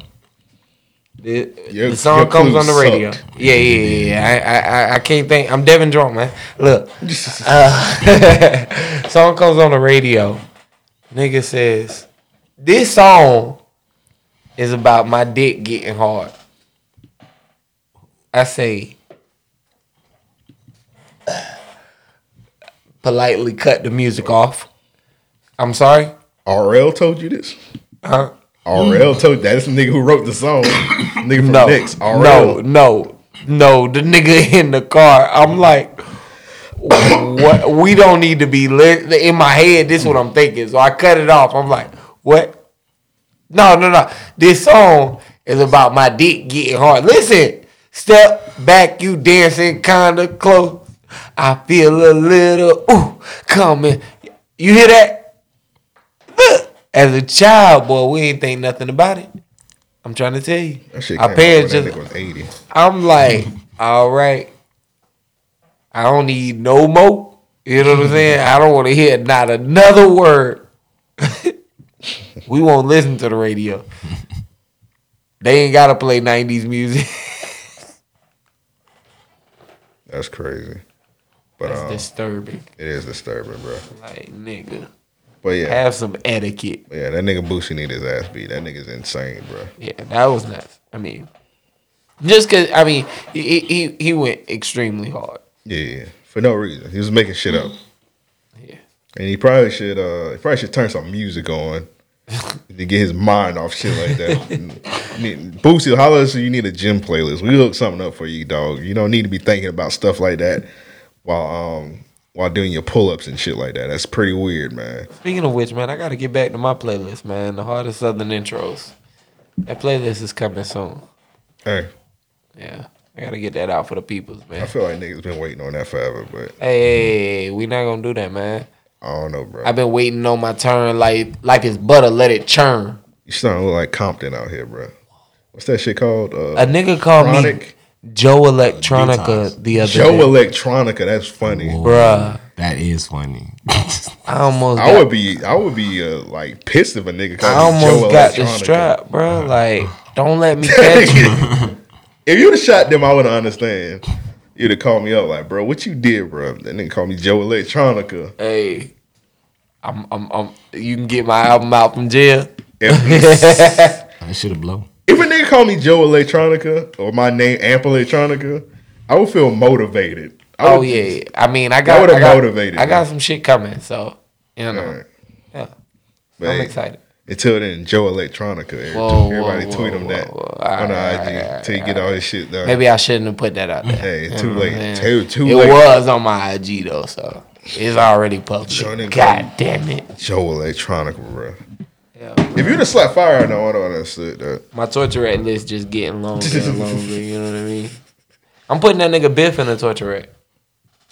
The, Your- the song comes on the radio. sucked. Yeah, yeah, yeah. yeah. I, I, I, I can't think. I'm Devin Drunk, man. Look, uh, song comes on the radio. Nigga says, "This song is about my dick getting hard." I say, politely cut the music off. I'm sorry. RL told you this. Huh? RL told you that's the nigga who wrote the song. nigga from no, Next. RL. no, no, no. The nigga in the car. I'm like, what? We don't need to be li- in my head. This is what I'm thinking. So I cut it off. I'm like, what? No, no, no. This song is about my dick getting hard. Listen, step back, you dancing kinda close. I feel a little ooh coming. You hear that? Look, as a child, boy, we ain't think nothing about it. I'm trying to tell you. That shit came parents just was 80. I'm like, all right. I don't need no more. You know what I'm saying? I don't want to hear not another word. we won't listen to the radio. They ain't gotta play 90s music. That's crazy. But That's um, disturbing. It is disturbing, bro. Like, nigga. But yeah, Have some etiquette. yeah, that nigga Boosie need his ass beat. That nigga's insane, bro. Yeah, that was nuts. I mean, just cause I mean, he he, he went extremely hard. Yeah, yeah, for no reason. He was making shit up. Yeah. And he probably should uh he probably should turn some music on to get his mind off shit like that. Boosie, holler us if you need a gym playlist. We hook something up for you, dog. You don't need to be thinking about stuff like that while um while doing your pull ups and shit like that. That's pretty weird, man. Speaking of which, man, I gotta get back to my playlist, man. The hardest southern intros. That playlist is coming soon. Hey, Yeah, I gotta get that out for the peoples, man. I feel like niggas been waiting on that forever, but Hey, we not gonna do that, man. I don't know, bro. I've been waiting on my turn, like like it's butter. Let it churn. You starting to look like Compton out here, bro. What's that shit called? Uh, A nigga called Chronic? me Joe Electronica the other Joe day. Electronica. That's funny, Bruh. That is funny. I almost I got, would be, I would be uh, like pissed if a nigga I called me Joe almost got the Electronica. strap, bro. Like, don't let me catch you. If you'd have shot them, I would understand. You'd have called me up like, bro, what you did, bro? That nigga called me Joe Electronica. Hey, I'm, I'm, I'm. You can get my album out from jail. If, I should have blown. If a nigga called me Joe Electronica or my name Amp Electronica, I would feel motivated. I Oh would- yeah. I mean, I got, would've I got, motivated I got some shit coming, so you know, Alright. yeah. But I'm excited. Until then, Joe Electronica. Whoa, Everybody whoa, tweet whoa, him that on the Alright, IG alright, till you get all this shit done. Maybe I shouldn't have put that out there. Hey, too late. Too- too it late. was on my IG though, so it's already public. God damn it! Joe Electronica, bro. Yeah. If you'd have slapped fire, no, I don't understood that. My torture list just getting longer and longer. You know what I mean? I'm putting that nigga Biff in the torture rate.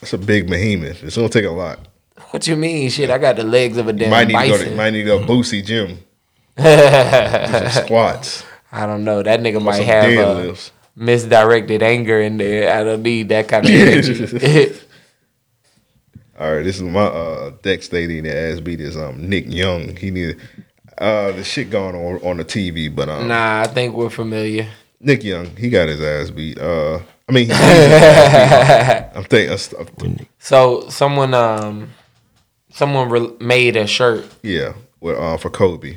That's a big behemoth. It's gonna take a lot. What you mean? Shit, I got the legs of a damn might need to go to bison. might need to go Boosie gym. Squats. I don't know. That nigga might have uh, deadlifts. misdirected anger in there. I don't need that kind of energy. All right, this is my uh Dex lady that ass beat is um Nick Young. He need uh the shit going on on the TV, but um nah, I think we're familiar. Nick Young, he got his ass beat. Uh I mean, he needs his ass beat. I'm thinking, So someone um someone re- made a shirt. yeah, with uh for Kobe.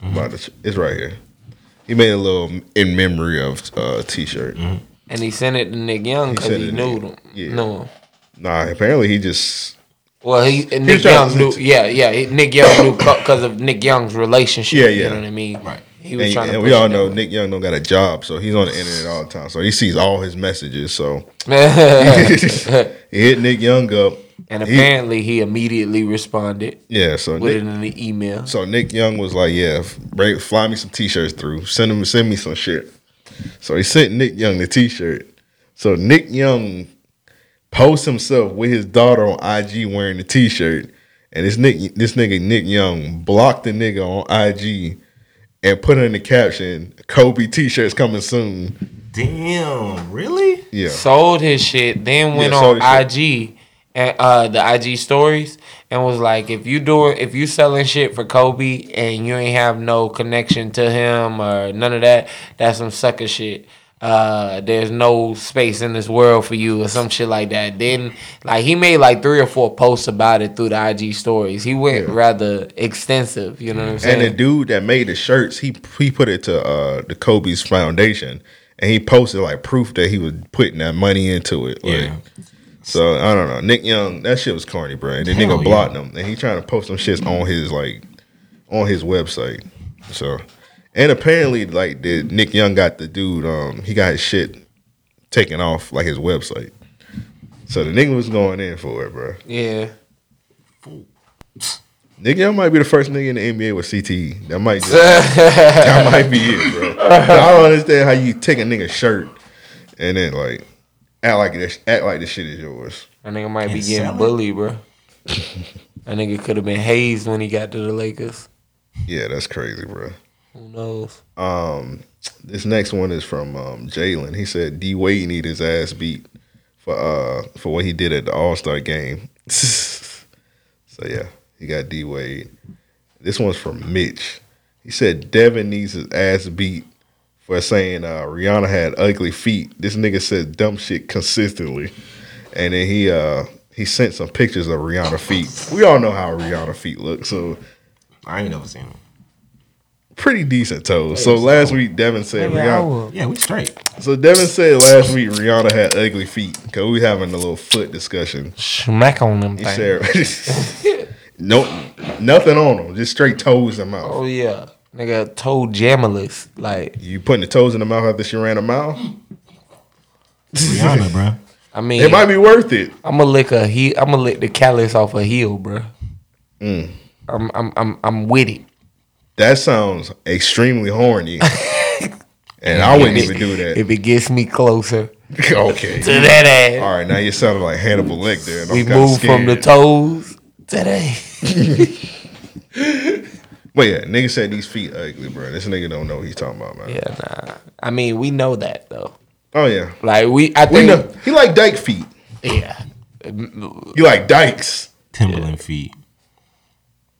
About the, it's right here. He made a little in memory of uh t-shirt. And he sent it to Nick Young because sent he, knew him. Yeah. Knew him. Nah, apparently he just Well, he Nick Young knew. Yeah, yeah. he- Nick Young knew because of Nick Young's relationship. Yeah, yeah. You know what I mean? Right. He was and, trying to. and we all know Nick Young don't got a job, so he's on the internet all the time. So he sees all his messages. So he hit Nick Young up. and apparently, he immediately responded yeah, so with Nick, it in the email. so Nick Young was like, "Yeah, fly me some t-shirts through. Send him, send me some shit." So he sent Nick Young the t-shirt. So Nick Young posts himself with his daughter on IG wearing the t-shirt, and this Nick, this nigga Nick Young blocked the nigga on IG and put in the caption, "Kobe t-shirts coming soon." Damn, really? Yeah. sold his shit, then went Yeah, on sold his IG and uh the IG stories and was like, if you doing if you selling shit for Kobe and you ain't have no connection to him or none of that, that's some sucker shit. Uh, there's no space in this world for you or some shit like that. Then like he made like three or four posts about it through the IG stories. He went rather extensive, you know what I'm saying? And the dude that made the shirts, he he put it to uh the Kobe's Foundation, and he posted like proof that he was putting that money into it. Like, Yeah. So I don't know, Nick Young, that shit was corny, bro. And the Hell nigga blocked him, and he trying to post some shits on his like on his website. So, and apparently, like the Nick Young got the dude, um, he got his shit taken off like his website. So the nigga was going in for it, bro. yeah. Nick Young might be the first nigga in the NBA with CTE. That might just, that might be it, bro. I don't understand how you take a nigga shirt and then like act like this, act like this shit is yours. That nigga might be getting bullied, bro. that nigga could have been hazed when he got to the Lakers. Yeah, that's crazy, bro. Who knows? Um, this next one is from um, Jalen. He said D Wade need his ass beat for uh for what he did at the All Star game. so yeah, he got D Wade. This one's from Mitch. He said Devin needs his ass beat for saying uh, Rihanna had ugly feet. This nigga said dumb shit consistently, and then he uh he sent some pictures of Rihanna feet. We all know how Rihanna feet look, so I ain't never seen them. Pretty decent toes. So last week Devin said Nigga, I Rihanna. will- Yeah, we straight. So Devin said last week Rihanna had ugly feet because we having a little foot discussion. Smack on them He things. said, "No, nothing on them, just straight toes in the mouth." Oh yeah, nigga toe jammerless. Like You putting the toes in the mouth after she ran a mile? Rihanna, bro. I mean, It might be worth it. I'm gonna lick a heel. I'm gonna lick the callus off a heel, bro. Mm. I'm I'm I'm I'm with it. That sounds extremely horny, and I wouldn't even do that. If it gets me closer okay, to that ass, All right, now you sounding like Hannibal Lecter. And we I'm move from the toes to that. But yeah, nigga said these feet ugly, bro. This nigga don't know what he's talking about, man. Yeah, nah. I mean, we know that though. Oh yeah, Like we, I we think, know he like dyke feet. yeah. You like dykes. Timberland feet.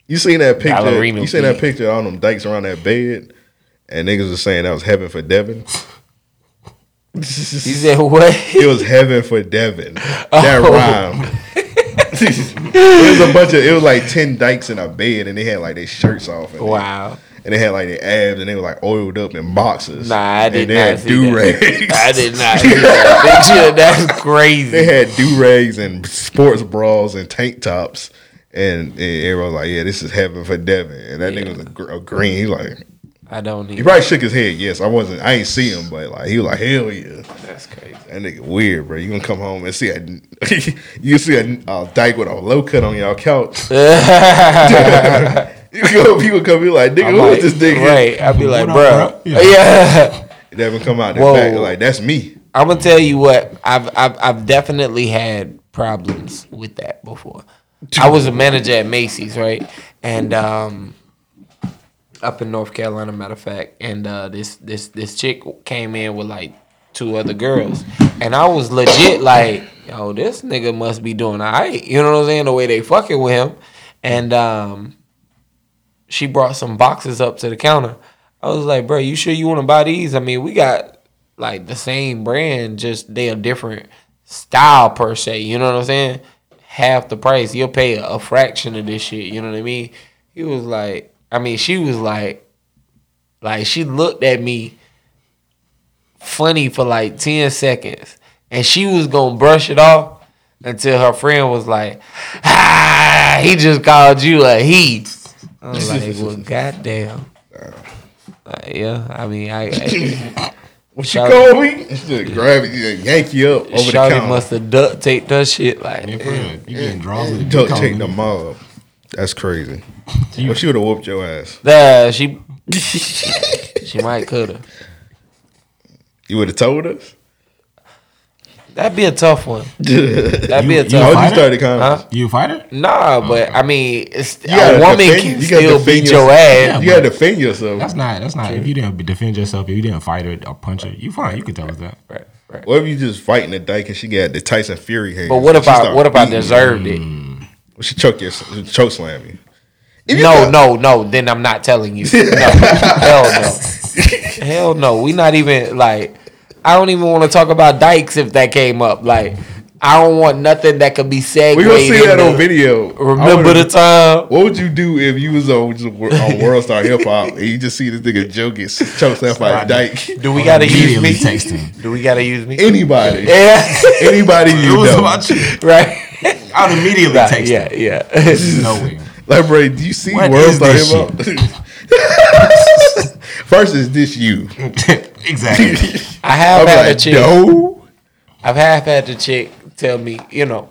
You seen that picture? Ballerina you seen that picture of all them dykes around that bed, and niggas was saying that was heaven for Devin. You said what? It was heaven for Devin. That Oh. rhymed. it was a bunch of. It was like ten dykes in a bed, and they had like their shirts off. And Wow. They, and they had like their abs, and they were like oiled up in boxes. Nah, I did and they not had do that. rags. I did not see that. That's crazy. They had do rags and sports bras and tank tops, and, and everyone was like, "Yeah, this is heaven for Devin." And that nigga was a, gr- a green. He like, I don't he need. probably shook his head. Yes, I wasn't. I ain't see him, but like he was like, "Hell yeah." That's crazy. That nigga weird, bro. You gonna come home and see a you see a uh, dyke with a low cut on your couch. you go, people come be like, nigga, I'm who like, is this nigga? Right. I'd be like, What bro. up, bro? Yeah. Devin come out the back like that's me. I'm gonna tell you what. I've I've I've definitely had problems with that before. I was a manager at Macy's, right? And um, up in North Carolina, matter of fact, and uh, this this this chick came in with like two other girls, and I was legit like, yo, this nigga must be doing alright. You know what I'm saying? The way they fucking with him, and um, she brought some boxes up to the counter. I was like, bro, you sure you want to buy these? I mean, we got like the same brand, just they a different style per se. You know what I'm saying? Half the price. You'll pay a, fraction of this shit. You know what I mean? He was like, I mean, she was like, like she looked at me funny for like 10 seconds. And she was gonna brush it off until her friend was like, ah, he just called you a he. I was like, well, goddamn. Like, yeah, I mean, I, I What you Shout- call me? It's just grab it, yeah, yank you up over the Shawty counter. must have duct taped her shit like. Yeah. You getting draws with a Duct dick on tape the mob. That's crazy. Well, she would have whooped your ass. Nah, she she might could have. You would have told us. That'd be a tough one. That'd be a tough a one. fighter? started kind Huh? You a fighter? Nah, oh, but I mean, it's, You a woman defend- can you still beat your- your ass. You gotta defend yourself. That's not. That's not. If you didn't defend yourself, if you didn't fight her or punch her, you fine. You can tell us that. Right. Right. What if you just fighting the dyke and she got the Tyson Fury hands? But what if I what if I beating you? deserved it? Well, she choke you, choke slam you. If No, no, no. Then I'm not telling you. No. Hell no. Hell no. We not even like. I don't even want to talk about dykes if that came up. Like, I don't want nothing that could be said. We gonna see that into- on video. Remember wanna- the time? What would you do if you was on, just on World Star Hip Hop and you just see this nigga Joe get choke slammed by a dyke? Do we gotta use me? Immediately text him. Do we gotta use me? Anybody, Yeah. anybody you It was know. about you. right. I would immediately Right, text Yeah, him. yeah. No way. Like, bro, do you see What World Star Hip Hop? First, is this you? Exactly. I have I'm had a chick. no. I've half had the chick tell me, you know,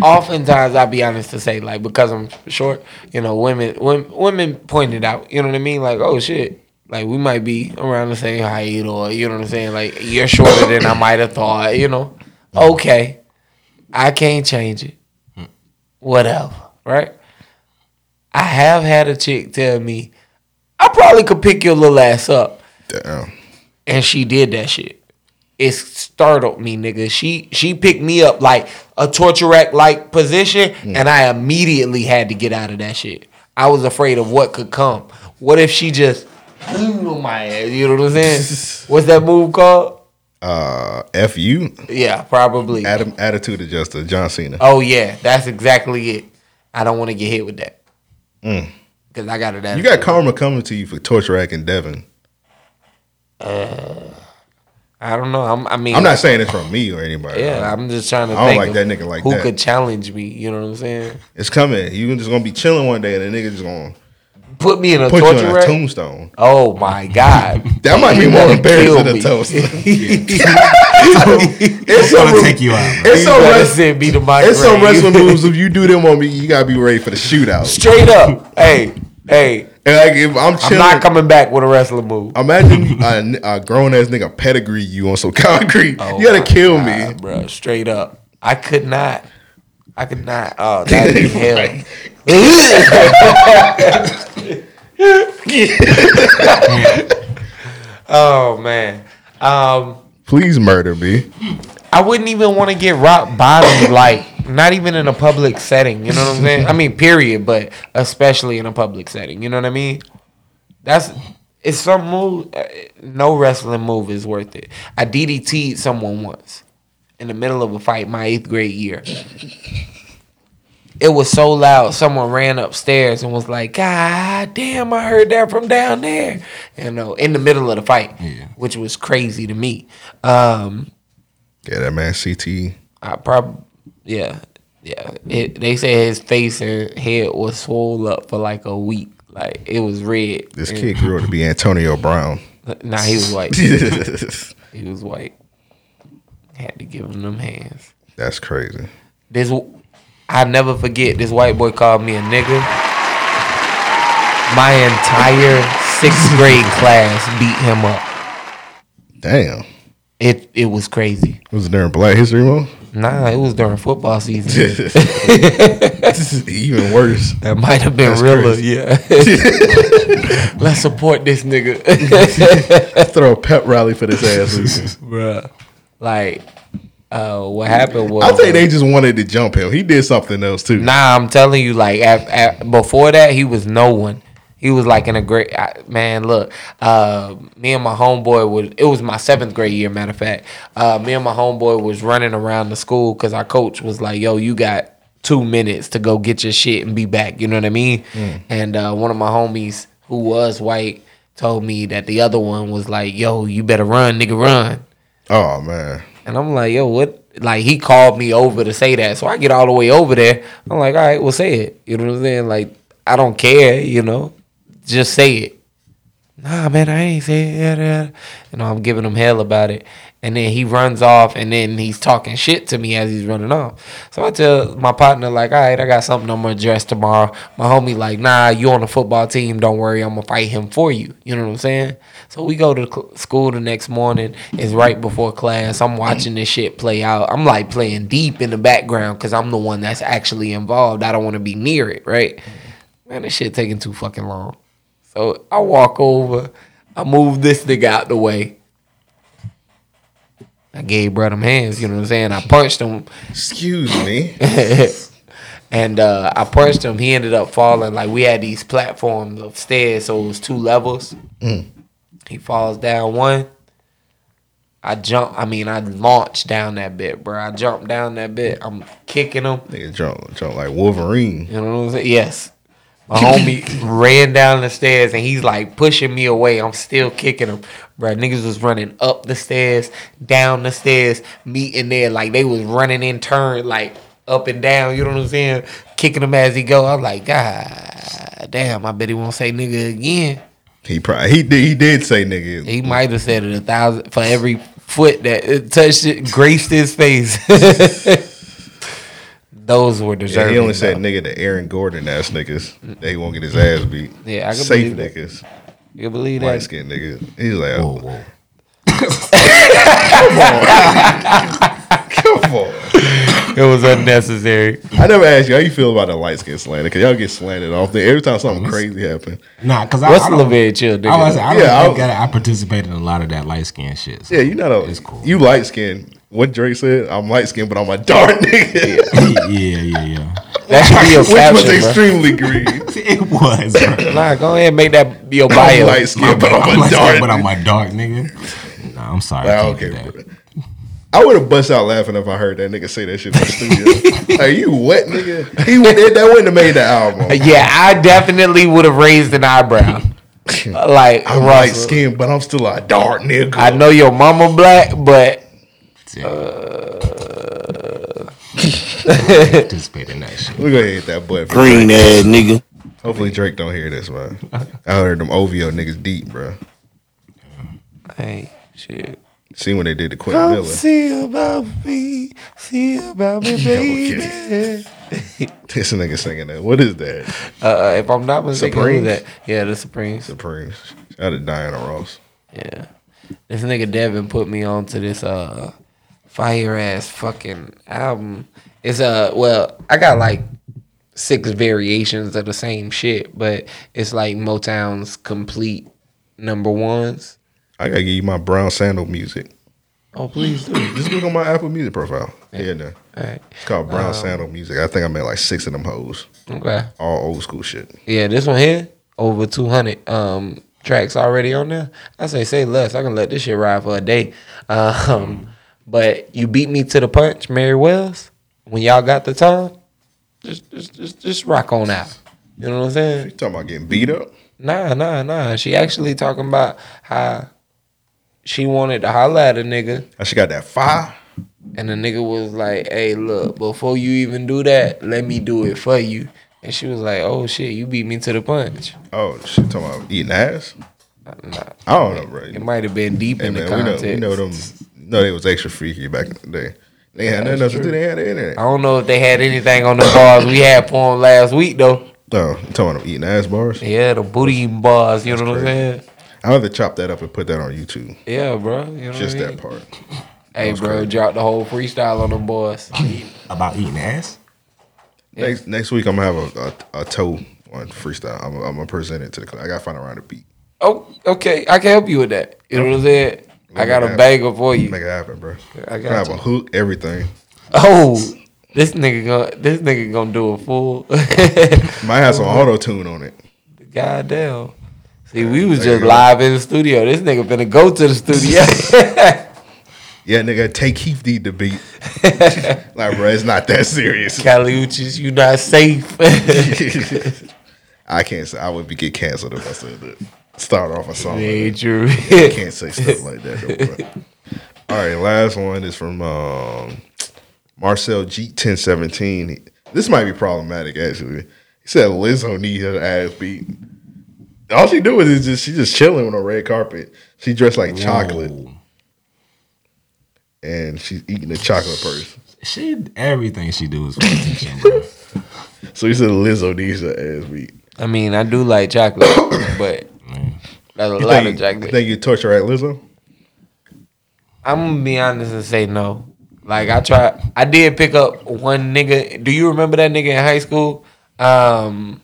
oftentimes I'll be honest to say, like, because I'm short, you know, women women, women pointed out, you know what I mean? Like, oh shit. Like we might be around the same height or you know what I'm saying? Like you're shorter than I might have thought, you know. Okay. I can't change it. Whatever. Right? I have had a chick tell me, I probably could pick your little ass up. Damn. And she did that shit. It startled me, nigga. She she picked me up like a torture rack like position, and I immediately had to get out of that shit. I was afraid of what could come. What if she just on my ass? You know what I'm saying? What's that move called? Uh, F you, Yeah, probably. Adam, attitude adjuster, John Cena. Oh yeah, that's exactly it. I don't want to get hit with that Mm. because I got it. You got karma coming to you for torture rack and Devin. Uh, I don't know. I'm, I mean, I'm not saying it's from me or anybody. Yeah, I'm just trying to. I don't think like that nigga like who that. could challenge me. You know what I'm saying? It's coming. You just gonna be chilling one day and the nigga just gonna Put me in a put you torture in a rack. tombstone. Oh my god, That might be more embarrassing than a toaster. It's it's gonna take you out. it's You some, better wrest- send me to my it's some grave. wrestling moves. If you do them on me, you gotta be ready for the shootout. Straight up, hey, hey, And like if I'm I'm not coming back with a wrestling move. imagine a, a grown ass nigga pedigree you on some concrete. Oh you gotta kill God, me. bro. Straight up, I could not. I could not. Oh, that'd be hell. oh man. Um, Please murder me. I wouldn't even want to get rock bottom, like not even in a public setting. You know what I'm saying? I mean, period, but especially in a public setting. You know what I mean? That's it's some move. uh, No wrestling move is worth it. I DDT'd someone once in the middle of a fight, my eighth grade year. It was so loud. Someone ran upstairs and was like, "God damn, I heard that from down there." You know, in the middle of the fight, which was crazy to me. Um, Yeah, that man CT. I probably yeah yeah. It, they said his face and head was swollen up for like a week. Like it was red. This And- kid grew up to be Antonio Brown. Nah, he was white. he was white. Had to give him them hands. That's crazy. This I never forget. This white boy called me a nigga. My entire sixth grade class beat him up. Damn. It it was crazy. Was it during Black History Month? Nah, it was during football season. this is even worse. That might have been That's realer, crazy. yeah. Let's support this nigga. Throw a pep rally for this ass. Bruh. Like, uh, what happened was I think they just wanted to jump him. He did something else too. Nah, I'm telling you, like at, at, before that, he was no one. He was like in a great I- man. Look, uh, me and my homeboy was. It was my seventh grade year. Matter of fact, uh, me and my homeboy was running around the school because our coach was like, "Yo, you got two minutes to go get your shit and be back." You know what I mean? Mm. And uh, one of my homies who was white told me that the other one was like, "Yo, you better run, nigga, run." Oh man. And I'm like, yo, what? Like, he called me over to say that. So I get all the way over there. I'm like, all right, well, say it. You know what I'm saying? Like, I don't care, you know? Just say it. Nah, man, I ain't say yeah. You know, I'm giving him hell about it. And then he runs off, and then he's talking shit to me as he's running off. So I tell my partner, like, all right, I got something I'm gonna address tomorrow. My homie, like, nah, you on the football team, don't worry, I'm gonna fight him for you. You know what I'm saying? So we go to school the next morning. It's right before class. I'm watching this shit play out. I'm like playing deep in the background because I'm the one that's actually involved. I don't want to be near it, right? Man, this shit taking too fucking long. So I walk over, I move this nigga out the way. I gave bro them hands, you know what I'm saying? I punched him. Excuse me. and uh, I punched him. He ended up falling. Like we had these platforms of stairs, so it was two levels. Mm. He falls down one. I jump. I mean, I launched down that bit, bro. I jumped down that bit. I'm kicking him. Nigga jump, jump like Wolverine. You know what I'm saying? Yes. My homie ran down the stairs and he's like pushing me away. I'm still kicking him. Bro, niggas was running up the stairs, down the stairs, meeting there. Like they was running in turn, like up and down. You know what I'm saying? Kicking him as he go. I'm like, God damn, I bet he won't say nigga again. He probably he did he did say nigga. He might have said it a thousand for every foot that touched it, graced his face. Those were Yeah, deserving. he only said nigga to Aaron Gordon ass niggas. They won't get his ass beat. Yeah, I can safe believe that. niggas. You believe that? Light skinned niggas. He's like, Whoa, oh, whoa. come on. Come on. It was unnecessary. I never asked you how you feel about the light skin slander because y'all get slanted off there every time something crazy happen. Nah, cause I, What's I a little bit chill, nigga? I, was, I, Yeah, yeah, I- I, got I participated in a lot of that light skin shit. so Yeah, you know a, It's cool. You light skinned. What Drake said, I'm light skinned, but I'm a dark nigga. yeah, yeah, yeah. That should be your Which was bro. extremely green. It was. Bro. Nah, go ahead and make that your I'm bio. light skinned, but I'm I'm a dark skin, but I'm nigga. a dark nigga. Nah, I'm sorry. I okay, that. bro. I would have bust out laughing if I heard that nigga say that shit in the studio. Are you what, nigga? He would that wouldn't have made the album. Yeah, I definitely would have raised an eyebrow. like I'm light skinned, but I'm still a dark nigga. I know your mama black, but Participate in that shit. We're gonna hit that boy. for Green ass nigga. Hopefully Drake don't hear this, man. I heard them OVO niggas deep, bro. hey, shit. See when they did the Quentin Miller. see about me, see about me, baby. This nigga singing that. What is that? Uh, if I'm not mistaken, who Supremes? that yeah, the Supremes. Supremes. Shout out to Diana Ross. Yeah. This nigga Devin put me on to this uh fire ass fucking album. It's uh well, I got like six variations of the same shit, but it's like Motown's complete number ones. I gotta give you my brown sandal music. Oh please do. Just look on my Apple Music profile. Yeah, no. Alright. It's called Brown Um, Sandal Music. I think I made like six of them hoes. Okay. All old school shit. Yeah, this one here, over two hundred um tracks already on there. I say say less. I can let this shit ride for a day. Um but you beat me to the punch, Mary Wells. When y'all got the time, just just just just rock on out. You know what I'm saying? You talking about getting beat up? Nah, nah, nah. She actually talking about how she wanted to holler at a nigga, I she got that fire. and the nigga was like, "Hey, look, before you even do that, let me do it for you." And she was like, "Oh shit, you beat me to the punch." Oh she talking about eating ass? Uh, nah, I don't know, bro. it might have been deep Hey in the man, we know, we know them. No, they was extra freaky back in the day. They had nothing else to do. They had the internet. I don't know if they had anything on the bars we had for them last week though. No, you talking about them eating ass bars? Yeah, the booty eating bars. You know what I'm saying? I'd rather chop that up and put that on YouTube. Yeah, bro. You know Just what I mean? that part. Hey, bro, drop the whole freestyle on them boys. About eating ass? Next next week I'm gonna have a, a, a toe on freestyle. I'm, I'm gonna present it to the class. I gotta find around the beat. Oh, okay. I can help you with that. You know what I'm saying? I got a bagel for you. Make it happen, bro. I I got have you. a hook, everything. Oh, this nigga gonna this nigga gonna do a full. Might have some auto tune on it. Goddamn. See, we was just live in the studio. This nigga finna go to the studio. Yeah, nigga, take Keith D the beat. like, bro, it's not that serious. Kali Uchis, you not safe. I can't say I would be get canceled if I said that. Start off a song. Very like that. I can't say stuff like that. Though, bro. All right, last one is from um, Marcel G ten seventeen. This might be problematic actually. He said Lizzo need her ass beat. All she do is just she just chilling on a red carpet. She dressed like chocolate. Whoa. and she's eating a chocolate purse. She everything she do is for attention, bro. So he said Lizzo needs her ass beat. I mean, I do like chocolate, but that's a You lot think, of you think you torture at Lizzo? I'm gonna be honest and say no. Like I try, I did pick up one nigga. Do you remember that nigga in high school? Um,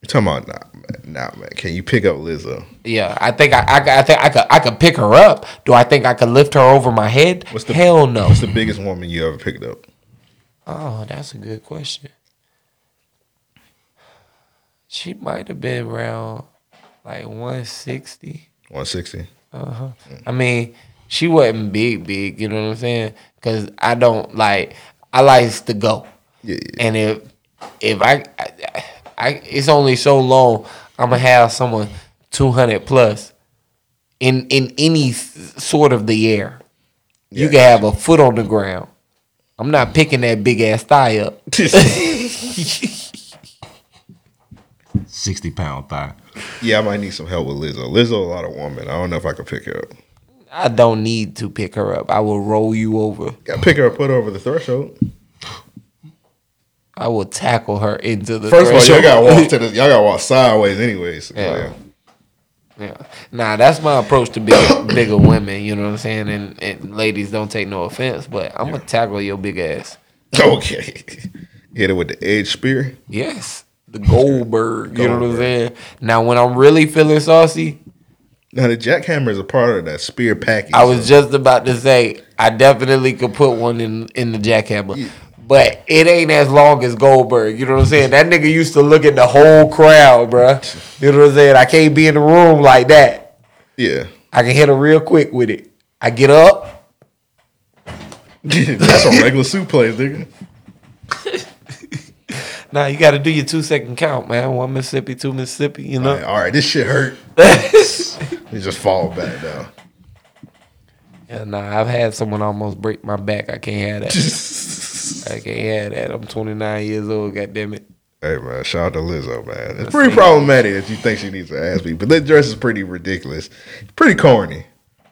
You talking about nah, man, nah, man. Can you pick up Lizzo? yeah, I think I, I, I think I could, I could pick her up. Do I think I could lift her over my head? What's the Hell no. What's the biggest woman you ever picked up? Oh, that's a good question. She might have been around like 160. One sixty. Uh huh. I mean, she wasn't big, big. You know what I'm saying? Because I don't like. I likes to go. Yeah, And if if I, I, I, it's only so long I'm gonna have someone 200 plus in in any sort of the air. You can have a foot on the ground. I'm not picking that big ass thigh up. Sixty pound thigh. Yeah, I might need some help with Lizzo. Lizzo, a lot of woman. I don't know if I can pick her up. I don't need to pick her up. I will roll you over. Got to pick her up, put her over the threshold. I will tackle her into the. First of all, y'all gotta walk to the. Y'all gotta walk sideways, anyways. So, Yeah. yeah. Yeah. Nah, that's my approach to big, bigger women. You know what I'm saying? And, and ladies, don't take no offense, but I'm gonna tackle your big ass. Okay. Hit it with the edge spear. Yes, the Goldberg. You know what I'm saying? Now, when I'm really feeling saucy, Now the jackhammer is a part of that spear package. I was just about to say I definitely could put one in in the jackhammer. But it ain't as long as Goldberg. You know what I'm saying? That nigga used to look at the whole crowd, bruh. You know what I'm saying? I can't be in the room like that. Yeah. I can hit her real quick with it. I get up. That's a regular suit, suplex, nigga. Nah, you got to do your two second count, man. One Mississippi, two Mississippi. You know. All right, all right, this shit hurt. you just fall back down. Yeah, nah, I've had someone almost break my back. I can't have that. I can't have that. I'm 29 years old. God damn it. Hey man, shout out to Lizzo, man. It's pretty problematic if you think she needs an ass beat, but that dress is pretty ridiculous. Pretty corny.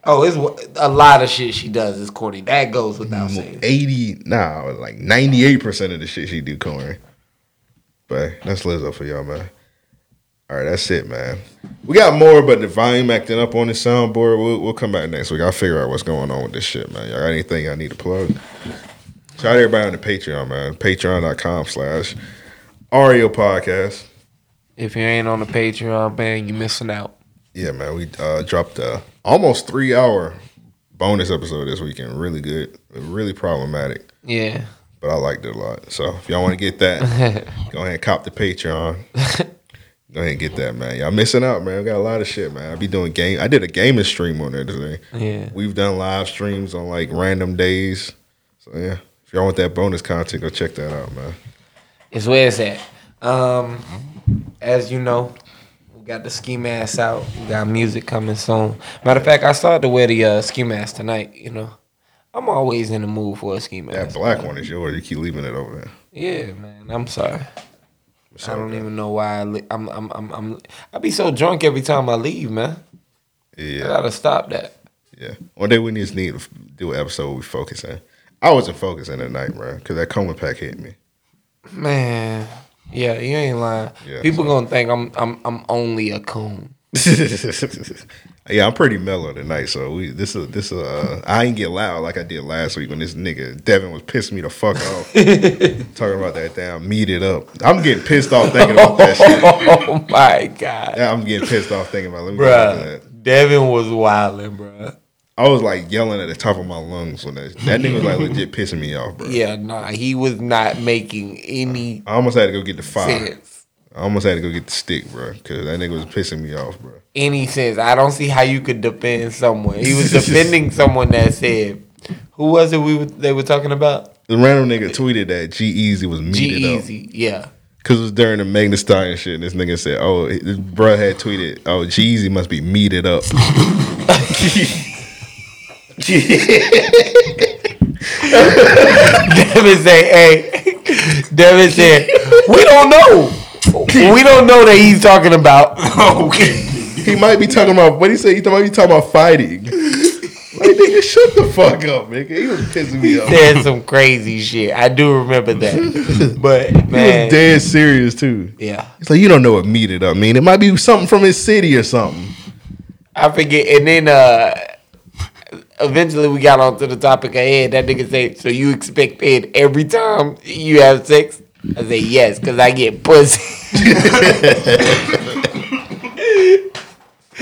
Oh, it's a lot of shit she does is corny. That goes without mm, saying. Eighty, nah, like ninety eight percent of the shit she do corny. But that's Lizzo for y'all, man. All right, that's it, man. We got more, but the volume acting up on the soundboard. We'll, we'll come back next week. I'll figure out what's going on with this shit, man. Y'all got anything I need to plug? Shout out everybody on the Patreon, man. Patreon.com slash RAO Podcast. If you ain't on the Patreon, man, you missing out. Yeah, man. We uh, dropped a almost three hour bonus episode this weekend. Really good. Really problematic. Yeah. But I liked it a lot. So if y'all want to get that, go ahead and cop the Patreon. go ahead and get that, man. Y'all missing out, man. We got a lot of shit, man. I be doing game. I did a gaming stream on there today. Yeah. We've done live streams on like random days. So yeah. If y'all want that bonus content, go check that out, man. It's where it's at. Um, as you know, we got the ski mask out. We got music coming soon. Matter of fact, I started to wear the uh, ski mask tonight. You know, I'm always in the mood for a ski mask. That black one is yours. You keep leaving it over there. Yeah, man. I'm sorry. I don't even know why I li- I'm, I'm I'm I'm I be so drunk every time I leave, man. Yeah. I gotta stop that. Yeah. One day we just need to do an episode where we focus in. I wasn't focusing that night, bro, because that coma pack hit me. Man, yeah, you ain't lying. Yeah, People gonna think I'm I'm I'm only a coon. yeah, I'm pretty mellow tonight, so we this is this uh I ain't get loud like I did last week when this nigga Devin was pissing me the fuck off. Talking about that damn meet it up. I'm getting pissed off thinking about that shit. Oh my god, Yeah, I'm getting pissed off thinking about let me go that. bruh. Devin was wilding, bruh. I was like yelling at the top of my lungs when that that nigga was like legit pissing me off, bro. Yeah, nah, he was not making any I almost had to go get the fire. sense. I almost had to go get the stick, bro, because that nigga was pissing me off, bro. Any sense. I don't see how you could defend someone. He was defending someone that said, "Who was it? We were, they were talking about The random nigga tweeted that G-Eazy was up. G-Eazy." Yeah, Cause it was during the Megan Thee Stallion shit, and this nigga said, "Oh, this bruh had tweeted, oh, G-Eazy must be meated up." Devin say, "Hey," Devin said, "We don't know. We don't know that he's talking about." he might be talking about what he said. He might be talking about fighting. Like, nigga, nigga, shut the fuck up, nigga. He was pissing me off. Said some crazy shit. I do remember that. But He was dead serious too. yeah, It's like you don't know what meat it up mean. It might be something from his city or something. I forget. And then uh eventually we got onto the topic ahead. That nigga said, "So you expect head every time you have sex?" I say yes, cause I get pussy.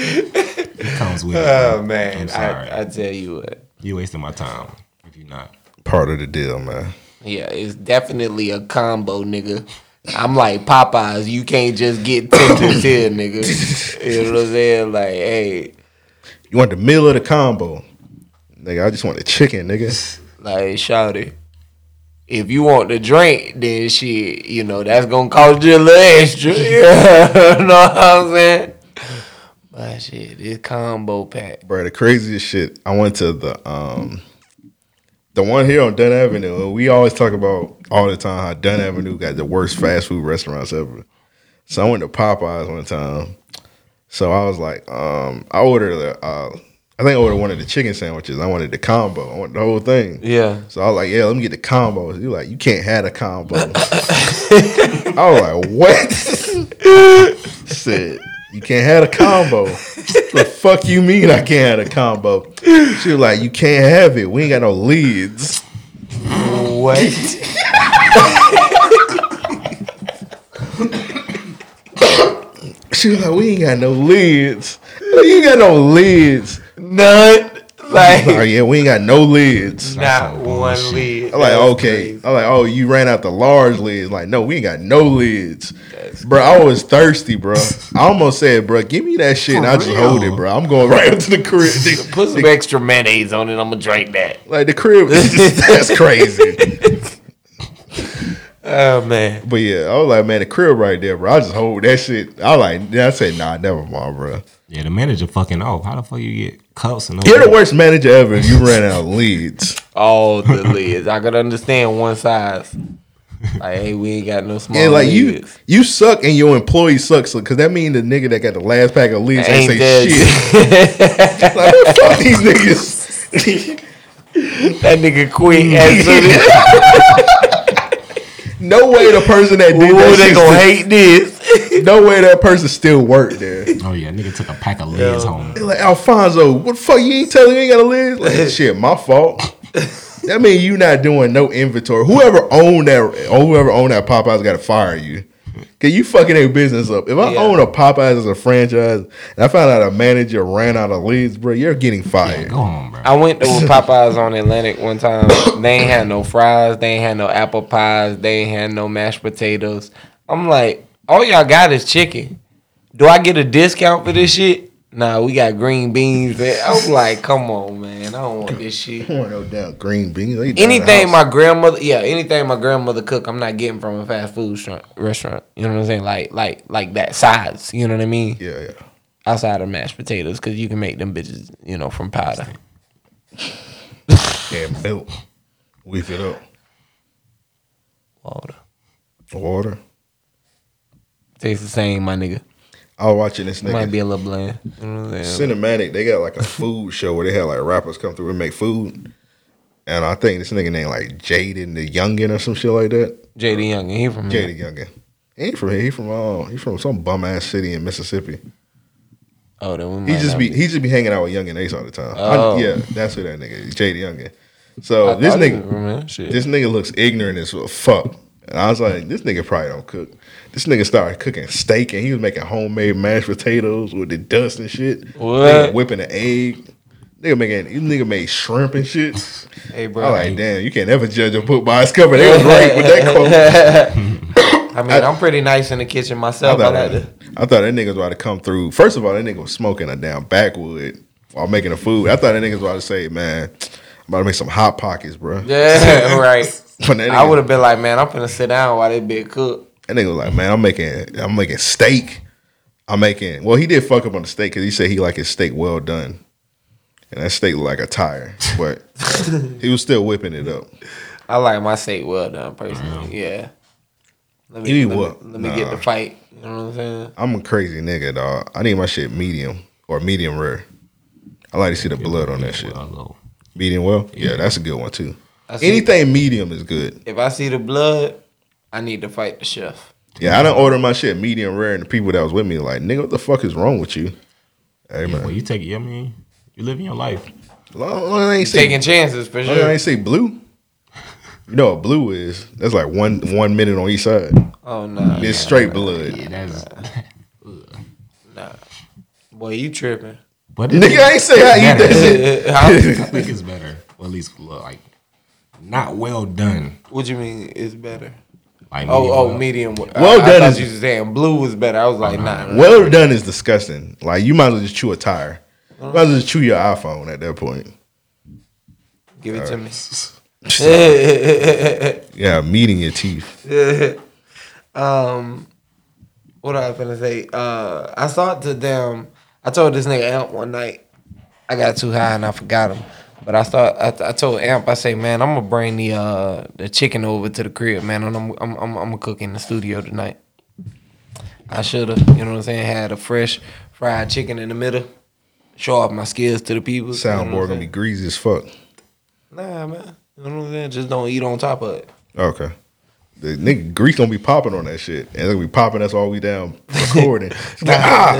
It comes with it. oh bro. man, I'm sorry. I, I tell you what. you wasting my time if you're not. Part of the deal, man. Yeah, it's definitely a combo, nigga. I'm like Popeyes. You can't just get tenders here, nigga. You know what I'm saying? Like, hey, You want the meal or the combo? Nigga, I just want the chicken, nigga. like, shawty. If you want to drink, then shit, you know, that's gonna cost you a little extra. Yeah, you know what I'm saying? But shit, this combo pack. Bro, the craziest shit. I went to the um the one here on Dunn Avenue. We always talk about all the time how Dunn Avenue got the worst fast food restaurants ever. So I went to Popeyes one time. So I was like, um, I ordered a, uh, I think I ordered one of the chicken sandwiches. I wanted the combo. I wanted the whole thing. Yeah. So I was like, yeah, let me get the combo. You like, you can't have a combo. I was like, what? Said, you can't have a combo. the fuck you mean I can't have a combo? She was like, you can't have it. We ain't got no leads. What? She was like, we ain't got no leads. You ain't got no lids. None. Like, Oh yeah, we ain't got no lids. not one lid. I'm like, okay. crazy. I'm like, oh, you ran out the large lids. Like, no, we ain't got no lids. bro, I was thirsty, bro. I almost said, bro, give me that shit and I just hold it, bro. I'm going right up to the crib. The- Put some extra mayonnaise on it. I'm gonna drink that. like the crib, that's crazy. Oh man. But yeah, I was like, man, the crib right there, bro. I just hold that shit. I like, I said, nah, never mind, bro. Yeah, the manager fucking off. How the fuck you get cups and You're the worst manager ever. if You ran out of leads. All the leads. I could understand one size. Like, hey, we ain't got no small Yeah, like you, you suck and your employee sucks because that mean the nigga that got the last pack of leads ain't Ain't say dead. shit. like, fuck these niggas? that nigga quit as soon as No way the person that did Ooh, that they gonna hate this. No way that person still worked there. Oh yeah, nigga took a pack of lids home. Like Alfonso, what the fuck you ain't telling me you ain't got a lid? Like shit, my fault. That mean you not doing no inventory. Whoever owned that, or whoever owned that Popeyes got to fire you. Cause you fucking their business up. If I Yeah. own a Popeyes as a franchise, and I found out a manager ran out of leads, bro, you're getting fired. Go home, bro. I went to Popeyes on Atlantic one time. They ain't had no fries. They ain't had no apple pies. They ain't had no mashed potatoes. I'm like, all y'all got is chicken. Do I get a discount for this shit? Nah, we got green beans. man. I'm like, come on, man. I don't want this shit. I want no damn green beans. They down the Anything my grandmother, yeah, anything my grandmother cook, I'm not getting from a fast food restaurant. restaurant. You know what I'm saying? Like, like, like that size. You know what I mean? yeah, yeah. Outside of mashed potatoes, because you can make them bitches, you know, from powder. Damn milk. Whip it up. Water. Water. Tastes the same, my nigga. I was watching this nigga. might be a little bland. You know what I'm saying? Cinematic. They got like a food show where they had like rappers come through and make food. And I think this nigga named like Jaden the Youngin or some shit like that. Jaden Youngin. he from here. Jaden Youngin. He ain't from here. He from uh, he from some bum ass city in Mississippi. Oh, then we He just not be he just be hanging out with Yungeen Ace all the time. I- Oh. yeah, that's who that nigga is. Jaden Youngin. So I this nigga from here. Shit. this nigga looks ignorant as fuck. And I was like, this nigga probably don't cook. This nigga started cooking steak and he was making homemade mashed potatoes with the dust and shit. What? Nigga whipping an egg. Nigga making this nigga made shrimp and shit. Hey, bro, I bro. like, damn, you can't ever judge a book by its cover. They was right with that quote. I mean, I'm pretty nice in the kitchen myself. I, thought, like that, to. I thought that nigga was about to come through. First of all, that nigga was smoking a damn backwood while making the food. I thought that nigga was about to say, man, I'm about to make some hot pockets, bro. Yeah, right. I would have been like, man, I'm gonna sit down while they big cook. That nigga was like, man, I'm making, I'm making steak. I'm making. Well, he did fuck up on the steak because he said he like his steak well done, and that steak looked like a tire, but he was still whipping it up. I like my steak well done, personally. Yeah. Let You need let? Me, let me get the fight. You know what I'm saying? I'm a crazy nigga, dog. I need my shit medium or medium rare. I like to see the blood on that shit. Medium well. Yeah, that's a good one too. Anything medium is good. If I see the blood, I need to fight the chef. Yeah, I don't order my shit medium rare, and the people that was with me like, nigga, what the fuck is wrong with you? Hey man, Well, you take it. I mean, you living your life. long, long I ain't say, Taking chances for long as I sure. ain't say blue. You know what blue is? That's like one one minute on each side. Oh no, It's straight blood. Yeah, that's. nah. Boy, you tripping? But Nigga, I ain't say I eat that shit. I think it's better. Well, at least look like not well done. What you mean it's better? Like Oh, medium oh, well. medium. Well I, I done thought is- you was saying blue was better. I was like, nah. nah. Well done is disgusting. Like you might as well just chew a tire. You might as well just chew your iPhone at that point. Give it to me. Yeah, meeting your teeth. um, what I was gonna say? Uh, I thought to them. I told this nigga Amp one night. I got too high and I forgot him. But I thought I, I told Amp. I say, man, I'm gonna bring the uh the chicken over to the crib, man, and I'm I'm I'm, I'm gonna cook in the studio tonight. I should have, you know what I'm saying, had a fresh fried chicken in the middle. Show off my skills to the people. you know Soundboard gonna be greasy as fuck. Nah, man. You know what I'm saying? Just don't eat on top of it. Okay. The nigga grease gonna be popping on that shit. And it's gonna be popping us all we down recording. It's like, ah,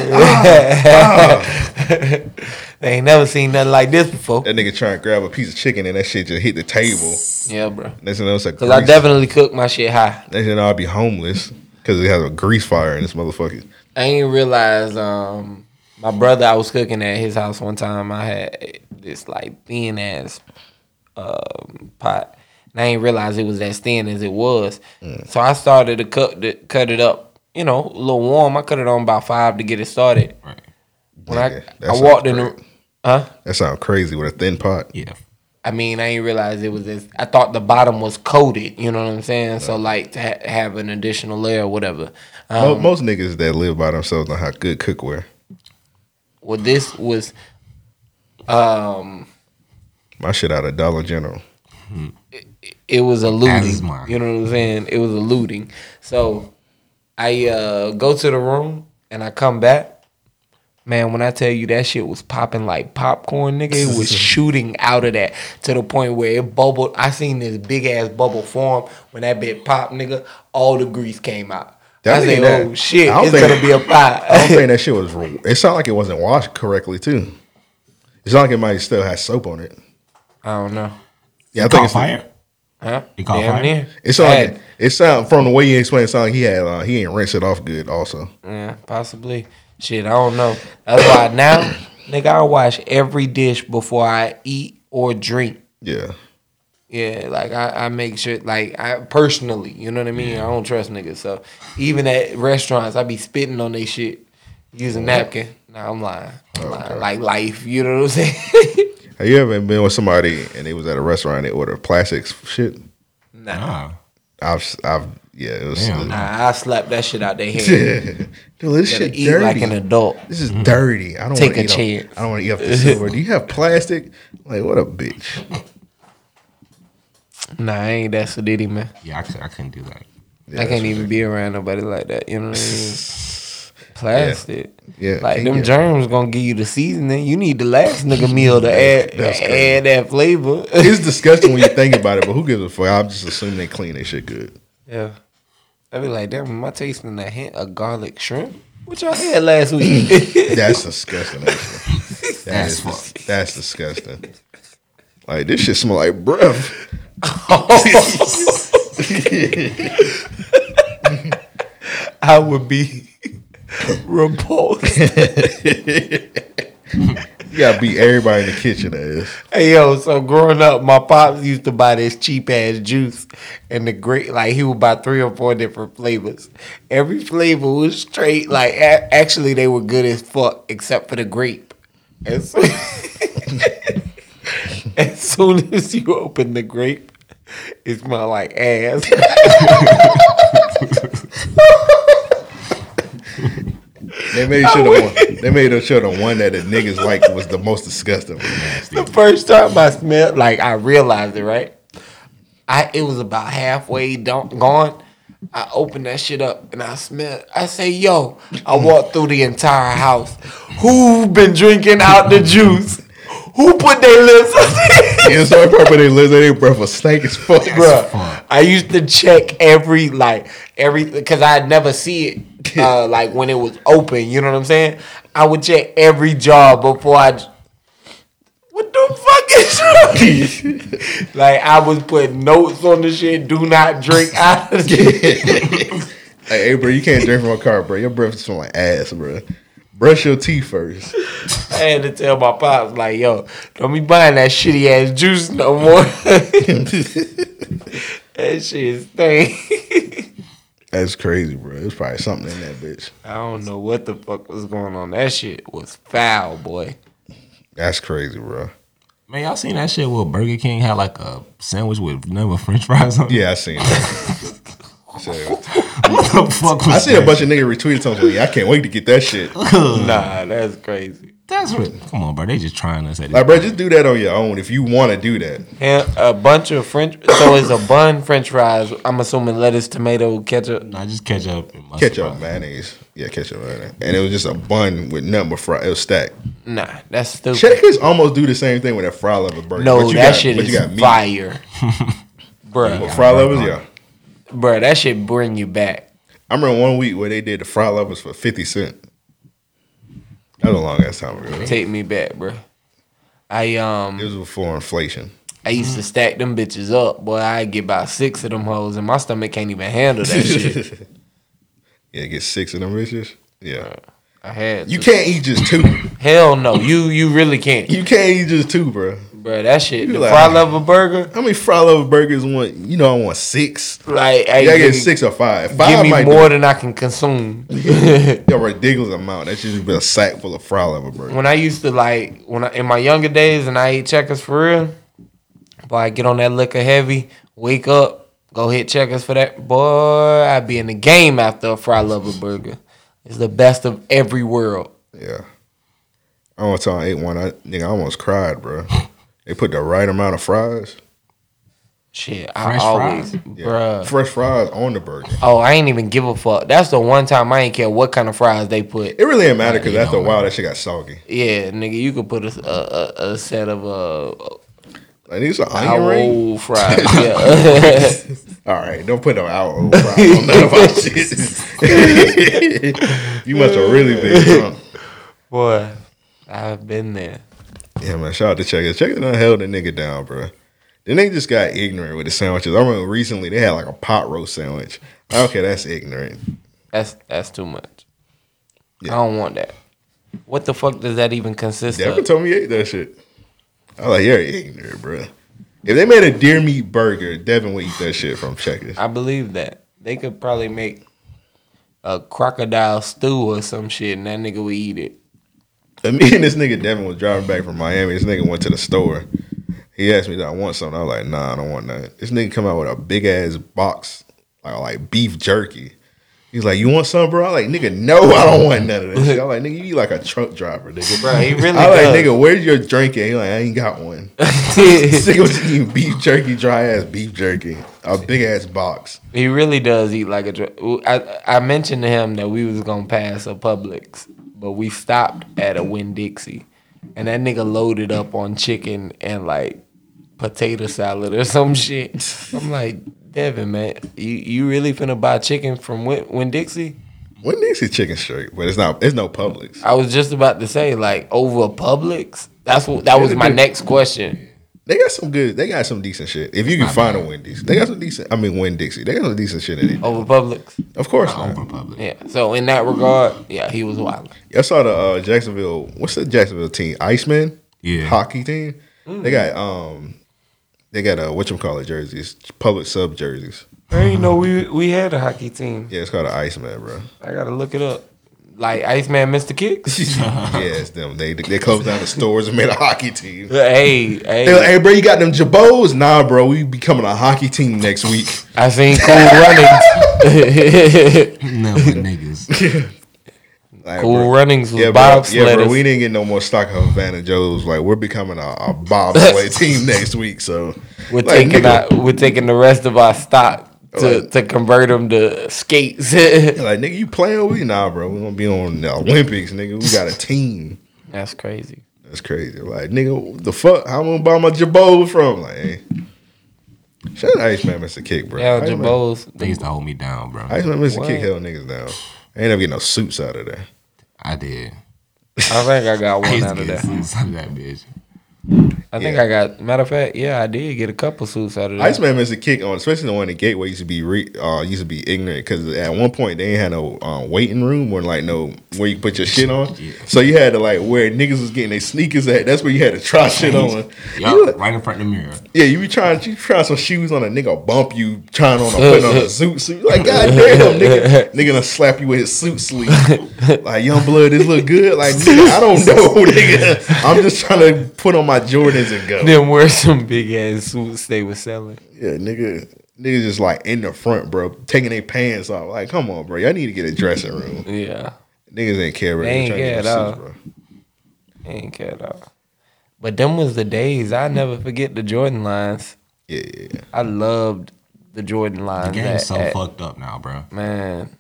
they ain't never seen nothing like this before. that nigga trying to grab a piece of chicken and that shit just hit the table. Yeah, bro. That's thing you know, it's Cause I definitely cook my shit high. Thing you know, I'll be homeless because it has a grease fire in this motherfucker. I ain't realize um my brother I was cooking at his house one time. I had this like thin ass um, pot. And I ain't realize it was as thin as it was. So I started to cut the, cut it up. You know, a little warm. I cut it on about five to get it started. Right. When Nigga, I I walked in the huh. That sounds crazy with a thin pot. Yeah. I mean, I ain't realize it was as I thought the bottom was coated. You know what I'm saying? So like to ha- have an additional layer or whatever. Um, Most niggas that live by themselves know how good cookware. well, this was um My shit out of Dollar General. It was As eluding. is mine. You know what I'm saying? It was eluding. So I uh go to the room and I come back. Man, when I tell you that shit was popping like popcorn, nigga, it was shooting out of that to the point where it bubbled. I seen this big ass bubble form when that bit popped, nigga. All the grease came out. That I said, that- "Oh shit, it's think- gonna be a pot." I don't think that shit was. Real. It sounded like it wasn't washed correctly too. It sounded like it might still have soap on it. I don't know. Yeah, I It think caught it's fire. Huh? It caught Damn fire? near. It sounded like it sound from the way you explained. It sounded like he had uh, he ain't rinsed it off good. Also, Yeah, possibly. Shit, I don't know. That's why now, nigga, I wash every dish before I eat or drink. yeah. Yeah, like I, I make sure, like I personally, you know what I mean. I don't trust niggas, so even at restaurants, I be spitting on they shit using napkin. Nah, I'm lying. I'm lying. Like life, you know what I'm saying? Have you ever been with somebody and they was at a restaurant and they ordered plastic shit? nah, Ah. I've I've yeah. It was. Damn. nah, I slap that shit out their head. Dude, this Gotta shit eat dirty. like an adult. This is dirty. I don't Take wanna a eat off- chance. I don't want to eat off the silver. Do you have plastic? Like what a bitch. Nah, I ain't that sedity, man. Yeah, I, could, I couldn't do that. Yeah, I can't even be around nobody like that. You know what I mean? Plastic. Yeah, Like them germs gonna give you the seasoning. You need the last nigga meal to add add that flavor. It's disgusting when you think about it, but who gives a fuck? I'm just assuming they clean their shit good. yeah. I be like, damn, am I tasting a hint of garlic shrimp? What y'all had last week? That's disgusting. That That's is that's disgusting. Like this shit smell like breath. I would be repulsed. You gotta beat everybody in the kitchen ass. Hey yo, so growing up, my pops used to buy this cheap ass juice, and the great like he would buy three or four different flavors. Every flavor was straight like a- actually they were good as fuck except for the grape. And so, as soon as you open the grape, it smelled like ass. They made sure the one. They made sure the one that the niggas liked was the most disgusting. the first time I smelled, like I realized it, right? I it was about halfway done, gone. I opened that shit up and I smelled. I say, "Yo!" I walked through the entire house. Who been drinking out the juice? Who put their lips? Yeah, so I probably they live their breath was stank as fuck. bro. I used to check every like every because I'd never see it uh, like when it was open. You know what I'm saying? I would check every jar before I. What the fuck is wrong? like I was putting notes on the shit. Do not drink out of this. Hey, hey, bro, you can't drink from a car, bro. Your breath smell like ass, bro. Brush your teeth first. I had to tell my pops like, "Yo, don't be buying that shitty ass juice no more." that shit stink. That's crazy, bro. There's probably something in that bitch. I don't know what the fuck was going on. That shit was foul, boy. That's crazy, bro. Man, y'all seen that shit where Burger King had like a sandwich with nothing but French fries on it? Yeah, I seen that. So, What the fuck was I see a that? bunch of niggas retweeted something. Yeah, I can't wait to get that shit. Nah, that's crazy. That's what. Come on, bro. They just trying us at this. Like, bro, just do that on your own if you want to do that. And a bunch of French. So it's a bun, French fries. I'm assuming lettuce, tomato, ketchup. Nah, just ketchup. And Ketchup, bro. mayonnaise. Yeah, ketchup, mayonnaise. And it was just a bun with nothing but fry. It was stacked. Nah, that's stupid. Checkers almost do the same thing with a fry lover burger. No, but you that got, shit but is you got meat. fire, bruh. With fry lovers, yeah. Bro, that shit bring you back. I remember one week where they did the fry lovers for 50 cent. That was a long ass time ago. Take me back, bruh. I um It was before inflation. I used to stack them bitches up, boy. I get about six of them hoes, and my stomach can't even handle that shit. Yeah, get six of them bitches. Yeah. I had You to. can't eat just two. Hell no, you you really can't, You can't eat just two, bro. Bruh. That shit, the like- fry lover burger, How many fry lover burgers want? You know, I want six. like hey, Yeah, I get six or five. Five Give me more do. than I can consume. a ridiculous amount. That should just be a sack full of fry lover burgers. when I used to like when I, in my younger days and I ate checkers for real, boy, I get on that liquor heavy, wake up, go hit checkers for that, boy, I'd be in the game after a fry lover burger. It's the best of every world. Yeah. I want to I ate one. I nigga, I almost cried, bro. They put the right amount of fries. Shit, I Fresh always, fries? Yeah. bruh. Fresh fries on the burger. Oh, I ain't even give a fuck. That's the one time I ain't care what kind of fries they put. It really didn't matter because after a while that shit got soggy. Yeah, nigga, you could put a a, a, a set of uh Like these are onion our ring. old fries. Yeah. All right, don't put no our old fries on none of our shit. you must have really been drunk. Boy, I've been there. Yeah, man. Shout out to Checkers. Checkers done held the nigga down, bro. Then they just got ignorant with the sandwiches. I remember recently they had like a pot roast sandwich. Okay, that's ignorant. That's that's too much. Yeah. I don't want that. What the fuck does that even consist of? Devin of? told me he ate that shit. I was like, you're ignorant, bro. If they made a deer meat burger, Devin would eat that shit from Checkers. I believe that they could probably make a crocodile stew or some shit, and that nigga would eat it. Me and this nigga Devin was driving back from Miami. This nigga went to the store. He asked me, "Do I want something?" I was like, "Nah, I don't want that." This nigga come out with a big ass box, like, like beef jerky. He's like, "You want some, bro?" I like, "Nigga, no, I don't want none of that." shit. I'm like, "Nigga, you eat like a truck driver, nigga." Bro, he really I like, "Nigga, where's your drink at?" He like, "I ain't got one." This nigga was eating beef jerky, dry ass beef jerky, a big ass box. He really does eat like a. I I mentioned to him that we was gonna pass a Publix, but we stopped at a Winn Dixie, and that nigga loaded up on chicken and like potato salad or some shit. I'm like, Devin, man, you you really finna buy chicken from Winn, Winn Dixie? Winn Dixie chicken straight, but it's not. It's no Publix. I was just about to say like over Publix. That's what that was my next question. They got some good. They got some decent shit. If you can find a Wendy's, they got some decent. I mean, Winn Dixie. They got some decent shit in it. Over Publix. Of course not. Republic. Yeah. So in that regard, yeah, he was wild. I saw the uh, Jacksonville. What's the Jacksonville team? Iceman. Yeah. Hockey team. They got um. They got uh, what you call it jerseys, Publix sub jerseys. I didn't know we we had a hockey team. Yeah, it's called the Iceman, bro. I gotta look it up. Like Iceman Mr. Kicks. yeah, it's them. They they closed down the stores and made a hockey team. hey, hey. They like, hey, bro, you got them jabos? Nah, bro, we becoming a hockey team next week. I seen cool runnings. Never niggas. Like, Cool bro, Runnings was yeah, bro, Bob yeah, bro. We didn't get no more stock of Havana Joe's. Like, we're becoming a, a bobsleigh team next week. So we're like, taking nigga, our, we're taking the rest of our stock to, Like- to convert them to skates. like nigga, you playing with? me? Nah, bro. We gonna be on the Olympics, nigga. We got a team. That's crazy. That's crazy. Like, nigga, the fuck? How I'm gonna buy my Jabos from? Like, hey. Shout out Iceman Mr. Kick, bro. Yeah, Iceman- Jabos. They used to hold me down, bro. Iceman Mr. What? Kick held niggas down. I ain't never get no suits out of there. I did. I think I got I one used out to of get that. suits out of that bitch. I think Yeah. I got. Matter of fact, yeah, I did get a couple suits out of that. Iceman a Kick on, especially the one at Gateway used to be re, uh, used to be ignorant because at one point they ain't had no um, waiting room or like no where you put your shit on. So you had to like where niggas was getting their sneakers at. That's where you had to try shit on. Yup, right in front of the mirror. Yeah, you be trying you try some shoes on a nigga bump you trying on a putting on a suit suit like god goddamn nigga nigga gonna slap you with his suit sleeve like young blood this look good like nigga I don't know nigga I'm just trying to put on my Jordans and go Then wear some big ass suits they were selling. yeah nigga niggas just like in the front bro taking their pants off like come on bro y'all need to get a dressing room Yeah, niggas ain't care about They ain't care at all. suits, bro. Ain't care at all. But them was the days. I never forget the Jordan lines. yeah yeah yeah I loved the Jordan lines. The lines. game's at- so at- fucked up now, bro. man.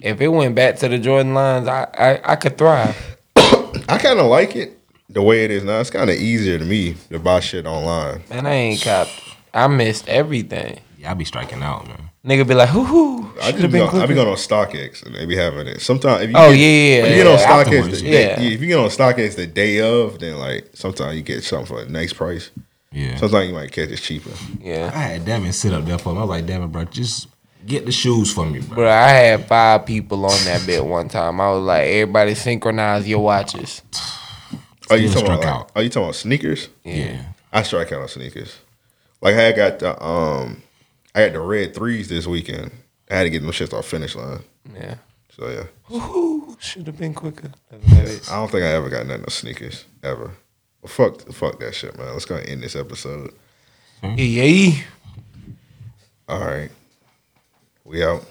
If it went back to the Jordan lines, I I, I could thrive. I kind of like it the way it is now it's kind of easier to me to buy shit online Man, I ain't copped. I missed everything. Yeah, I be striking out, man. Nigga be like, hoo hoo. I just be on, I be going on StockX and they be having it. Sometimes if you Oh, get, yeah, yeah, when you yeah, get on yeah, StockX, the, yeah. yeah. if you get on StockX the day of, then like sometimes you get something for a nice price. Yeah. Sometimes you might catch it cheaper. Yeah. I Yeah. had Devin sit up there for me. I was like, Devin, bro, just get the shoes for me, bro. Bro, I had five people on that bit one time. I was like, everybody synchronize your watches. Are you talking about? Like, are you talking about sneakers? Yeah. I strike out on sneakers. Like I got the um, I had the red threes this weekend. I had to get them shits off finish line. Yeah. So yeah, Should have been quicker. I don't think I ever got nothing of sneakers ever. Well, fuck, fuck that shit, man. Let's go end this episode. Yeah. All right, we out.